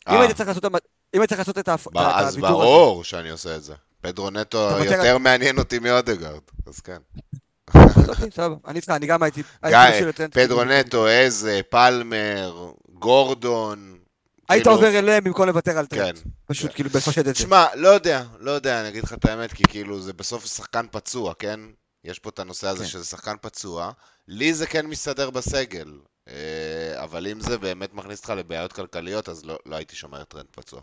אם היית צריך לעשות אם היית צריך לעשות את הוויתור הזה. אז ברור שאני עושה את זה. פדרו נטו יותר מעניין אותי מאודגרד, אז כן. אני איתך, אני גם הייתי... פדרו נטו, איזה, פלמר, גורדון, היית כאילו... עובר אליהם במקום לוותר על טרנט. כן. פשוט. כאילו לפשט את זה. שמע, לא יודע, לא יודע, אני אגיד לך את האמת, כי כאילו זה בסוף שחקן פצוע, כן? יש פה את הנושא הזה כן. שזה שחקן פצוע. לי זה כן מסתדר בסגל. אה, אבל אם זה באמת מכניס אותך לבעיות כלכליות, אז לא, לא הייתי שומר טרנט פצוע.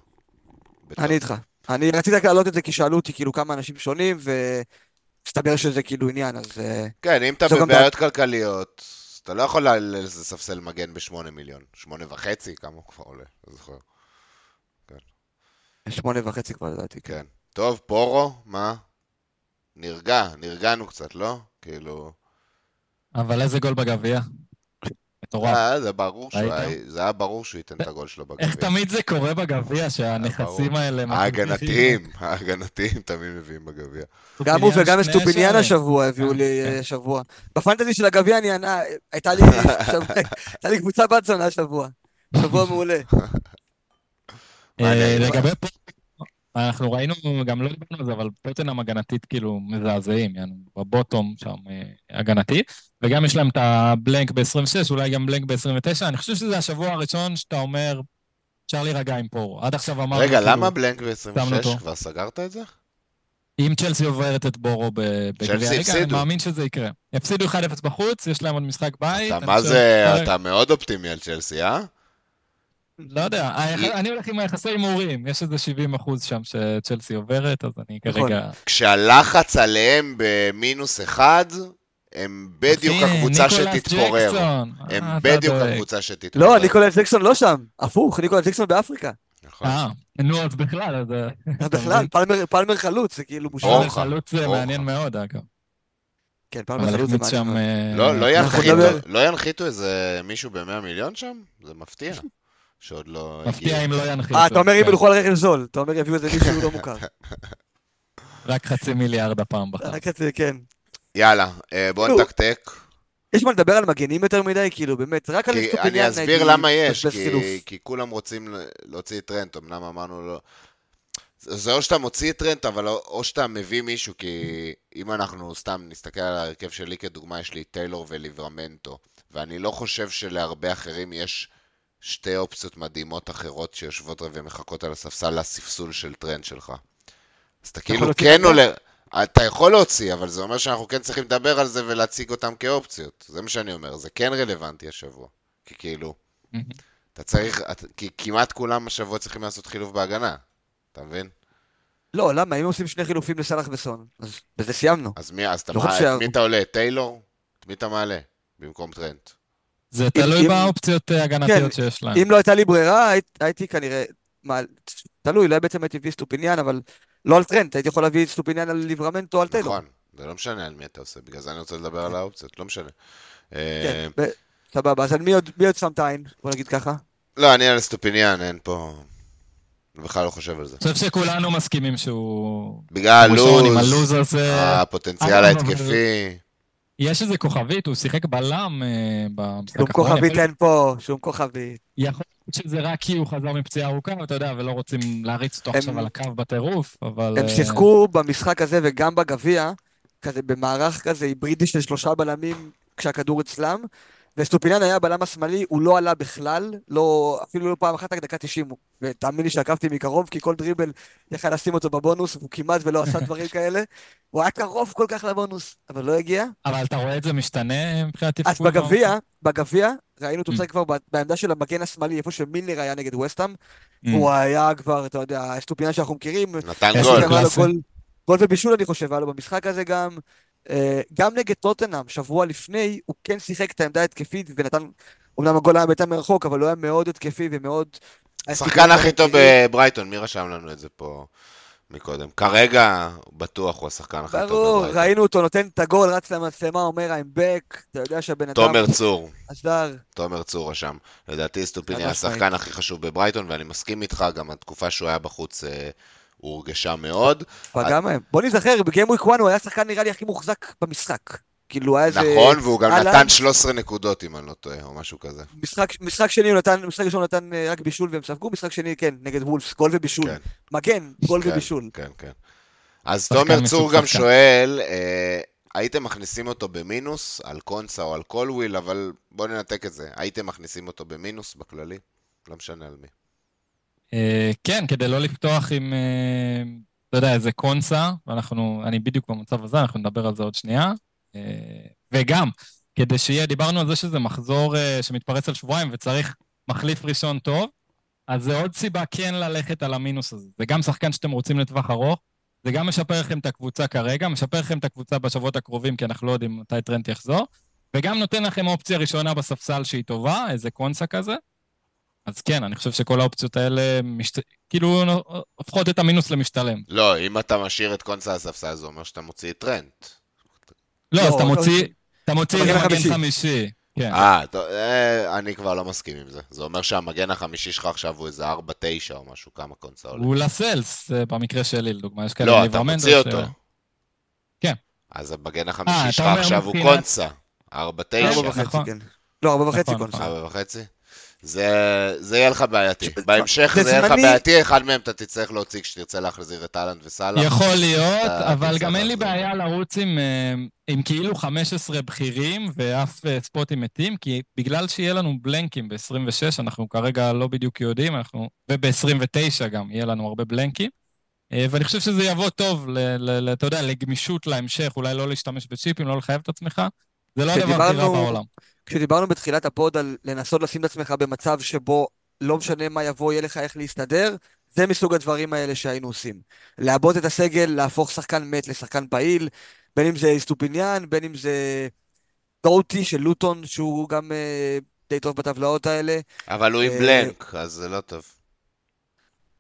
אני איתך. אני רציתי רק להעלות את זה כי שאלו אותי כאילו כמה אנשים שונים, והסתבר שזה כאילו עניין, אז... אה, כן, אם אתה בבעיות כלכליות, אתה לא יכול לספסל מגן בשמונה מיליון. שמונה וחצי, כמה הוא כבר עולה, לא זוכר. כן. שמונה וחצי כבר לדעתי. כן. טוב, פורו, מה? נרגע, נרגענו קצת, לא? כאילו... אבל איזה גול בגביע? מטורף. אה, זה ברור שהוא זה היה ברור שהוא ייתן את הגול שלו בגביע. איך תמיד זה קורה בגביע, שהנכסים האלה... ההגנתיים, ההגנתיים תמיד מביאים בגביע. גם הוא וגם אסטופיניאן השבוע הביאו לי כן, כן. שבוע. ב fantasy של הגביע אני ענה, הייתה לי קבוצה בת זונה השבוע. שבוע מעולה. אה, לגבי פה, אנחנו ראינו, גם לא דיברנו על זה, אבל טוטנהאם הגנתית כאילו מזעזעים, יענו, ב bottom שם אה, הגנתי, וגם יש להם את ה blank ב-26, אולי גם blank ב-29, אני חושב שזה השבוע הראשון שאתה אומר, אפשר להירגע עם פורו. עד עכשיו אמרנו... רגע, כאילו, למה בלנק ב-26? כבר סגרת את זה? אם צ'לסי עוברת את בורו בגביע הליגה, אני מאמין שזה יקרה. יפסידו 1-0 בחוץ, יש להם עוד משחק בית. אתה מה זה, אתה מאוד אופטימי על צ'לסי, אה? לא יודע, אני הולך עם היחסי הימורים, יש איזה 70 אחוז שם שצ'לסי עוברת, אז אני נכון. כרגע... כשהלחץ עליהם במינוס אחד, הם בדיוק הקבוצה שתתפורר. הם אה, בדיוק הקבוצה שתתפורר. לא, ניקולס ג'קסון לא שם, הפוך, ניקולס ג'קסון באפריקה. נכון. אה, נו, אז בכלל, אז... אה, בכלל, פלמר חלוץ, זה כאילו מושלם. פלמר חלוץ זה מעניין מאוד, אגב. כן, פלמר חלוץ זה מעניין מאוד. לא ינחיתו איזה מישהו ב-100 מיליון שם? זה מפתיע. שעוד לא. מפתיע אם לא ינחית. אה, אתה אומר אם ילכו על רכש זול. אתה אומר יביאו איזה מישהו לא מוכר. רק חצי מיליארד הפעם בחר. רק חצי, כן. יאללה, אה, בוא כאילו, נתקתק. יש מה לדבר על מגנים יותר מדי? כאילו, באמת, רק על סטופיניאן אני אסביר למה יש, כי כולם רוצים להוציא את טרנט, אמנם אמרנו לא... זה או שאתה מוציא את טרנט, אבל או שאתה מביא מישהו, כי אם אנחנו סתם נסתכל על ההרכב שלי כדוגמה, יש לי טיילור וליברמנטו, ואני לא חושב שלהרבה אחרים יש שתי אופציות מדהימות אחרות שיושבות ומחכות על הספסל לספסול של טרנט שלך. אז אתה כאילו כן עולה... אתה יכול להוציא, אבל זה אומר שאנחנו כן צריכים לדבר על זה ולהציג אותם כאופציות. זה מה שאני אומר, זה כן רלוונטי השבוע. כי כאילו. אתה צריך, את, כי כמעט כולם השבוע צריכים לעשות חילוף בהגנה. אתה מבין? לא, למה? אם עושים שני חילופים לסאלח וסון, אז בזה סיימנו. אז מי, אז אתה, לא מה, את מי אתה מעלה? את טיילור? את מי אתה מעלה? במקום טרנט. זה תלוי אם- באופציות אה, הגנתיות כן, שיש להם. אם לא הייתה לי ברירה, היית- הייתי כנראה... מה, תלוי, לא בעצם הייתי מביא סטופיניאן, אבל לא על טרנט, הייתי יכול להביא סטופיניאן על ליברמנטו או על טיילור. נכון, זה לא משנה על מי אתה עושה, בגלל זה אני רוצה לדבר על האופציות, לא משנה. אה, כן, סבבה, אז על מי עוד שם את העין? בוא נגיד ככה. לא, אני על סטופיניאן, אין פה... אני בכלל לא חושב על זה. אני חושב שכולנו מסכימים שהוא... בגלל הלו"ז, הלו"ז הזה. הפוטנציאל אבל- ההתקפי. יש איזה כוכבית, הוא שיחק בלם אה, במשחק שום האחרון. כוכבית יכול- אין פה, שום כוכבית. יכול להיות שזה רק כי הוא חזר מפציעה ארוכה, ואתה יודע, ולא רוצים להריץ אותו עכשיו על הקו בטירוף, אבל... הם אה, שיחקו במשחק הזה וגם בגביע, כזה במערך כזה היברידי של שלושה בלמים כשהכדור אצלם, וסטופיניאן היה הבלם השמאלי, הוא לא עלה בכלל, לא, אפילו לא פעם אחת רק דקה 90, ותאמין לי שעקבתי מקרוב, כי כל דריבל יכל לשים אותו בבונוס, והוא כמעט ולא עשה דברים כאלה. הוא היה קרוב כל כך לבונוס, אבל לא הגיע. אבל אתה רואה את זה משתנה מבחינת אז תפקוד? בגביע, בגביע, ראינו אותו Mm. כבר ב- בעמדה של המגן השמאלי, איפה שמילנר היה נגד ווסטהאם, Mm. הוא היה כבר, אתה יודע, הסטופיניאן שאנחנו מכירים, נתן גול. קלאסי. גול, גול ובישול אני חושב, היה לו במשחק הזה גם. אה, גם נגד טוטנאם, שבוע לפני, הוא כן שיחק את העמדה ההתקפית ונתן, אומנם הגול היה בעיטה מרחוק, אבל הוא היה מאוד התקפי ומאוד... השחקן הכי טוב בברייטון, מי רשם לנו את זה פה מקודם? כרגע, בטוח הוא השחקן הכי טוב ברור, בברייטון. ראינו אותו נותן את הגול, רץ למצלמה, אומר I'm back, אתה יודע שהבן אדם תומר צור, עזר. תומר צור רשם. לדעתי סטופיני. השחקן הכי חשוב בברייטון, ואני מסכים איתך, גם התקופה שהוא היה בחוץ הורגשה מאוד. פגע מהם. בוא נזכר, ב game week 1 הוא היה השחקן נראה לי הכי מוחזק במשחק. כאילו היה איזה... נכון, והוא גם. נתן 13 נקודות, אם אני לא טועה, או משהו כזה. משחק, משחק שני הוא נתן, משחק ראשון הוא נתן אה, רק בישול והם ספגו, משחק שני כן, נגד וולפס, גול ובישול. כן. מגן, גול כן, ובישול. כן, כן. אז תומר צור גם. שואל, אה, הייתם מכניסים אותו במינוס על קונסה או על קולוויל, אבל בואו ננתק את זה. הייתם מכניסים אותו במינוס בכללי? לא משנה על מי. אה, כן, כדי לא לפתוח עם, אתה יודע, איזה קונסה, ואנחנו, אני בדיוק במצב הזה, אנחנו נדבר על זה עוד שנייה. אה, וגם, כדי שיהיה, דיברנו על זה שזה מחזור שמתפרץ על שבועיים וצריך מחליף ראשון טוב, אז זה עוד סיבה כן ללכת על המינוס הזה. זה גם שחקן שאתם רוצים לטווח ארוך, זה גם משפר לכם את הקבוצה כרגע, משפר לכם את הקבוצה בשבועות הקרובים, כי אנחנו לא יודעים מתי טרנט יחזור, וגם נותן לכם אופציה ראשונה בספסל שהיא טובה, איזה קונסה כזה. אז כן, אני חושב שכל האופציות האלה משת... כאילו הופכות את המינוס למשתלם. לא, אם אתה משאיר את קונסה הספסל, זה אומר שאתה מוציא את טרנט. לא, אז לא, אתה מוציא, אתה מוציא המגן איזה מגן החמישי. חמישי. כן. אה, טוב, אה, אני כבר לא מסכים עם זה. זה אומר שהמגן החמישי שלך עכשיו הוא איזה 4-9 או משהו, כמה קונסה עולה. הוא לסלס, במקרה שלי, לדוגמה. יש כאלה לא, אתה ליברמנדו מוציא אותו. כן. אז המגן אה, החמישי שלך עכשיו הוא קונסה. 4-9. ארבע וחצי, נכון. כן. לא, ארבע וחצי נכון, קונסה. ארבע וחצי? זה, זה יהיה לך בעייתי. ש- בהמשך זה זה יהיה לך זמני. בעייתי, אחד מהם אתה תצטרך להוציא כשתרצה להחזיר את אהלנד וסאלח. יכול להיות, אתה אבל גם אין לי לחזור. בעיה לרוץ עם, אה, עם כאילו 15 בכירים ואף אה, ספוטים מתים, כי בגלל שיהיה לנו בלנקים ב-26, אנחנו כרגע לא בדיוק יודעים, אנחנו... וב-29 גם יהיה לנו הרבה בלנקים. אה, ואני חושב שזה יבוא טוב, ל- ל- ל- אתה יודע, לגמישות להמשך, אולי לא להשתמש בצ'יפים, לא לחייב את עצמך. זה לא הדבר הכי רע בעולם. כשדיברנו בתחילת ה pod על לנסות לשים את עצמך במצב שבו לא משנה מה יבוא, יהיה לך איך להסתדר, זה מסוג הדברים האלה שהיינו עושים. לעבות את הסגל, להפוך שחקן מת לשחקן פעיל, בין אם זה סטופיניאן, בין אם זה דאוטי של לוטון, שהוא גם אה, די טוב בטבלאות האלה. אבל הוא עם אה, blank, אז זה לא טוב.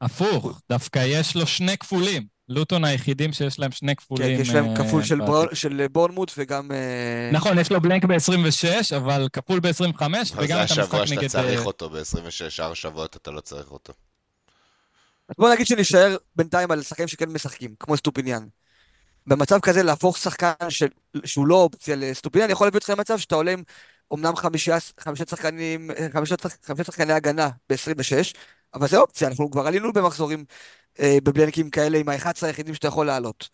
הפוך, דווקא יש לו שני כפולים. לוטון היחידים שיש להם שני כן, כפולים. כי יש להם אה, כפול של, בעתיד. בור, של בורנמוט וגם... אה, נכון, יש לו blank ב-26, אבל כפול ב-25, אבל זה וגם את המשחק השבוע שאתה נגד... צריך אה, אותו, ב-26 שאר השבועות אתה לא צריך אותו. אז בוא נגיד שנישאר בינתיים על שחקנים שכן משחקים, כמו סטופיניאן. במצב כזה להפוך שחקן ש... שהוא לא אופציה לסטופיניאן, יכול להביא אותך למצב שאתה עולה עם אומנם חמישה, חמישה שחקנים, חמישה, חמישה שחקני הגנה ב-26, אבל זה אופציה, אנחנו כבר עלינו במחזורים בבלנקים כאלה עם ה-11 היחידים שאתה יכול לעלות.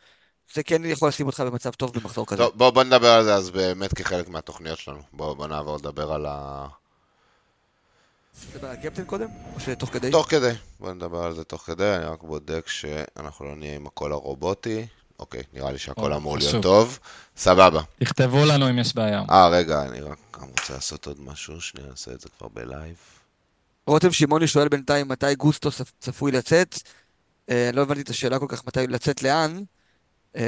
זה כן יכול לשים אותך במצב טוב במחזור כזה. טוב, בוא, בוא נדבר על זה אז באמת כחלק מהתוכניות שלנו. בוא, בוא נעבור לדבר על ה... נדבר על הקפטן קודם? או שתוך כדי? תוך כדי, בוא נדבר על זה תוך כדי, אני רק בודק שאנחנו לא נהיה עם הקול הרובוטי. אוקיי, נראה לי שהכל טוב, אמור חשוב. להיות טוב. סבבה. תכתבו לנו אם יש בעיה. אה, רגע, אני רק גם רוצה לעשות עוד משהו, שנייה, נעשה את זה כבר בלייב. רותם שמעוני שואל בינתיים מתי גוסטו צפ- צפוי לצאת. אה, לא הבנתי את השאלה כל כך מתי לצאת לאן, אה,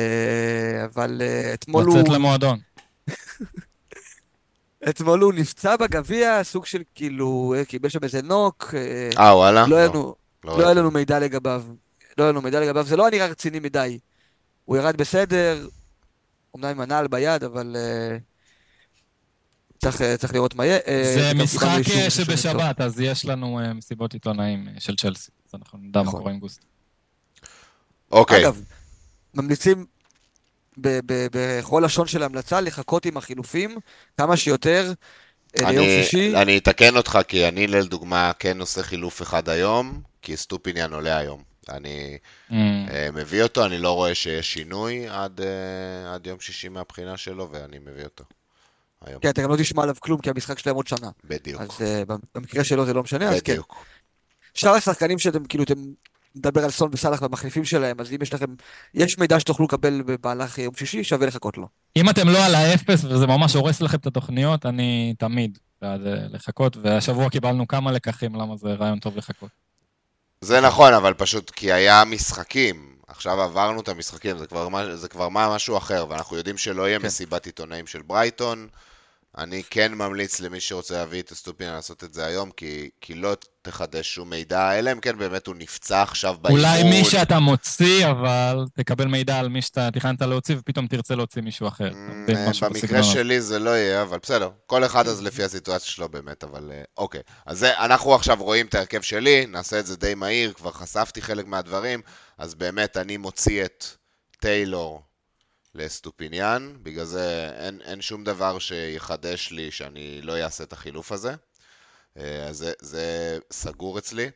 אבל אה, אתמול הוא... לצאת למועדון. אתמול הוא נפצע בגביע, סוג של כאילו, קיבל שם איזה נוק, אה, וואלה? לא היה לנו- לא לא היה ראיתי. לנו מידע לגביו. לא היה לנו מידע לגביו, זה לא נראה רציני מדי. הוא ירד בסדר, אמנם עם הנעל ביד, אבל אה, צריך צריך לראות מה יהיה. זה משחק. שבשבת, אז יש לנו מסיבות עיתונאים של צ'לסי, אז אנחנו נדע מה נכון. קורה עם גוסטו. אוקיי, אגב, ממליצים ב- ב- בכל לשון של המלצה לחכות עם החילופים כמה שיותר אה, ליום אני- שישי. אני אתקן אותך, כי אני לדוגמה כן עושה חילוף אחד היום, כי סטופיניאן עולה היום. אני אה, אה, מביא אותו, אני לא רואה שיש שינוי עד, אה, עד יום שישי מהבחינה שלו, ואני מביא אותו היום. כן, אתה גם לא תשמע עליו כלום, כי המשחק שלהם עוד שנה. בדיוק, אז אה, במקרה שלו זה לא משנה, אז כן. בדיוק. שאר השחקנים שאתם, כאילו, אתם מדבר על סון וסאלח והמחליפים שלהם, אז אם יש לכם, יש מידע שתוכלו לקבל במהלך יום שישי, שווה לחכות לו. אם אתם לא על האפס וזה ממש הורס לכם את התוכניות, אני תמיד בעד אה, לחכות, והשבוע קיבלנו כמה לקחים למה זה רעיון טוב לחכות. זה נכון, אבל פשוט כי היה משחקים. עכשיו עברנו את המשחקים, זה כבר, מה- זה כבר מה, משהו אחר, ואנחנו יודעים שלא יהיה כן. מסיבת עיתונאים של ברייטון. אני כן ממליץ למי שרוצה להביא את אסטופיאן לעשות את זה היום, כי, כי לא תחדש שום מידע, אלא אם כן באמת הוא נפצע עכשיו באימון. אולי מי שאתה מוציא, אבל תקבל מידע על מי שאתה תכננת להוציא, ופתאום תרצה להוציא מישהו אחר. משהו במקרה. שלי זה לא יהיה, אבל בסדר. כל אחד אז לפי הסיטואציה שלו באמת, אבל אה, אוקיי. אז זה, אנחנו עכשיו רואים את ההרכב שלי, נעשה את זה די מהיר, כבר חשפתי חלק מהדברים, אז באמת אני מוציא את טיילור לסטופיניאן, בגלל זה אין, אין שום דבר שיחדש לי שאני לא אעשה את החילוף הזה. אה, אז זה, זה סגור אצלי.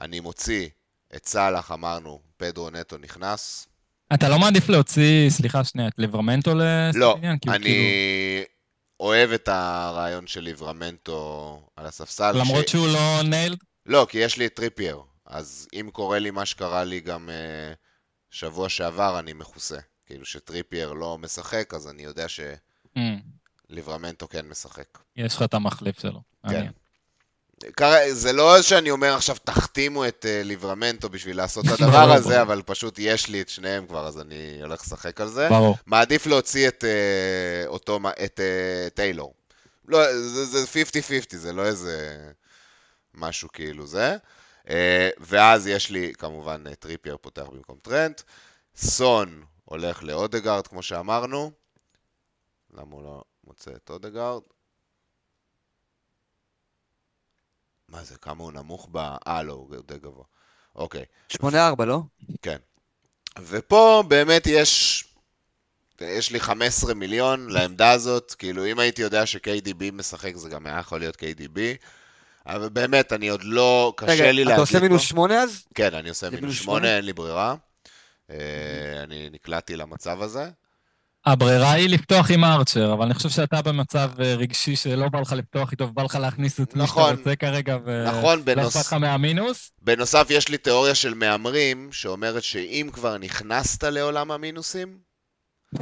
אני מוציא את סאלח, אמרנו, פדרו נטו נכנס. אתה לא מעדיף להוציא, סליחה שנייה, את ליברמנטו לא, לסטופיניאן? כי הוא אני כאילו- אוהב את הרעיון של ליברמנטו על הספסל. למרות ש- שהוא לא nailed? לא, כי יש לי את טריפייר, אז אם קורה לי מה שקרה לי גם אה, שבוע שעבר, אני מכוסה. כאילו שטריפייר לא משחק, אז אני יודע שליברמנטו כן משחק. יש לך את המחליף שלו. כן. זה לא שאני אומר עכשיו תחתימו את אה, ליברמנטו בשביל לעשות את הדבר ברור, הזה. אבל פשוט יש לי את שניהם כבר, אז אני הולך לשחק על זה. ברור. מעדיף להוציא את אה, אותו, את אה, טיילור. לא, זה, זה 50-50, זה לא איזה משהו כאילו זה. ואז יש לי כמובן טריפייר פותח במקום טרנט. סון הולך לאודגרד, כמו שאמרנו. למה הוא לא מוצא את אודגרד? מה זה, כמה הוא נמוך ב... אה, לא, הוא די גבוה. אוקיי. 8-4, לא? כן. ופה באמת יש, יש לי 15 מיליון לעמדה הזאת, כאילו אם הייתי יודע ש-KDB משחק זה גם היה יכול להיות KDB, אבל באמת אני עוד לא, קשה רגע, לי אתה להגיד עושה פה. מינוס 8 אז? כן, אני עושה מינוס מינוס 8, שמונה? אין לי ברירה. אה, אני נקלעתי למצב הזה. הברירה היא לפתוח עם ארצ'ר, אבל אני חושב שאתה במצב אה, רגשי שלא בא לך לפתוח איתו, ובא לך להכניס את מי שאתה נכון. רוצה כרגע, ו... נכון, בנוס... לך מהמינוס? בנוסף יש לי תיאוריה של מהמרים, שאומרת שאם כבר נכנסת לעולם המינוסים,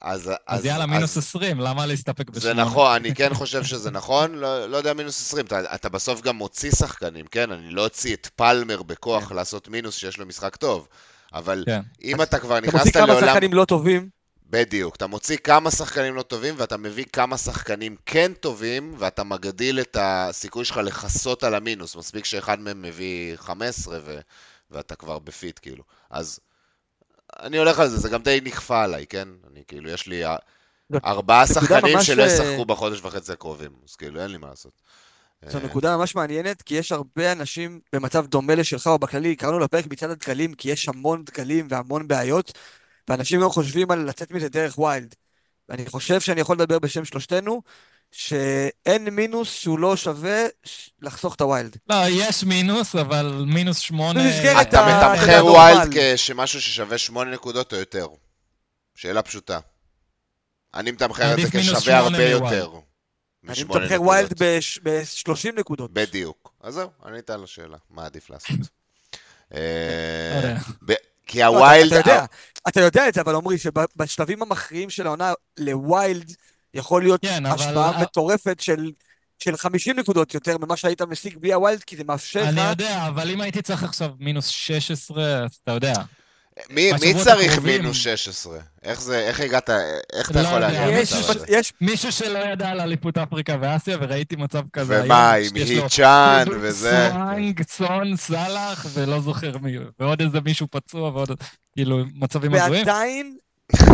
אז... אז יאללה, מינוס 20, למה להסתפק זה בשמונה? נכון, אני כן חושב שזה נכון, לא, לא יודע מינוס 20, אתה, אתה בסוף גם מוציא שחקנים, כן? אני לא אוציא את פלמר בכוח כן. לעשות מינוס שיש לו משחק טוב, אבל כן. אם אתה כבר אתה מוציא נכנסת כמה לעולם... שחקנים לא טובים, בדיוק, אתה מוציא כמה שחקנים לא טובים ואתה מביא כמה שחקנים כן טובים ואתה מגדיל את הסיכוי שלך לכסות על המינוס, מספיק שאחד מהם מביא 15 ו... ואתה כבר בפיט כאילו. אז אני הולך על זה, זה גם די נכפה עליי, כן? אני כאילו, יש לי ארבעה שחקנים שלא אה, ישחקו בחודש וחצי הקרובים, אז כאילו, אין לי מה לעשות. זו אה, נקודה ממש מעניינת, כי יש הרבה אנשים במצב דומה לשלך, או בכללי, קראנו לפרק מצד הדגלים, כי יש המון דגלים והמון בעיות, ואנשים גם חושבים על לצאת מזה דרך ויילד. ואני חושב שאני יכול לדבר בשם שלושתנו, שאין מינוס שהוא לא שווה לחסוך את ה wild. לא, יש מינוס, אבל מינוס שמונה... אתה מתמחר wild. כשמשהו ששווה 8 נקודות או יותר. שאלה פשוטה. אני מתמחר את זה כשווה שמונה הרבה. יותר. אני מתמחר. wild ב-30 נקודות. בדיוק. אז זהו, ענית על השאלה, מה עדיף לעשות. אה. ב- כי לא, אתה- ה wild... אתה יודע, אתה יודע את זה, אבל עמרי, שבשלבים המכריעים של העונה ל wild יכול להיות כן, השפעה מטורפת של, של 50 נקודות יותר ממה שהיית משיג בלי הוויילד, כי זה מאפשר לך... אני יודע, אבל אם הייתי צריך עכשיו מינוס 16, אז אתה יודע. מי, מי צריך הקרובים- מינוס 16? איך זה, איך הגעת, איך אתה לא יכול להגיע יש, למצב הזה? יש, מישהו שלא ידע על אליפות אפריקה ואסיה, וראיתי מצב כזה היום. ומה, עם היצ'אן וזה? סואנג, סון, סאלח, ולא זוכר מי, ועוד איזה מישהו פצוע, ועוד, כאילו, מצבים הזויים. ועדיין,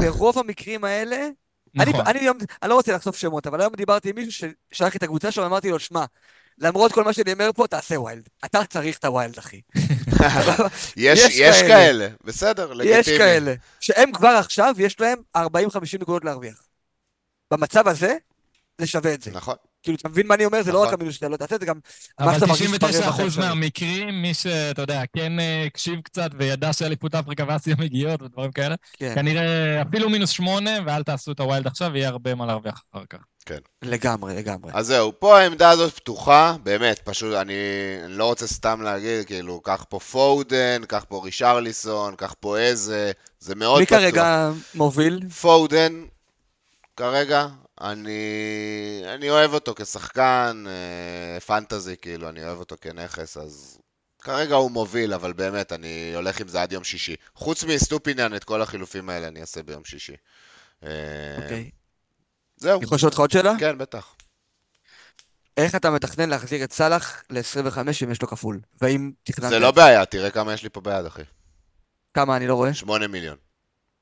ברוב המקרים האלה, אני, נכון. אני, היום, אני לא רוצה לחשוף שמות, אבל היום דיברתי עם מישהו ששלח את הקבוצה שלו, ואמרתי לו, שמע, למרות כל מה שאני אומר פה, תעשה wild. אתה צריך את ה wild, אחי. יש, יש יש כאלה. כאלה, בסדר, לגיטימי. יש כאלה, שהם כבר עכשיו, יש להם 40-50 נקודות להרוויח. במצב הזה, זה שווה את זה. נכון. כאילו, אתה מבין מה אני אומר? זה לא רק נכון. המינוס שאתה לא תעשה, זה גם מה אבל שאתה מרגיש ברווח 99% האפשרי. מהמקרים, מי שאתה יודע, כן אה, הקשיב קצת וידע שאליפות אפריקה ואסיה מגיעות ודברים כאלה, כן, כנראה אפילו מינוס שמונה, ואל תעשו את ה wild עכשיו, יהיה הרבה מה להרוויח אחר כך. לגמרי, לגמרי. אז זהו, פה העמדה הזאת פתוחה, באמת, פשוט אני, לא רוצה סתם להגיד, כאילו, קח פה פודן, קח פה רישרליסון, קח פה איזה, זה מאוד מי פתוח. כרגע מוביל? פודן, כרגע, אני, אני אוהב אותו כשחקן, אה, fantasy, כאילו, אני אוהב אותו כנכס, אז כרגע הוא מוביל, אבל באמת, אני הולך עם זה עד יום שישי. חוץ מסטופיניאן, את כל החילופים האלה אני אעשה ביום שישי. אה, אוקיי. זהו, אני יכול לשאול אותך עוד שאלה? כן, בטח. איך אתה מתכנן להחזיר את סאלח ל-25 אם יש לו כפול? והאם תכננת... זה לא בעיה, תראה כמה יש לי פה ביד, אחי. כמה אני לא רואה? 8 מיליון.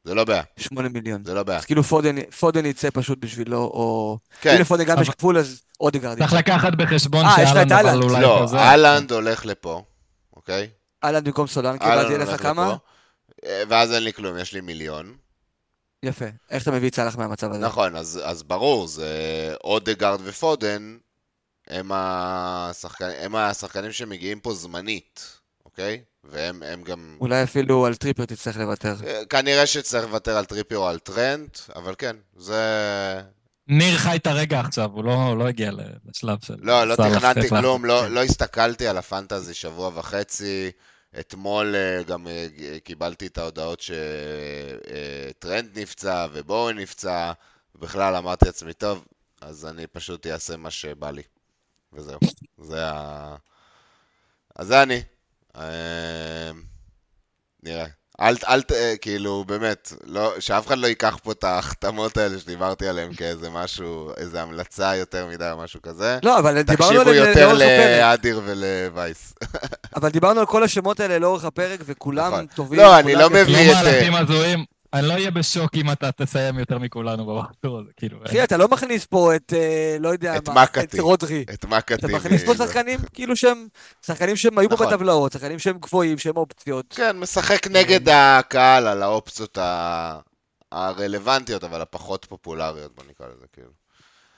זה לא בעיה, 8 מיליון. זה לא בעיה. אז כאילו פודן, פודן יצא פשוט בשבילו, או... כן, אם לפודן גם יש כפול, אז אודגרד צריך. לקחת בחשבון אה, שאלן אבל. אולי לא. אהלנד הולך לפה, אוקיי? האלנד במקום סולנקי, ואז יהיה לך כמה? אה, ואז אין לי כלום, יש לי מיליון. יפה. איך אתה מביא את סאלח מהמצב הזה? נכון, אז, אז ברור, זה אודגרד ופודן, הם, השחקנים, הם השחקנים שמגיעים פה זמנית, אוקיי? והם הם גם... אולי אפילו על טריפר תצטרך לוותר. אה, כנראה שצריך לוותר על טריפר או על טרנט, אבל כן, זה... ניר חי את הרגע עכשיו, הוא לא, הוא לא הגיע לשלב של... לא, לא תכננתי. כלום, לא, כן. לא הסתכלתי על הפנטזי שבוע וחצי. אתמול אה, גם אה, קיבלתי את ההודעות שטרנד נפצע ובואו נפצע. בכלל אמרתי לעצמי, טוב, אז אני פשוט אעשה מה שבא לי. וזהו. זה ה... אז זה אני. אה, נראה. אל, אל, ת- אה, כאילו, באמת, לא, שאף אחד לא ייקח פה את ההחתמות האלה שדיברתי עליהן כאיזה משהו, איזה המלצה יותר מדי או משהו כזה. לא, אבל דיברנו תקשיבו יותר לאורך הפרק. לאדיר ולווייס. אבל דיברנו על כל השמות האלה לאורך הפרק, וכולם נכון. טובים. לא, אני לא. מביא את. אני לא אהיה בשוק אם אתה תסיים יותר מכולנו במחזור הזה, כאילו. אחי, אתה לא מכניס פה את, אה, לא יודע את מה, מקאטי. את רודרי. את מקאטי. אתה מכניס פה שחקנים כאילו שהם, שחקנים שהם היו פה נכון. בטבלאות, שחקנים שהם גבוהים, שהם אופציות. כן, משחק נגד הקהל על האופציות ה- הרלוונטיות, אבל הפחות פופולריות, בוא נקרא לזה, כאילו.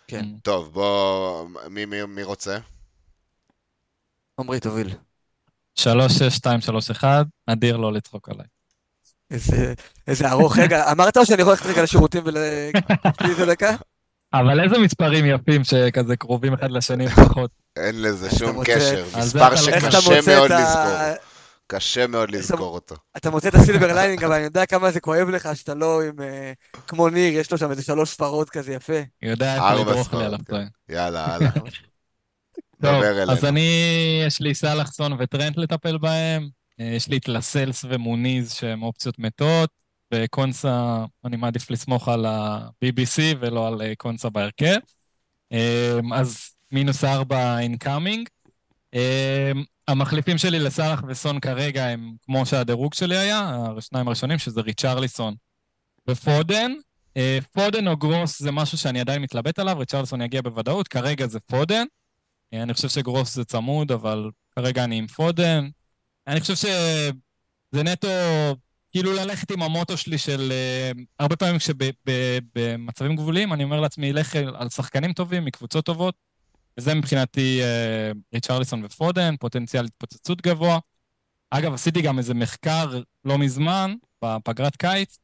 כן. טוב, בוא... מי- מי מי רוצה? עמרי, תוביל. שלוש, שש, שתיים, שלוש, אחד, אדיר לא לצחוק עליי. איזה- איזה ארוך. רגע, אמרת או שאני יכול ללכת רגע לשירותים ול... תני לי איזה דקה? אבל איזה מספרים יפים שכזה קרובים אחד לשני לפחות. אין לזה שום קשר. מספר איך שקשה מאוד. לזכור. קשה מאוד לזכור אותו. אתה מוצא את ה silver lining, אבל אני יודע כמה זה כואב לך שאתה לא עם... אה, כמו ניר, יש לו שם איזה שלוש ספרות כזה יפה. יודע ארבע לדרוך לי ספרות, על כן. יאללה, הלאה. טוב. אז אני, יש לי סאלח סון וטרנט לטפל בהם, יש לי את לסלס ומוניז שהם אופציות מתות, וקונסה, אני מעדיף לסמוך על ה-BBC ולא על אה, קונסה בהרכב. אה, אז מינוס ארבע incoming. המחליפים שלי לסאלח וסון כרגע הם כמו שהדירוג שלי היה, השניים הראשונים, שזה ריצ'רליסון ופודן. אה, פודן או גרוס זה משהו שאני עדיין מתלבט עליו, ריצ'רליסון יגיע בוודאות, כרגע זה פודן. אה, אני חושב שגרוס זה צמוד, אבל כרגע אני עם פודן. אני חושב שזה נטו, כאילו ללכת עם המוטו שלי של... אה, הרבה פעמים כשבמצבים גבוליים, אני אומר לעצמי, לך על שחקנים טובים, מקבוצות טובות, וזה מבחינתי אה, ריצ'רליסון ופודן, פוטנציאל התפוצצות גבוה. אגב, עשיתי גם איזה מחקר לא מזמן, בפגרת קיץ,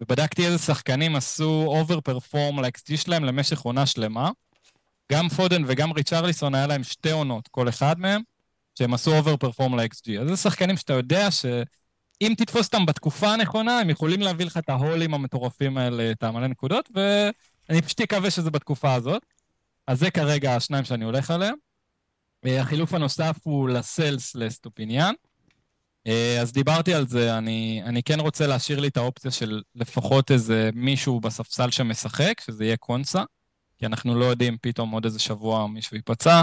ובדקתי איזה שחקנים עשו over perform ל-XG שלהם למשך עונה שלמה. גם פודן וגם ריצ'רליסון היה להם שתי עונות, כל אחד מהם, שהם עשו over perform ל-XG. אז זה שחקנים שאתה יודע אם תתפוס אותם בתקופה הנכונה, הם יכולים להביא לך את ה haul ים המטורפים האלה, את המלא נקודות, ואני פשוט אקווה שזה בתקופה הזאת. אז זה כרגע השניים שאני הולך עליהם. אה, החילוף הנוסף הוא לסלס לאסטופיניאן. אה, אז דיברתי על זה, אני, אני כן רוצה להשאיר לי את האופציה של לפחות איזה מישהו בספסל שמשחק, שזה יהיה קונסה, כי אנחנו לא יודעים, פתאום עוד איזה שבוע מישהו ייפצע.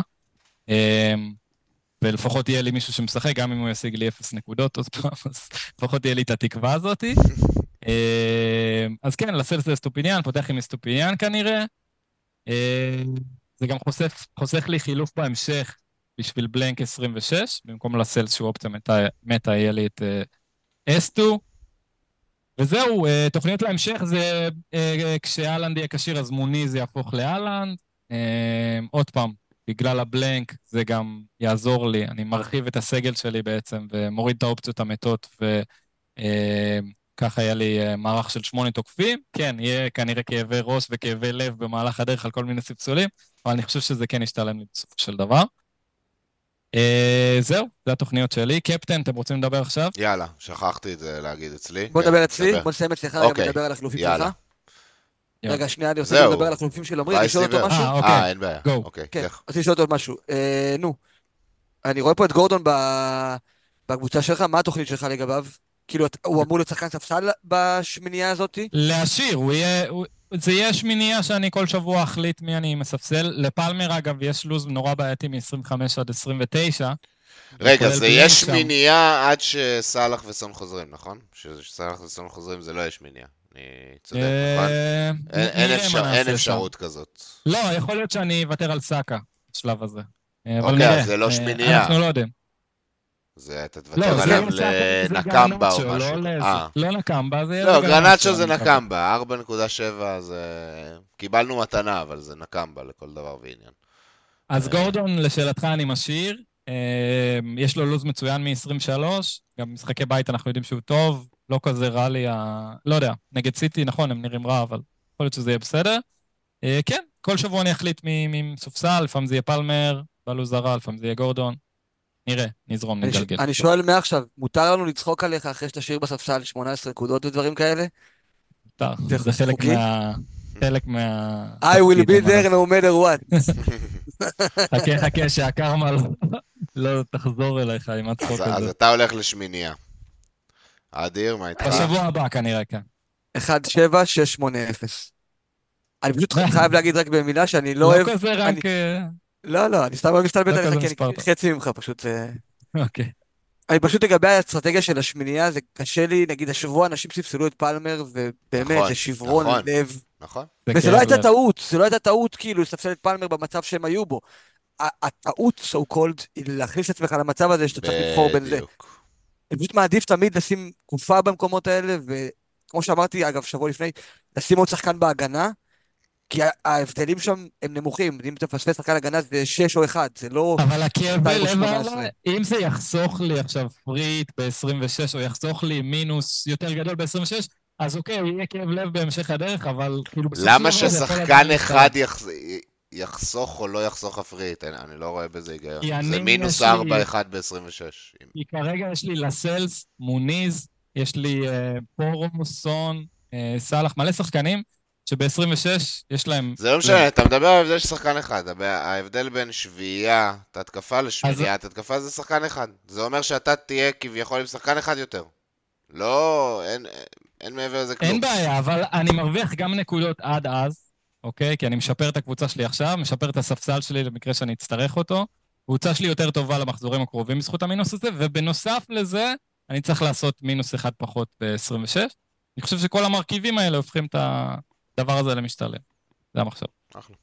אה, ולפחות יהיה לי מישהו שמשחק, גם אם הוא ישיג לי אפס נקודות עוד פעם, אז לפחות יהיה לי את התקווה הזאת. אז כן, לסלס לאסטופיניאן, פותח עם אסטופיניאן כנראה. זה גם חוסך, חוסך לי חילוף בהמשך בשביל blank 26, במקום לסלס שהוא אופציה מתה, מתה יהיה לי את S2. אה, וזהו, אה, תוכניות להמשך זה אה, כשאלנד יהיה כשיר אז מוני זה יהפוך לאלנד. עוד פעם, בגלל הבלנק זה גם יעזור לי, אני מרחיב את הסגל שלי בעצם ומוריד את האופציות המתות וככה יהיה לי מערך של שמונה תוקפים. כן, יהיה כנראה כאבי ראש וכאבי לב במהלך הדרך על כל מיני ספסולים, אבל אני חושב שזה כן ישתלם לי בסופו של דבר. אה, זהו, זה התוכניות שלי. קפטן, אתם רוצים לדבר עכשיו? יאללה, שכחתי את זה להגיד אצלי. בוא כן, נדבר אצלי, בוא נסיים אצלך רגע ונדבר אוקיי, על החילופים שלך. רגע, שנייה, אני רוצה לדבר על החילופים של עמרי, לשאול אותו משהו. אה, אוקיי. אין בעיה. אוקיי, כן, רציתי לשאול אותו משהו. אה, נו, אני רואה פה את גורדון בקבוצה שלך, מה התוכנית שלך לגביו? כאילו, הוא אמור להיות שחקן ספסל בשמינייה הזאת? להשאיר, הוא יהיה... זה יהיה שמינייה שאני כל שבוע אחליט מי אני מספסל. לפלמר, אגב, יש לו"ז נורא בעייתי מ-25 עד 29. רגע, זה יהיה שמינייה עד שסאלח וסון חוזרים, נכון? שסאלח וסון חוזרים זה לא יהיה שמינייה. אני צודק, נכון? אה, אין אפשרות כזאת. לא, יכול להיות שאני אוותר על סאקה בשלב הזה. אוקיי, אז זה לא אה, שמינייה. אנחנו לא יודעים. זה, אתה תוותר לא, עליו לנקמבה או לא משהו. לא, נקמבה, זה לא, גרנצ'ו זה נקמבה, 4.7 זה... קיבלנו מתנה, אבל זה נקמבה לכל דבר ועניין. אז גורדון, לשאלתך אני משאיר. אה, יש לו לו"ז מצוין מ-23, גם משחקי בית אנחנו יודעים שהוא טוב, לא כזה רע לי ה... לא יודע, נגד סיטי, נכון, הם נראים רע, אבל יכול להיות שזה יהיה בסדר. אה, כן, כל שבוע אני אחליט מי מסופסל, לפעמים זה יהיה פלמר, בלו"ז הרע, לפעמים זה יהיה גורדון. נראה, נזרום, נגלגל. אני שואל מעכשיו, מותר לנו לצחוק עליך אחרי שתשאיר בספסל 18 נקודות ודברים כאלה? מותר, זה חלק מה... חלק מה... I will be there no matter what. חכה, חכה, שהקרמה לא, לא תחזור אליך עם הצחוק הזה. אז אתה הולך לשמינייה. אדיר, מה איתך? בשבוע הבא כנראה, כן. 1-7-6-8-0. אני פשוט חייב להגיד רק במילה שאני לא, לא אוהב... לא כזה רק... לא, לא, אני סתם לא מסתלבט עליך, כי אני חצי ממך פשוט. אוקיי. אני פשוט לגבי האסטרטגיה של השמינייה, זה קשה לי, נגיד השבוע אנשים ספסלו את פלמר, ובאמת, נכון, זה שברון נכון, לב. נכון. וזה לא הייתה טעות, זה לא הייתה טעות כאילו לספסל את פלמר במצב שהם היו בו. הטעות, so called, היא להכניס את עצמך למצב הזה שאתה צריך לבחור בין זה. אני פשוט מעדיף תמיד לשים תקופה במקומות האלה, וכמו שאמרתי, אגב, שבוע לפני, לשים עוד שחקן בהגנה, כי ההבדלים שם הם נמוכים, אם אתה מפספס שחקן הגנה זה 6 או 1, זה לא... אבל הכאב בלב, אם זה יחסוך לי עכשיו פריט ב-26, או יחסוך לי מינוס יותר גדול ב-26, אז אוקיי, יהיה כאב לב בהמשך הדרך, אבל כאילו... למה ששחקן אחד יחסוך או לא יחסוך הפריט? אני לא רואה בזה היגיון. זה מינוס 4-1 ב-26. כי כרגע יש לי לסלס, מוניז, יש לי אה, פורו, סון, אה, סאלח, מלא שחקנים. שב-26 יש להם... זה לא משנה, אתה מדבר על ההבדל של שחקן אחד. ההבדל בין שביעייה, את התקפה לשביעייה, את התקפה זה שחקן אחד. זה אומר שאתה תהיה כביכול עם שחקן אחד יותר. לא, אין, אין מעבר לזה כלום. אין בעיה, אבל אני מרוויח גם נקודות עד אז, אוקיי? כי אני משפר את הקבוצה שלי עכשיו, משפר את הספסל שלי למקרה שאני אצטרך אותו. הקבוצה שלי יותר טובה למחזורים הקרובים בזכות המינוס הזה, ובנוסף לזה, אני צריך לעשות מינוס אחד פחות ב-26. אני חושב שכל המרכיבים האלה הופכים את. הדבר הזה למשתלם. זה המחשב. אחלה.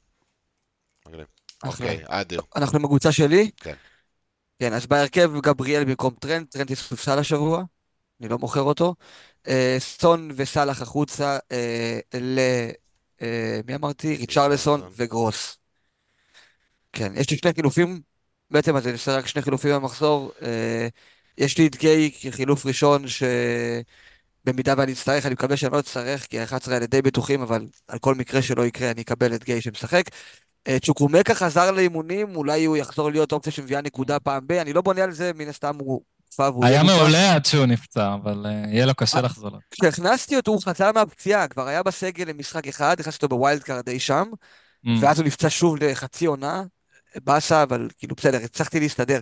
מגניב. אוקיי, אדיר. אנחנו עם הקבוצה שלי? כן. כן, אז בהרכב גבריאל במקום טרנט, טרנט יסופסל השבוע, אני לא מוכר אותו. אה, סון וסאלח החוצה ל... אה, מי אמרתי? ריצ'רלסון וגרוס. כן, יש לי שני חילופים, בעצם אז אני עושה רק שני חילופים במחזור. יש לי את גיי כחילוף ראשון, ש... במידה ואני אצטרך, אני מקווה שאני לא אצטרך, כי ה-11 האלה די בטוחים, אבל על כל מקרה שלא יקרה, אני אקבל את גיי שמשחק. אה, צ'וקרומקה חזר לאימונים, אולי הוא יחזור להיות אופציה שמביאה נקודה פעם ב. אני לא בונה על זה, מן הסתם הוא והוא היה. מעולה עד שהוא נפצע, אבל אה, יהיה לו קשה לחזור. לו. כשהכנסתי אותו הוא חזר מהפציעה, כבר היה בסגל למשחק אחד, הכנסתי אותו ב wild card אי שם, Mm. ואז הוא נפצע שוב לחצי עונה, באסה, אבל כאילו בסדר, הצלחתי להסתדר.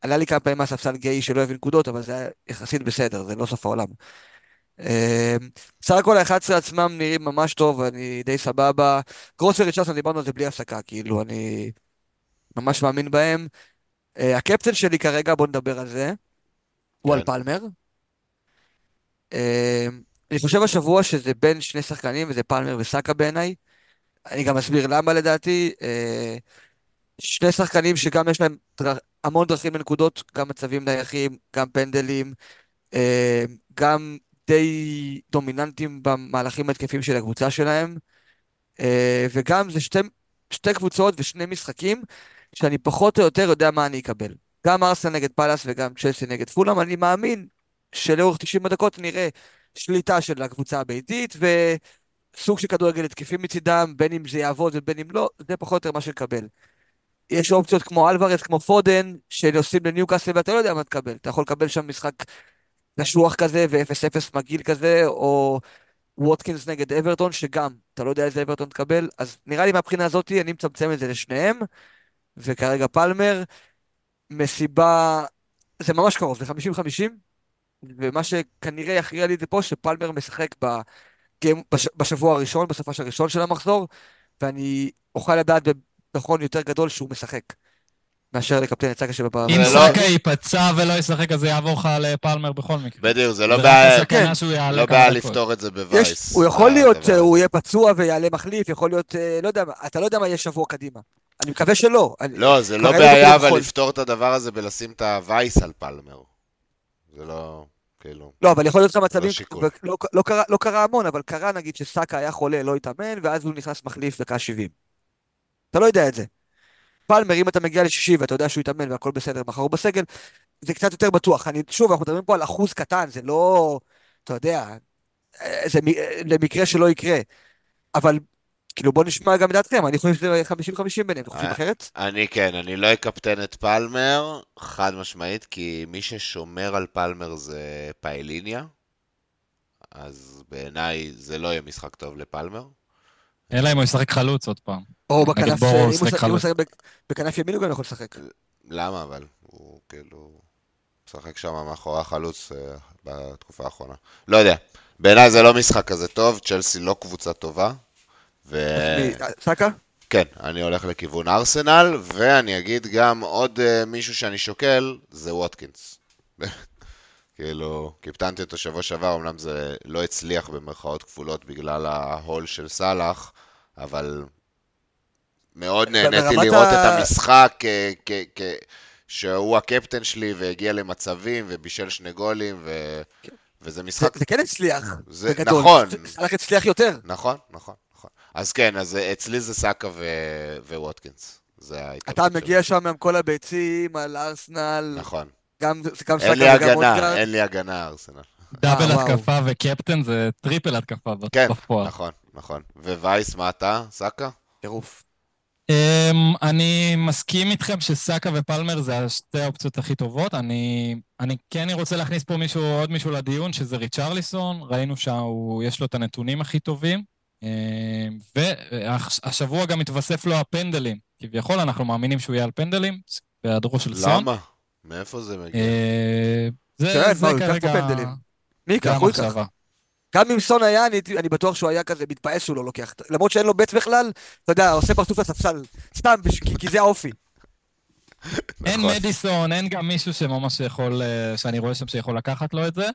עלה לי כמה פעמים מהספסל גאהי שלא הביא נקודות, אבל זה היה יחסית בסדר, זה לא סוף העולם. אה, בסך הכל ה-11 עצמם נראים ממש טוב, אני די סבבה. גרוס וריצ'רליסון דיברנו על זה בלי הפסקה, כאילו, אני ממש מאמין בהם. אה, הקפטן שלי כרגע, בוא נדבר על זה, הוא כן. על פלמר. אה, אני חושב השבוע שזה בין שני שחקנים, וזה פלמר וסאקה בעיניי. אני גם אסביר למה לדעתי. אה, שני שחקנים שגם יש להם. המון דרכים לנקודות, גם מצבים נייחים, גם פנדלים, אה, גם די דומיננטים במהלכים התקפים של הקבוצה שלהם, אה, וגם זה שתי, שתי קבוצות ושני משחקים שאני פחות או יותר יודע מה אני אקבל. גם ארסנל נגד פאלאס וגם צ'לסי נגד פולאם, אני מאמין שלאורך 90 הדקות נראה שליטה של הקבוצה הביתית וסוג של כדורגל התקפי מצידם, בין אם זה יעבוד ובין אם לא, זה פחות או יותר מה שנקבל. יש אופציות כמו אלוורס, כמו פודן, שנוסעים לניוקאסל ואתה לא יודע מה תקבל. אתה יכול לקבל שם משחק קשוח כזה ו-0-0 מגעיל כזה, או ווטקינס נגד אברטון, שגם, אתה לא יודע איזה אברטון תקבל. אז נראה לי מהבחינה הזאת, אני מצמצם את זה לשניהם, וכרגע פלמר, מסיבה, זה ממש קרוב, זה 50-50, ומה שכנראה יכריע לי את זה פה, שפלמר משחק בגיים, בש, בשבוע הראשון, בסופש הראשון של המחזור, ואני אוכל לדעת בביטחון יותר גדול שהוא משחק, מאשר לקפטן את סאקה שבפעם. אם זה לא- סאקה ייפצע ולא ישחק, אז זה יעבור לך לפלמר בכל מקרה. בדיוק, זה לא בעיה, כן. שהוא לא. לפתור את זה יש, בווייס. הוא יכול להיות, הדבר הוא הזה. יהיה פצוע ויעלה מחליף, יכול להיות, אה, לא יודע, אתה לא יודע מה יהיה שבוע קדימה. אני מקווה שלא. אני, לא, זה לא בעיה אבל חול. לפתור את הדבר הזה בלשים את הווייס על פלמר. זה לא, כאילו... לא, אבל יכול להיות לך מצבים, שיקול. ולא לא קרה, לא קרה המון, אבל קרה נגיד שסאקה היה חולה, לא התאמן, ואז הוא נכנס מחליף דקה 70. אתה לא יודע את זה. פלמר, אם אתה מגיע לשישי ואתה יודע שהוא יתאמן והכל בסדר, מחר הוא בסגל, זה קצת יותר בטוח. אני, שוב, אנחנו מדברים פה על אחוז קטן, זה לא, אתה יודע, אה, זה אה, למקרה שלא יקרה. אבל, כאילו, בוא נשמע גם את דעתכם, אני חושב שזה 50-50 ביניהם, אתם חושבים אה, אחרת? אני כן, אני לא אקפטן את פלמר, חד משמעית, כי מי ששומר על פלמר זה פאליניה, אז בעיניי זה לא יהיה משחק טוב לפלמר. אלא אם הוא ישחק חלוץ עוד פעם. או בכנף, אם הוא בכ- בכנף ימין הוא גם יכול לשחק. למה אבל? הוא כאילו משחק שם מאחורי החלוץ אה, בתקופה האחרונה. לא יודע, בעיניי זה לא משחק כזה טוב, צ'לסי לא קבוצה טובה. ו... אה, סאקה? כן, אני הולך לכיוון ארסנל, ואני אגיד גם עוד uh, מישהו שאני שוקל, זה ווטקינס. כאילו, קיפטנתי אותו שבוע שעבר, אמנם זה לא הצליח במרכאות כפולות בגלל ההול של סאלח, אבל מאוד נהניתי לראות ה- את המשחק, כ- כ- כ- שהוא הקפטן שלי והגיע למצבים ובישל שני גולים, ו... וזה זה, משחק... זה כן הצליח, זה- בגדול. נכון. סאלח הצליח יותר. נכון, נכון, נכון. אז כן, אז אצלי זה סאקה ו- וווטקינס. זה אתה שלי. מגיע שם עם כל הביצים על ארסנל, נכון. גם גם אין לי סאקה וגם הגנה, אודגרד. אין לי הגנה, ארסנל. double וואו. התקפה וקפטן זה triple התקפה כן, בפועל. נכון, נכון. ווייס, מה אתה? סאקה? טירוף. Um, אני מסכים איתכם שסאקה ופלמר זה השתי האופציות הכי טובות. אני, אני כן רוצה להכניס פה מישהו, עוד מישהו לדיון, שזה ריצ'רליסון. ראינו שיש לו את הנתונים הכי טובים. Um, והשבוע גם התווסף לו הפנדלים. כביכול, אנחנו מאמינים שהוא יהיה על פנדלים, בהיעדרו של סון. למה? מאיפה זה מגיע? אה, זה, זה מה, הוא ייקח כרגע... מי ייקח? גם הוא ייקח. גם אם סון היה, אני, אני בטוח שהוא היה כזה מתפעס שהוא לא לוקח. למרות שאין לו בית בכלל, אתה יודע, עושה פרצוף לספסל. סתם, בש- כי, כי זה האופי. אין נכון. מדיסון, אין גם מישהו שממש יכול, אה, שאני רואה שם שיכול לקחת לו את זה.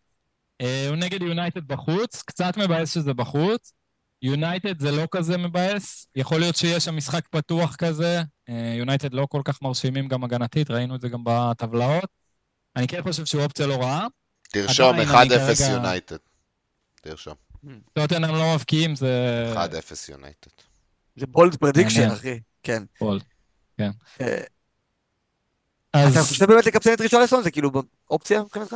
אה, הוא נגד יונייטד בחוץ, קצת מבאס שזה בחוץ. יונייטד זה לא כזה מבאס, יכול להיות שיש שם משחק פתוח כזה. אה, יונייטד לא כל כך מרשימים גם הגנתית, ראינו את זה גם בטבלאות. אני כן חושב שהוא אופציה לא רעה. תרשום עדיין 1-0 אני כרגע- יונייטד. תרשום. טוטנאם לא מבקיעים, זה... 1-0 יונייטד. זה bold prediction. אחי. כן. bold. אה, אז אתה חושב באמת לקפטן את ריצ'רליסון? זה כאילו אופציה מבחינתך?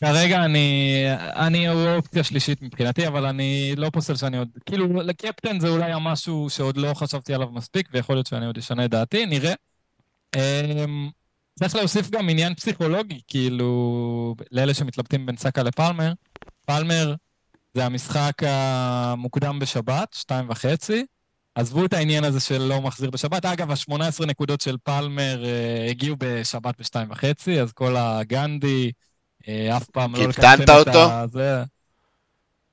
כרגע אני, אני אופציה שלישית מבחינתי, אבל אני לא פוסל שאני עוד, כאילו, לקפטן זה אולי המשהו שעוד לא חשבתי עליו מספיק, ויכול להיות שאני עוד אשנה את דעתי, נראה. אמ, צריך להוסיף גם עניין פסיכולוגי, כאילו, לאלה שמתלבטים בין סאקה לפלמר. פלמר זה המשחק המוקדם בשבת, שתיים וחצי. עזבו את העניין הזה של לא מחזיר בשבת. אגב, ה-18 נקודות של פלמר uh, הגיעו בשבת בשתיים וחצי, אז כל הגנדי, אף פעם לא לקפטן את אותו? זה...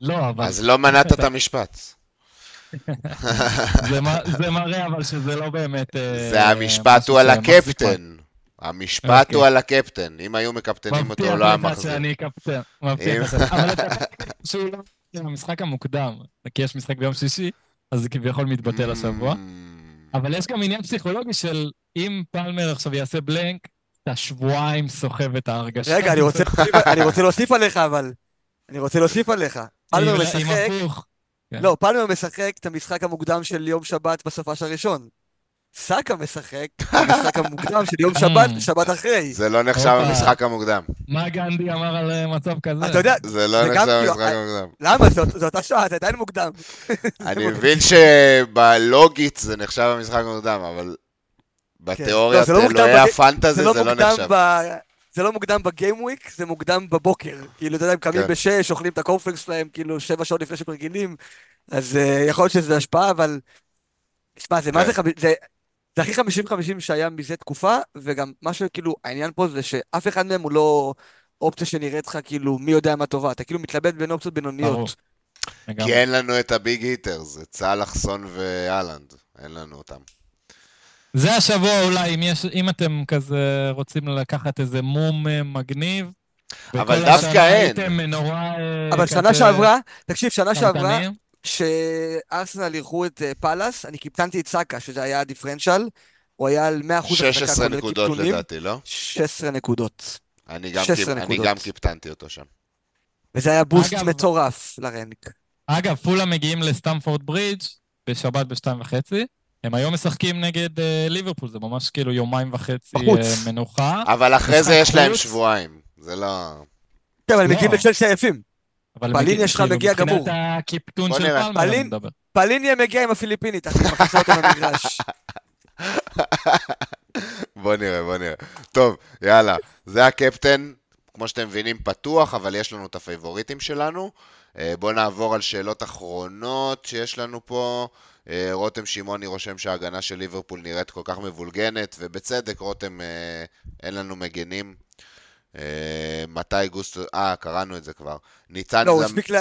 לא, אבל... אז לא מנעת את המשפט. זה, זה מראה אבל שזה לא באמת... אה, זה המשפט הוא על הקפטן. המשפט הוא אוקיי. על הקפטן. אם היו מקפטנים אותו, לא היה מחזיר. מבטיח לך שאני קפטן. מבטיח לך. אבל אתה שהוא לא... המשחק המוקדם, כי יש משחק ביום שישי, אז זה כביכול מתבטל השבוע. Mm. אבל יש גם עניין פסיכולוגי של אם פלמר עכשיו יעשה בלנק, אתה שבועיים סוחב את ההרגשה. רגע, אני רוצה להוסיף עליך, אבל... אני רוצה להוסיף עליך. פלמר משחק... כן. לא, פלמר משחק את המשחק המוקדם של יום שבת בסופש הראשון. סאקה משחק במשחק המוקדם של יום שבת ושבת אחרי. זה לא נחשב המשחק המוקדם. מה גנדי אמר על אה, מצב כזה? אתה יודע... זה לא נחשב המשחק המוקדם. למה? זו אותה שעה, זה עדיין מוקדם. אני מבין שבלוגית זה נחשב המשחק המוקדם, אבל בתיאוריית כן. לא, לא אלוהי הפנטזי זה לא נחשב. זה לא מוקדם בגיים וויק, זה מוקדם בבוקר. כאילו, אתה יודע, הם קמים כן. בשש, אוכלים את הקורפלקס שלהם, כאילו, שבע שעות לפני שהם רגילים, אז uh, יכול להיות שזה השפעה, אבל... תשמע, זה מה זה חמישים... זה הכי חמישים חמישים שהיה מזה תקופה, וגם מה שכאילו, העניין פה זה שאף אחד מהם הוא לא אופציה שנראית לך כאילו מי יודע מה טובה, אתה כאילו מתלבט בין אופציות בינוניות. כי אין לנו את הביג היטר, זה צהל, אחסון ואלנד, אין לנו אותם. זה השבוע אולי, אם, יש, אם אתם כזה רוצים לקחת איזה מום אה, מגניב. אבל דווקא אין. נורא... אה, אבל שנה שעברה, תקשיב, שנה שעברה, כשארסנל אירחו את אה, פאלאס, אני קיפטנתי את סאקה, שזה היה דיפרנציאל, הוא היה על 100% החזקה 16 נקודות לדעתי, לא? 16 נקודות. אני גם, קיפ... אני גם קיפטנתי אותו שם. וזה היה boost אגב, מטורף ל rank. אגב, פולהאם מגיעים לסטמפורד ברידג' בשבת בשתיים וחצי. הם היום משחקים נגד uh, ליברפול, זה ממש כאילו יומיים וחצי uh, מנוחה. אבל אחרי זה יש. להם שבועיים, זה לא... כן, אבל הם מגיעים לצ'לסי עייפים. פלין יש לך כאילו, מגיע גמור. מבחינת הקיפטון של פלמר אני מדבר. פליני מגיע עם הפיליפינית, אחי, מכניסה אותו למגרש. בוא נראה, בוא נראה. טוב, יאללה, זה הקפטן, כמו שאתם מבינים, פתוח, אבל יש לנו את הפייבוריטים שלנו. אה, בואו נעבור על שאלות אחרונות שיש לנו פה. אה, רותם שמעוני רושם שההגנה של ליברפול נראית כל כך מבולגנת, ובצדק, רותם, אה, אין לנו מגנים. מתי גוסטו, אה, קראנו את זה כבר. ניצן... לא, הוא הספיק ל...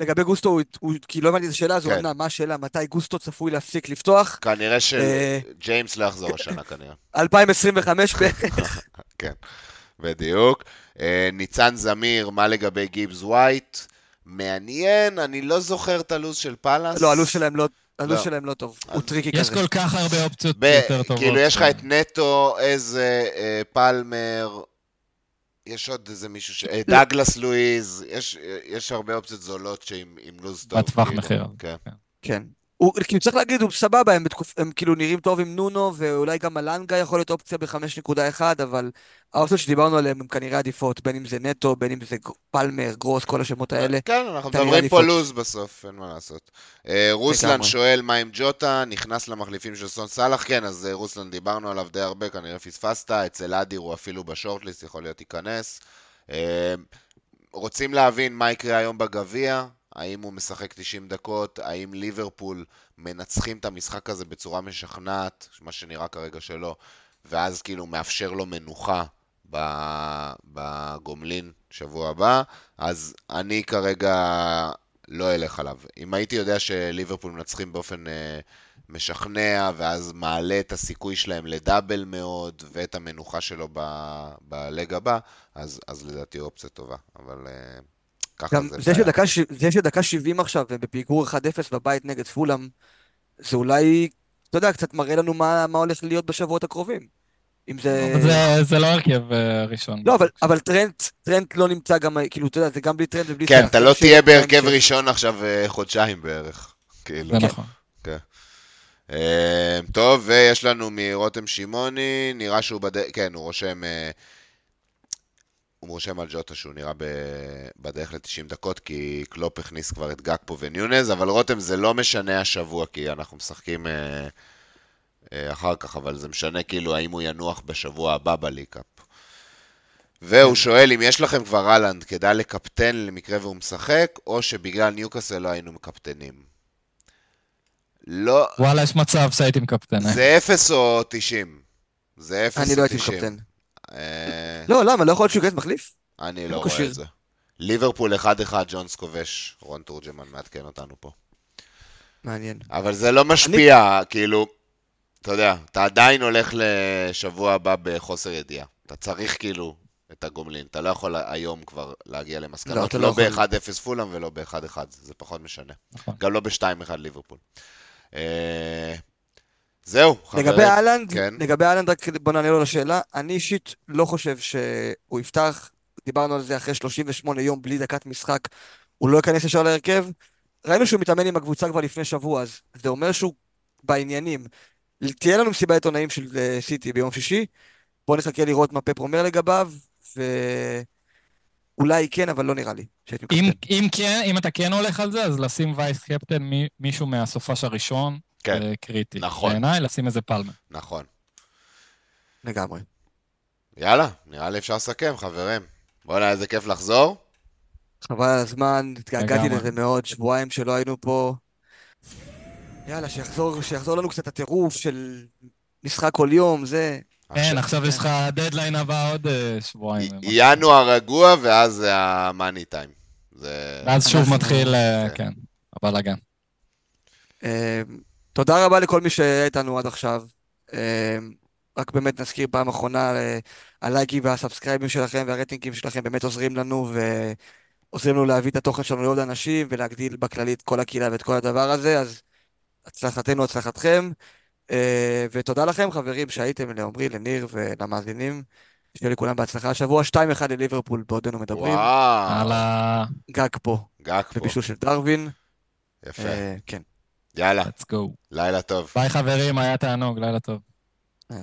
לגבי גוסטו, הוא, כי לא הבנתי את השאלה הזו, כן. מה השאלה? מתי גוסטו צפוי להפסיק לפתוח? כנראה שג'יימס לא יחזור השנה כנראה. 2025 בערך. כן, בדיוק. ניצן זמיר, מה לגבי גיבס ווייט? מעניין, אני לא זוכר את הלו"ז של פאלאס. לא, הלו"ז שלהם לא... הלו"ז לא. שלהם לא טוב, הוא טריקי כזה. יש כל כך הרבה אופציות יותר טובות. כאילו, יש לך את נטו, איזה, אה, פלמר, יש עוד איזה מישהו ש... אה, דאגלס לואיז, יש הרבה אופציות זולות שעם לו"ז טוב. בטווח כאילו. מחיר. כן. הוא, כאילו צריך להגיד, הוא סבבה, הם, בתקופ... הם כאילו נראים טוב עם נונו, ואולי גם אלנגה יכול להיות אופציה ב-5.1, אבל האופציות שדיברנו עליהן הן כנראה עדיפות, בין אם זה נטו, בין אם זה פלמר, גרוס, כל השמות האלה. כן, אנחנו מדברים. פה לוז בסוף, אין מה לעשות. אה, רוסלן שואל מה עם ג'וטה, נכנס למחליפים של סון סאלח, כן, אז אה, רוסלן דיברנו עליו די הרבה, כנראה פספסת, אצל אדיר הוא אפילו בשורטליסט, יכול להיות ייכנס. אה, רוצים להבין מה יקרה היום בגביע, האם הוא משחק 90 דקות, האם ליברפול מנצחים את המשחק הזה בצורה משכנעת, מה שנראה כרגע שלא, ואז כאילו מאפשר לו מנוחה בגומלין שבוע הבא, אז אני כרגע לא אלך עליו. אם הייתי יודע שליברפול מנצחים באופן אה, משכנע, ואז מעלה את הסיכוי שלהם לדאבל מאוד, ואת המנוחה שלו בלג הבא, אז, אז לדעתי אופציה טובה. אבל... אה, ככה זה... זה שדקה, זה שדקה 70 עכשיו, ובפיגור 1-0 בבית נגד פולאם, זה אולי, אתה יודע, קצת מראה לנו מה, מה הולך להיות בשבועות הקרובים. אם זה... זה, זה לא הרכב אה, ראשון. לא, אבל, אבל טרנט, טרנט לא נמצא גם, כאילו, אתה יודע, זה גם בלי טרנט ובלי... כן, אתה לא תהיה בהרכב ראשון עכשיו אה, חודשיים בערך. כאילו. זה נכון. כן. אה, טוב, ויש לנו מרותם שמעוני, נראה שהוא בדרך, כן, הוא רושם הוא רושם על ג'וטה שהוא נראה בדרך ל-90 דקות, כי קלופ הכניס כבר את גקפו ונונייז, אבל רותם זה לא משנה השבוע, כי אנחנו משחקים אה, אה, אחר כך, אבל זה משנה כאילו האם הוא ינוח בשבוע הבא בליקאפ. והוא שואל אם יש לכם כבר אהלנד, כדאי לקפטן למקרה והוא משחק, או שבגלל ניוקאסל לא היינו מקפטנים. לא, וואלה, יש מצב שהייתי מקפטן. אה? זה 0 או 90. זה 0 או 90. אני לא הייתי מקפטן. אה, לא, למה? לא יכול להיות שהוא ייכנס מחליף? אני לא לא רואה. את זה. ליברפול 1-1, ג'ונס כובש, רון תורג'מן מעדכן אותנו פה. מעניין. אבל זה לא משפיע, כאילו, אתה יודע, אתה עדיין הולך לשבוע הבא בחוסר ידיעה. אתה צריך כאילו את הגומלין, אתה לא יכול היום כבר להגיע לא, למסקנות, אתה לא, לא יכול. ב-1-0 פולאם ולא ב-1-1, זה פחות משנה. נכון. גם לא ב-2-1 ליברפול. זהו, חברים. לגבי אהלנד, כן. לגבי אהלנד, רק בוא נענה לו לשאלה. אני אישית לא חושב שהוא יפתח, דיברנו על זה אחרי 38 יום בלי דקת משחק, הוא לא ייכנס ישר להרכב. ראינו שהוא מתאמן עם הקבוצה כבר לפני שבוע, אז זה אומר שהוא בעניינים. תהיה לנו מסיבת עיתונאים של אה, סיטי ביום שישי, בואו נחכה לראות מה פפ אומר לגביו, ואולי כן, אבל לא נראה לי אם. אם כן, אם אתה כן הולך על זה, אז לשים וייס קפטן מי- מישהו מהסופש הראשון, כן, זה קריטי. נכון. בעיניי, לשים איזה פלמה. נכון. לגמרי. יאללה, נראה לי אפשר לסכם, חברים. בוא'נה, איזה כיף לחזור. חבל על הזמן, התגעגעתי. לזה מאוד, שבועיים שלא היינו פה. יאללה, שיחזור, שיחזור לנו קצת הטירוף של משחק כל יום, זה... כן, עכשיו יש לך דדליין הבא עוד אה, שבועיים. ינואר רגוע, ואז זה המאני טיים. ואז שוב מתחיל, אה, כן. כן, הבלאגן. תודה רבה לכל מי שהיה איתנו עד עכשיו. אה, רק באמת נזכיר פעם אחרונה, אה, הלייקים והסאבסקרייבים שלכם והרייטינגים שלכם באמת עוזרים לנו ועוזרים לנו להביא את התוכן שלנו לעוד אנשים ולהגדיל בכללית כל הקהילה ואת כל הדבר הזה, אז הצלחתנו, הצלחתכם. אה, ותודה לכם, חברים, שהייתם, לעמרי, לניר ולמאזינים. שיהיה לכולם בהצלחה השבוע, 2-1 לליברפול בעודנו מדברים. וואו, יאללה, גג פה, גג פה. בבישול של דרווין. יפה. אה, כן. יאללה, let's go. לילה טוב. ביי חברים, היה תענוג, לילה טוב. אה.